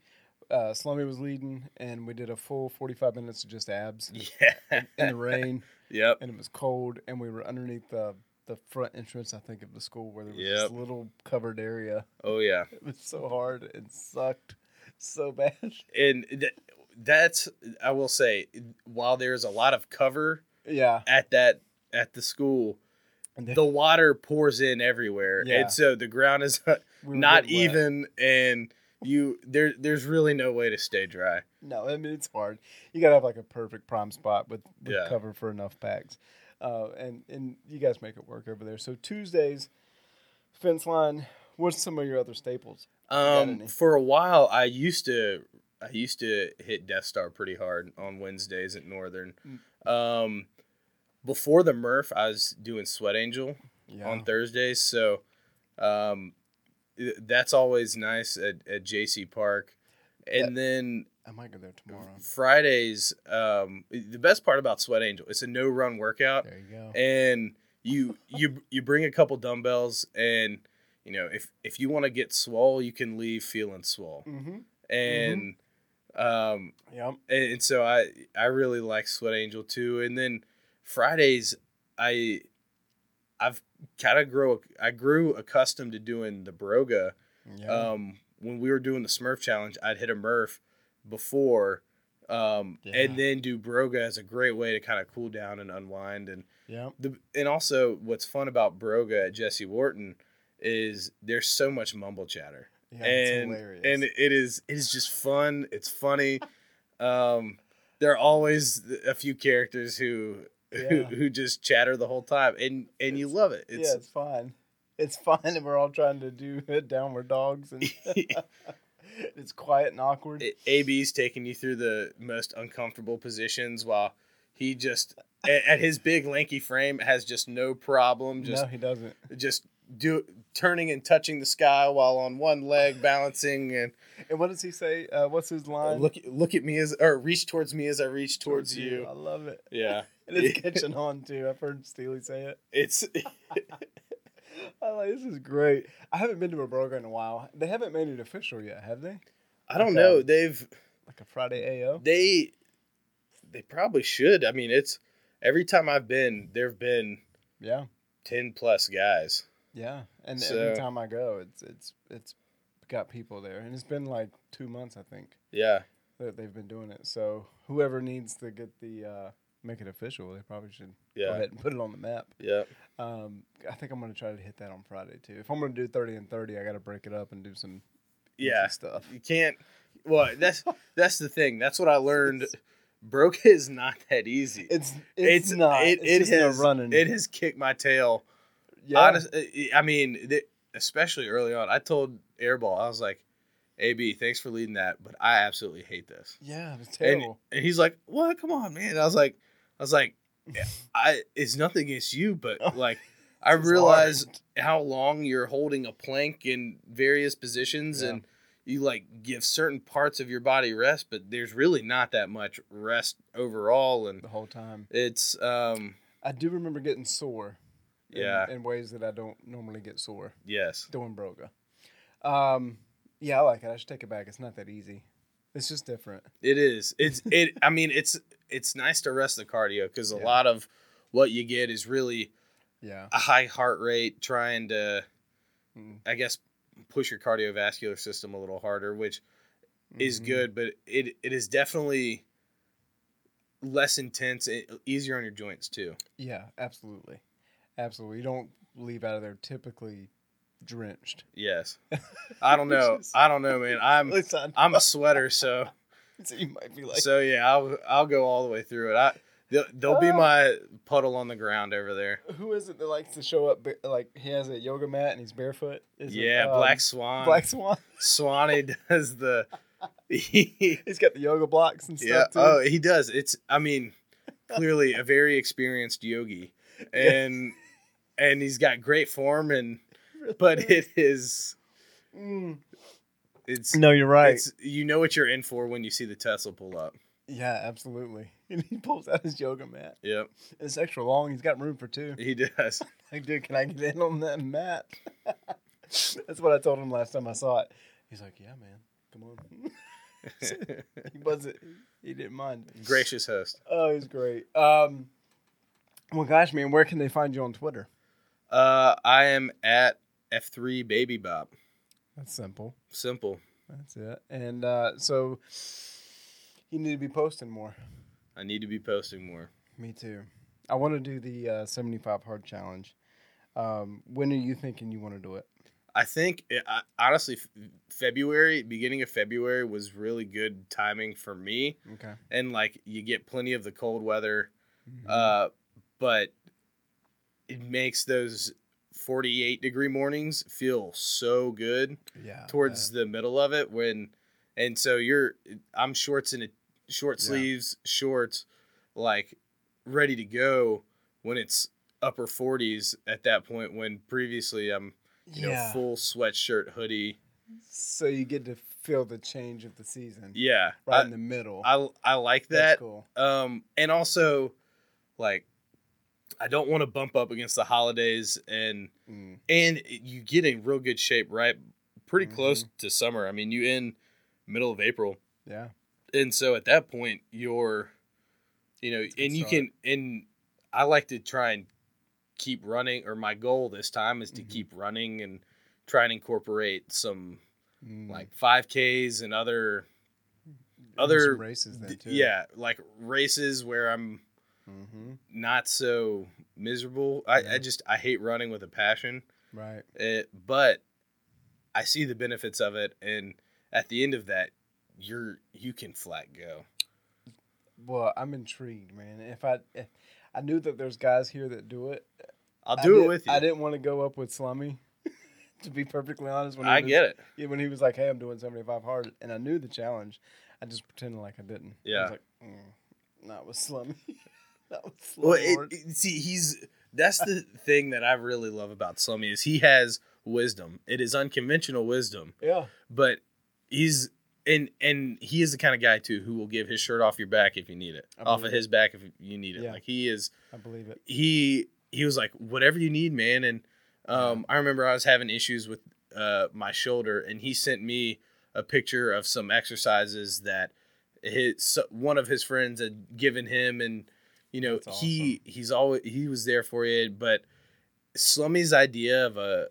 uh, Slummy was leading, and we did a full forty-five minutes of just abs yeah in the rain, yep and it was cold, and we were underneath the the front entrance, I think, of the school where there was Yep. this little covered area. oh yeah It was so hard and sucked so bad. and th- that's i will say while there's a lot of cover Yeah, at that at the school and then the water pours in everywhere Yeah. and so the ground is we not even and you there there's really no way to stay dry No, I mean it's hard. You gotta have like a perfect prime spot with, with Yeah. cover for enough packs, uh, and and you guys make it work over there. So Tuesdays, fence line. What's some of your other staples? Um, for a while, I used to I used to hit Death Star pretty hard on Wednesdays at Northern. Mm. Um, before the Murph, I was doing Sweat Angel Yeah. on Thursdays, so um, that's always nice at, at JC Park. And then I might go there tomorrow. Fridays, um, the best part about Sweat Angel, it's a no run workout, There you go. and you you you bring a couple dumbbells, and you know if if you want to get swole, you can leave feeling swole, Mm-hmm. and um, Yep. and, and so I I really like Sweat Angel too. And then Fridays I I've kind of grow I grew accustomed to doing the Broga. Yeah. Um, when we were doing the Smurf challenge, I'd hit a Murph before, um, Yeah. and then do Broga as a great way to kind of cool down and unwind. And yeah, the and also what's fun about Broga at Jesse Wharton is there's so much mumble chatter Yeah. it's and hilarious. and it is it is just fun. It's funny. um, there are always a few characters who, Yeah. who just chatter the whole time, and and you love it. It's yeah, it's fun. It's fine, and we're all trying to do downward dogs, and it's quiet and awkward. it- AB's taking you through the most uncomfortable positions while he just at, at his big lanky frame has just no problem just no, he doesn't. just do turning and touching the sky while on one leg balancing and And what does he say? Uh, what's his line? look look at me as or reach towards me as I reach towards, you. I love it. Yeah. And it's catching on too. I've heard Steely say it. It's I like this is great. I haven't been to a burger in a while. They haven't made it official yet, have they? I don't Okay. know. They've Like a Friday AO. they they probably should. I mean, it's every time I've been, there've been Yeah, ten plus guys. yeah. And So- every time I go, it's it's it's got people there, and it's been like two months, I think, Yeah, that they've been doing it. So whoever needs to get the uh, make it official, they probably should Yeah. go ahead and put it on the map. yeah. Um, I think I'm gonna try to hit that on Friday too. If I'm gonna do 30 and 30, I got to break it up and do some Yeah. stuff. You can't. Well, that's that's the thing. That's what I learned. Broke is not that easy. It's it's, not. It, it's it has running. It has kicked my tail. yeah. Honest, I mean, especially early on. I told Airball, I was like, "AB, thanks for leading that, but I absolutely hate this." yeah, it was And, terrible. and he's like, "What? Come on, man!" I was like, "I was like, I it's nothing against you, but like, I realize hard. how long you're holding a plank in various positions, Yeah. and you like give certain parts of your body rest, but there's really not that much rest overall, and the whole time. it's um I do remember getting sore. in- Yeah. In, ways that I don't normally get sore yes, doing broga. Um, yeah, I like it. I should take it back. It's not that easy. It's just different. it is. It's it. I mean, it's it's nice to rest the cardio because a Yeah. lot of what you get is really Yeah. a high heart rate, trying to Mm. I guess push your cardiovascular system a little harder, which is Mhm. good, but it it is definitely less intense, easier on your joints too. Yeah, absolutely, absolutely. You don't leave out of there typically drenched. Yes, I don't know. Is- I don't know, man. I'm I'm a sweater, so so you might be like, so yeah, I'll I'll go all the way through it. I they'll, they'll be Oh. my puddle on the ground over there. who is it that likes to show up? ba- Like he has a yoga mat and he's barefoot. Is it, yeah, um, Black Swan. Black Swan. Swanee does the. he, He's got the yoga blocks and yeah. stuff too. Oh, he does. It's. I mean, clearly a very experienced yogi, and and he's got great form, and but it is. Mm. It's. No, you're right. It's you know what you're in for when you see the Tesla pull up. yeah, absolutely. And he pulls out his yoga mat. Yep, It's extra long. He's got room for two. he does. Like, dude, can I get in on that mat? That's what I told him last time I saw it. He's like, yeah, man, come on. he wasn't. He didn't mind. Gracious host. Oh, he's great. Um, well, gosh, man, where can they find you on Twitter? Uh, I am at F3 Baby Bop. That's simple. Simple. That's it. And uh, so you need to be posting more. I need to be posting more. Me too. I want to do the uh, 75 hard challenge. Um, when are you thinking you want to do it? I think it, I, honestly, February, beginning of February, was really good timing for me. Okay. And like, you get plenty of the cold weather, Mhm. uh, but it makes those 48 degree mornings feel so good yeah. towards the middle of it when, and so you're, I'm shorts in a short Yeah. sleeves, shorts, like ready to go when it's upper 40s at that point when previously I'm you know full sweatshirt hoodie. So you get to feel the change of the season. Yeah. Right I, in the middle. I I like That's that. cool. Um and also like I don't want to bump up against the holidays and Mm. and you get in real good shape right pretty close Mm-hmm. to summer. I mean, you in middle of April. Yeah. and so at that point you're you know and you can and i like to try and keep running or my goal this time is to Mhm. keep running and try and incorporate some Mm. like 5ks and other And other races then too. yeah like races where i'm Mm-hmm. not so miserable I, I just i hate running with a passion Right. it, but i see the benefits of it and at the end of that you're you can flat go Well, I'm intrigued, man. If I if I knew that there's guys here that do it, i'll do it with you I didn't want to go up with Slummy. to be perfectly honest, when he I was- get it. yeah, when he was like, "Hey, I'm doing 75 hard," and I knew the challenge, I just pretended like I didn't. Yeah. I Yeah. was like, mm, "Not with Slummy." Well, it, it- see, he's that's the thing that I really love about Slummy is he has wisdom. It is unconventional wisdom, yeah. but he's and and he is the kind of guy too who will give his shirt off your back if you need it, off of believe his back if you need it. Yeah. Like he is I believe it. he he was like whatever you need, man. And um, I remember I was having issues with uh, my shoulder, and he sent me a picture of some exercises that his one of his friends had given him, and you know That's he he's always he was there for you. But Slummy's idea of a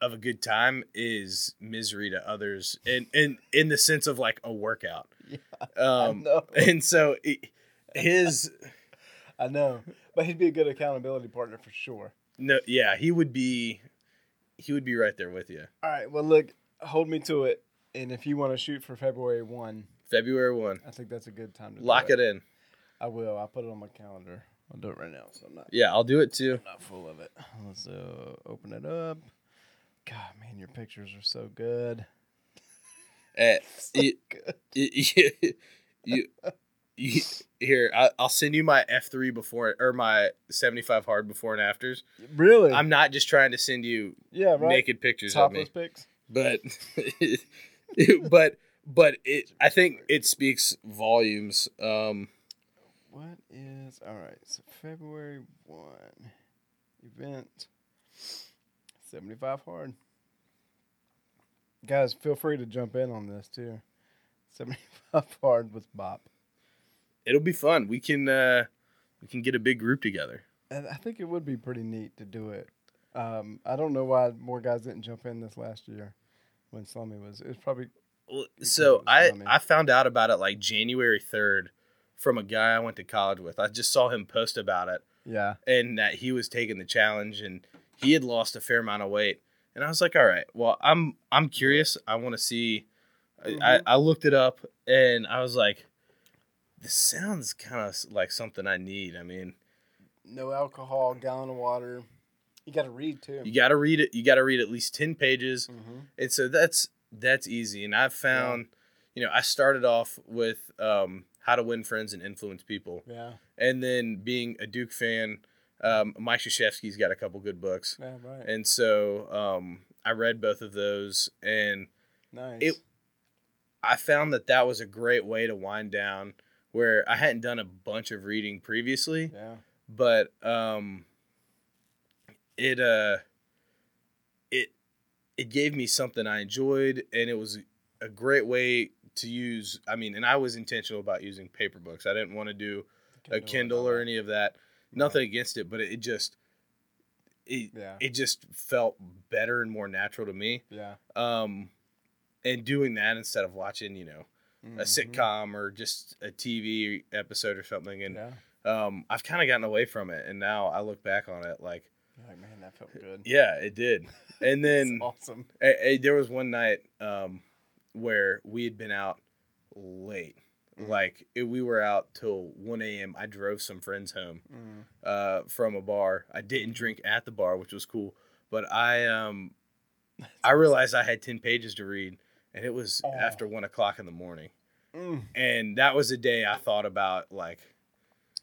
of a good time is misery to others, and and in the sense of like a workout. Yeah, Um, I know. and so it, his I know, but he'd be a good accountability partner for sure. No, yeah, he would be, he would be right there with you. All right. Well, look, hold me to it, and if you want to shoot for February one, February one, I think that's a good time to do lock it in. I will. I'll put it on my calendar. I'll do it right now, so I'm not Yeah, I'll do it too. not full of it. Let's uh, open it up. God, man, your pictures are so good. So you, good. you, you, you- here, I, I'll send you my F three before or my seventy five hard before and afters. Really? I'm not just trying to send you yeah, right. naked pictures of me, Topless pics. but, but, but it. I think it speaks volumes. Um, What is all right? So February one event seventy five hard. Guys, feel free to jump in on this too. Seventy five hard with Bop. it'll be fun. We can, uh, we can get a big group together. And I think it would be pretty neat to do it. Um, I don't know why more guys didn't jump in this last year when Slummy was. It was probably Well, so I. I found out about it like January third from a guy I went to college with. I just saw him post about it yeah. and that he was taking the challenge and he had lost a fair amount of weight. And I was like, all right, well, I'm I'm curious. I want to see. I, Mhm. I, I looked it up and I was like, this sounds kind of like something I need. I mean, No alcohol, gallon of water. You got to read too. you got to read it. You got to read at least ten pages. mm-hmm. and so that's that's easy and i've found you know i started off with um, how to win friends and influence people Yeah. and then being a duke fan um, mike Krzyzewski's got a couple good books Yeah. Right. and so um, i read both of those and nice. it- i found that that was a great way to wind down where i hadn't done a bunch of reading previously yeah. but um it uh it it gave me something I enjoyed and it was a great way to use I mean and I was intentional about using paper books. I didn't want to do a Kindle or any of that. Nothing against it, but it just it Yeah. it just felt better and more natural to me. Yeah. Um and doing that instead of watching, you know, a Mhm. sitcom or just a TV episode or something and Yeah. um, I've kind of gotten away from it, and now I look back on it like, You're like, man, that felt good. yeah, it did. And then awesome. eh, there was one night um, where we had been out late, Mm. like it, we were out till one a.m. I drove some friends home Mm. uh, from a bar. I didn't drink at the bar, which was cool, but I um, I realized I had ten pages to read, and it was Oh. after one o'clock in the morning. Mm. And that was a day I thought about like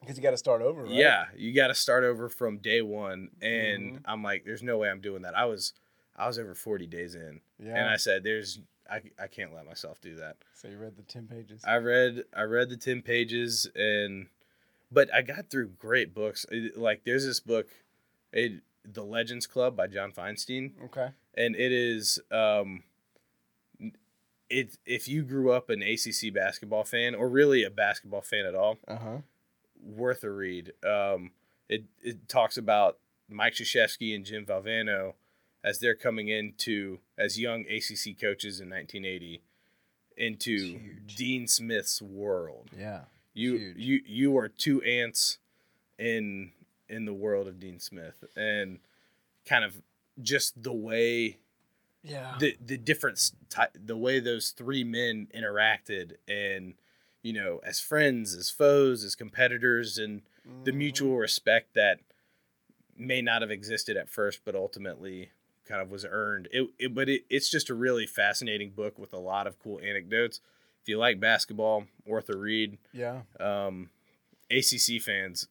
Because you got to start over, right? Yeah, you got to start over from day one, and Mhm. I'm like, there's no way I'm doing that. I was, I was over 40 days in, Yeah. and I said, there's, I, I can't let myself do that. so you read the 10 pages. I read, I read the 10 pages, and, but I got through great books. It- Like there's this book, it, The Legends Club by John Feinstein, okay. and it is, um, it if you grew up an ACC basketball fan or really a basketball fan at all, Uh huh. worth a read. Um, it it talks about Mike Krzyzewski and Jim Valvano as they're coming into as young ACC coaches in 1980 into Dean Smith's world. Yeah. You Huge. you you are two ants in in the world of Dean Smith and kind of just the way Yeah. the the difference the way those three men interacted and you know as friends as foes as competitors and the Mm-hmm. mutual respect that may not have existed at first but ultimately kind of was earned it, it but it, it's just a really fascinating book with a lot of cool anecdotes if you like basketball worth a read Yeah. um acc fans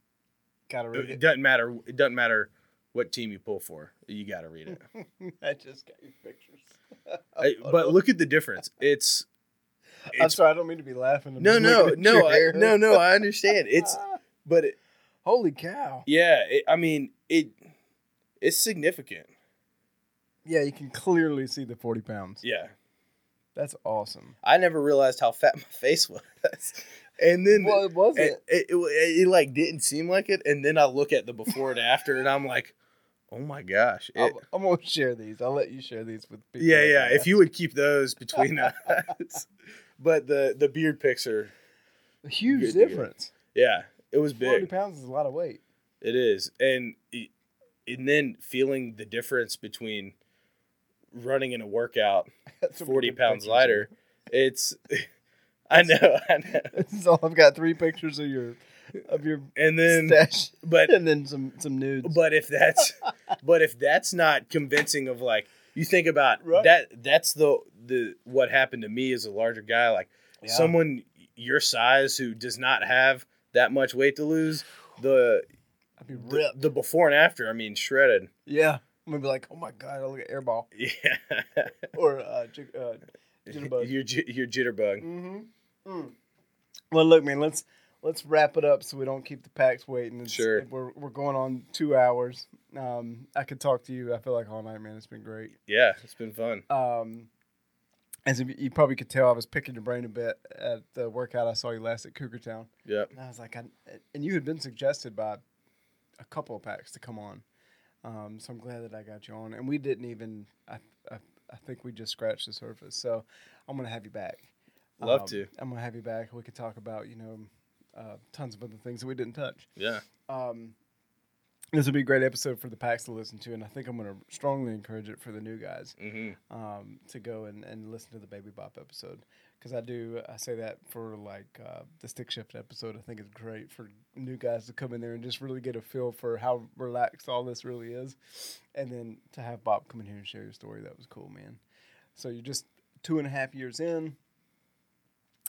Got to read it it. doesn't matter it doesn't matter what team you pull for you got to read it I just got your pictures. I- but look at the difference it's I'm sorry, I don't mean to be laughing. I'm No, no, no, I, no, no. I understand. It's, but it, Holy cow. yeah. It, I mean, it, it's significant. Yeah, you can clearly see the 40 pounds. Yeah, That's awesome. I never realized how fat my face was, and then Well, it wasn't. it, it, it, it, like didn't seem like it, and then I look at the before and after, and I'm like, oh my gosh. It, I'm, to share these. I'll let you share these with people. yeah, yeah. If you would keep those between us, but the the beard pics are, A huge difference. yeah, it was 40 big. pounds is a lot of weight. It is, and and then feeling the difference between running in a workout Got so many 40 pounds lighter. It's, I know, I know. here. This is all I've got three pictures of your of your And then, stash but, and then some some nudes. but if that's, but if that's not convincing of like, you think about Right. that, that's the, the, what happened to me as a larger guy, like Yeah. someone your size who does not have that much weight to lose, the, I'd be the, the before and after, I mean, shredded. yeah. I'm gonna be like, oh my god, I look at airball Yeah. or uh, jig- uh jitterbug. your, ji- your jitterbug. Mm-hmm. Mm. Well, look, man. Let's let's wrap it up so we don't keep the packs waiting. It's, Sure. We're we're going on two hours. Um, I could talk to you. I feel like all night, man. It's been great. Yeah, it's been fun. Um, as you probably could tell, I was picking your brain a bit at the workout I saw you last at Cougar Town, Yep. and I was like, I, and you had been suggested by a couple of packs to come on. Um, so I'm glad that I got you on, and we didn't even. I, I, I think we just scratched the surface. So I'm gonna have you back. Love Um, to. I'm gonna have you back. We could talk about you know uh, tons of other things that we didn't touch. Yeah. Um, this would be a great episode for the packs to listen to, and I think I'm gonna strongly encourage it for the new guys hmm um, to go and, and listen to the Baby Bop episode because I do I say that for like uh, the stick shift episode. I think it's great for new guys to come in there and just really get a feel for how relaxed all this really is, and then to have Bob come in here and share your story. That was cool, man. So you're just two and a half years in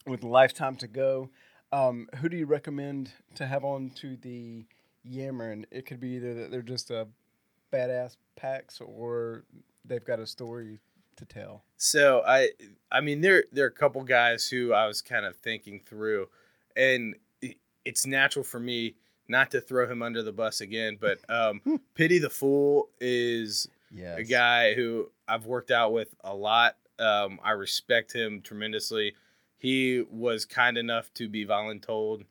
with a lifetime to go. Um, who do you recommend to have on to the Yammer? And it could be either that they're just a badass packs or they've got a story to tell. So I, I mean, there there are a couple guys who I was kind of thinking through, and it- it's natural for me not to throw him under the bus again. But um, Pity the Fool is Yeah, a guy who I've worked out with a lot. Um, I respect him tremendously. He was kind enough to be voluntold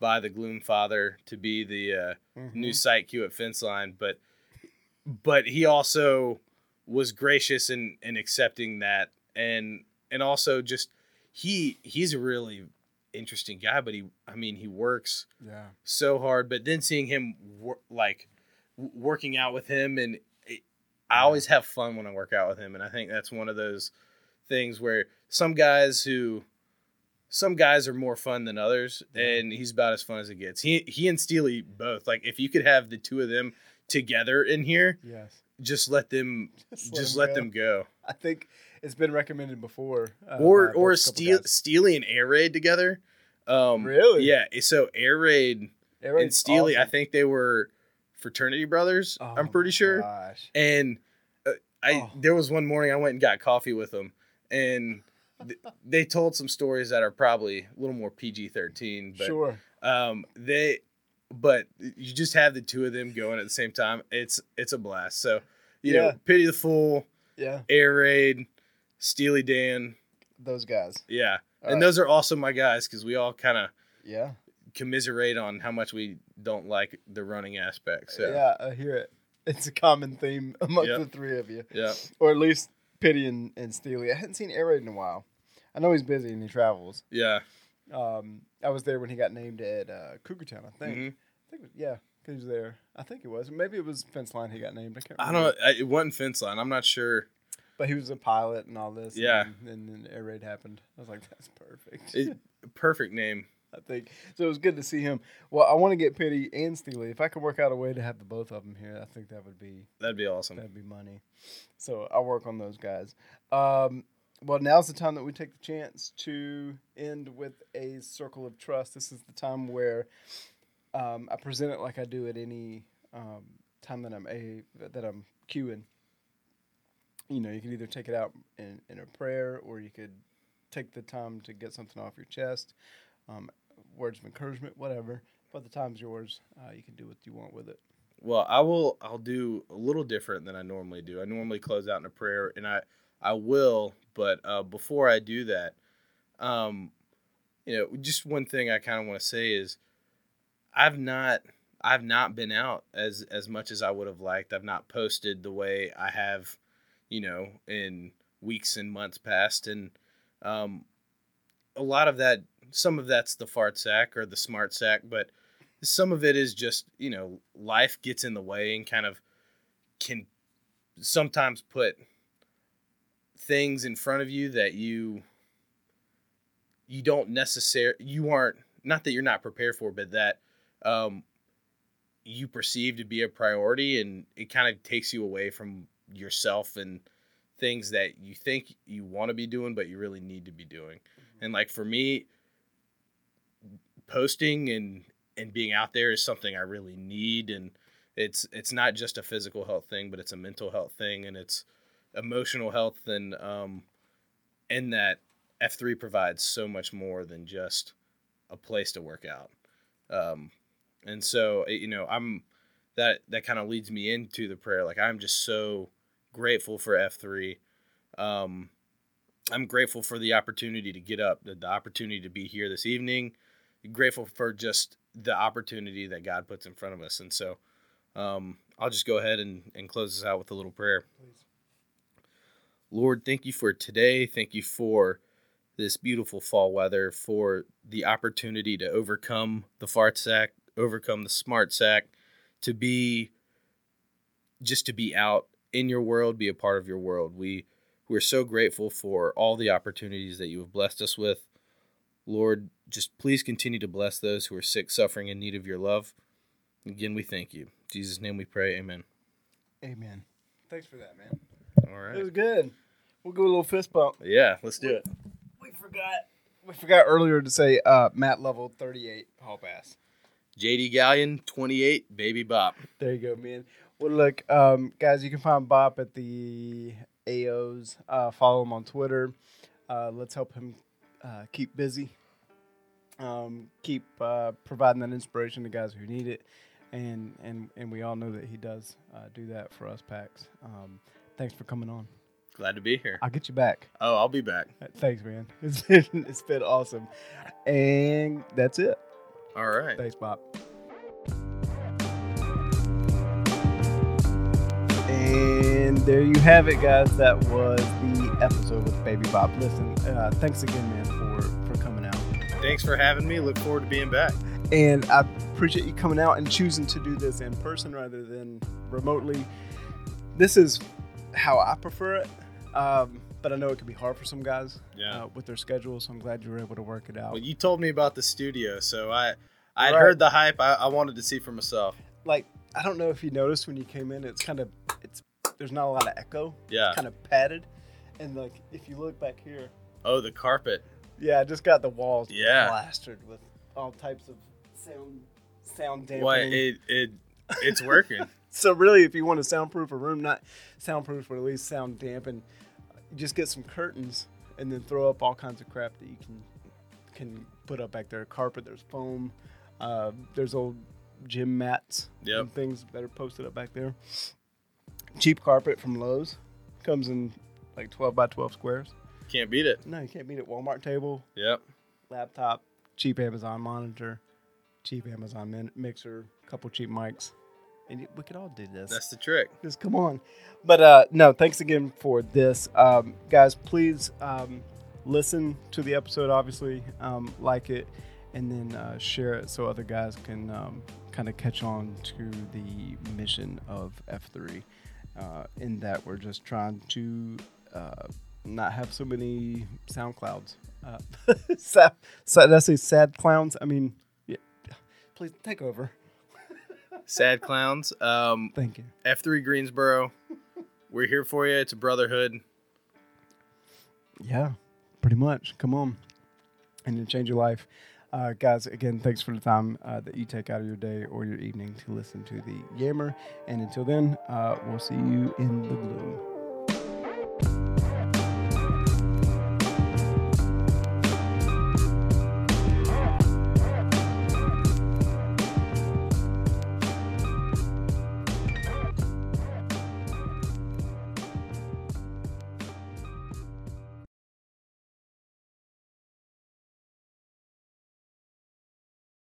by the Gloom Father to be the uh, Mm-hmm. new site Q at fence line, but but he also was gracious in, in accepting that. And and also just he he's a really interesting guy but he i mean he works Yeah, so hard but then seeing him wor- like w- working out with him and it, i always have fun when i work out with him and i think that's one of those things where some guys who some guys are more fun than others and he's about as fun as it gets. He he and steely both like if you could have the two of them together in here yes. Just let them Just just, let let, 'em them go I think it's been recommended before. uh, or or steal steely and air raid together um Really? yeah so air raid Air Raid's and Steely. I think they were fraternity brothers. Oh I'm pretty sure. gosh. And uh, I Oh. there was one morning I went and got coffee with them, and th- they told some stories that are probably a little more PG-13. But Sure. um, they, but you just have the two of them going at the same time. It's it's a blast. So you Yeah. know, pity the fool, Yeah. air raid, Steely Dan, Those guys. yeah, All and right. those are also my guys because we all kind of Yeah. commiserate on how much we don't like the running aspect. So Yeah, I hear it. It's a common theme among Yep. the three of you, yeah, or at least Pity and, and Steely. I hadn't seen Air Raid in a while. I know he's busy and he travels. yeah. Um, I was there when he got named at uh, Cougar Town. I think. Mhm. I think was, yeah, he was there. I think it was. Maybe it was Fence Line he got named. I can't. I don't. I, it wasn't fence line. I'm not sure. But he was a pilot and all this. Yeah. And, and then Air Raid happened. I was like, that's perfect. It, perfect name. I think so. It was good to see him. Well, I want to get Pity and Steely. If I could work out a way to have the both of them here, I think that would be That'd be awesome. that'd be money. So I'll work on those guys. Um, well, now's the time that we take the chance to end with a circle of trust. This is the time where um, I present it like I do at any um, time that I'm a that I'm queuing. You know, you can either take it out in, in a prayer, or you could take the time to get something off your chest, um, words of encouragement, whatever. But the time's yours. Uh, you can do what you want with it. Well, I will. I'll do a little different than I normally do. I normally close out in a prayer, and I I will. But uh, before I do that, um, you know, just one thing I kind of want to say is, I've not I've not been out as as much as I would have liked. I've not posted the way I have, you know, in weeks and months past, and um, a lot of that. Some of that's the fart sack or the smart sack, but some of it is just you know life gets in the way and kind of can sometimes put things in front of you that you you don't necessarily you aren't not that you're not prepared for but that um you perceive to be a priority and it kind of takes you away from yourself and things that you think you want to be doing but you really need to be doing. And like for me posting and and being out there is something I really need and it's it's not just a physical health thing but it's a mental health thing and it's emotional health and um and that F3 provides so much more than just a place to work out. Um and so you know I'm that that kind of leads me into the prayer like I'm just so grateful for F3 um I'm grateful for the opportunity to get up the, the opportunity to be here this evening grateful for just the opportunity that God puts in front of us. And so um, I'll just go ahead and, and close this out with a little prayer. Please. Lord, thank you for today. Thank you for this beautiful fall weather, for the opportunity to overcome the fart sack, overcome the smart sack, to be just to be out in your world, be a part of your world. We we're so grateful for all the opportunities that you have blessed us with. Lord, just please continue to bless those who are sick, suffering, in need of your love. Again, we thank you. In Jesus' name we pray. Amen. Amen. Thanks for that, man. All right. It was good. We'll go a little fist bump. Yeah, let's do it. We forgot. We forgot earlier to say uh, Matt level 38 hall pass. JD Gallion, 28, Baby Bop. There you go, man. Well, look, um, guys, you can find Bop at the AOs. Uh, follow him on Twitter. Uh, let's help him uh, keep busy. Um, keep uh, providing that inspiration to guys who need it, and and and we all know that he does uh, do that for us, Pax. Um, thanks for coming on. Glad to be here. I'll get you back. Oh, I'll be back. Thanks, man. It's been it's been awesome, and that's it. All right. Thanks, Bop. And there you have it, guys. That was the episode with Baby Bop. Listen, uh, thanks again, man, for for coming out. Thanks for having me. Look forward to being back. And I appreciate you coming out and choosing to do this in person rather than remotely. This is how I prefer it. Um, but I know it can be hard for some guys Yeah. uh, with their schedule, so I'm glad you were able to work it out. Well, you told me about the studio, so I I Right. heard the hype. I, I wanted to see for myself. like I don't know if you noticed when you came in, it's kind of it's there's not a lot of echo. Yeah. It's kind of padded, and like if you look back here, Oh, the carpet. yeah, I just got the walls Yeah. plastered with all types of sound sound dampening. What it it it's working. So really, if you want to soundproof a room, not soundproof, but at least sound dampen, just get some curtains and then throw up all kinds of crap that you can can put up back there. Carpet, there's foam, uh, there's old gym mats Yep. and things that are posted up back there. Cheap carpet from Lowe's comes in like 12 by 12 squares. Can't beat it. No, you can't beat it. Walmart table, Yep. laptop, cheap Amazon monitor, cheap Amazon min- mixer, couple cheap mics, and we could all do this. That's the trick. Just come on. But uh, no, thanks again for this, um, guys. Please um, listen to the episode. Obviously, um, like it, and then uh, share it so other guys can um, kind of catch on to the mission of F three. Uh, in that we're just trying to uh, not have so many sound clouds. Uh, sad, sad, did I say sad clowns? I mean, yeah. please take over. Sad clowns. Um, Thank you. F3 Greensboro. We're here for you. It's a brotherhood. Yeah, pretty much. Come on. And then change your life. Uh, guys, again, thanks for the time uh, that you take out of your day or your evening to listen to the Yammer. And until then, uh, we'll see you in the gloom.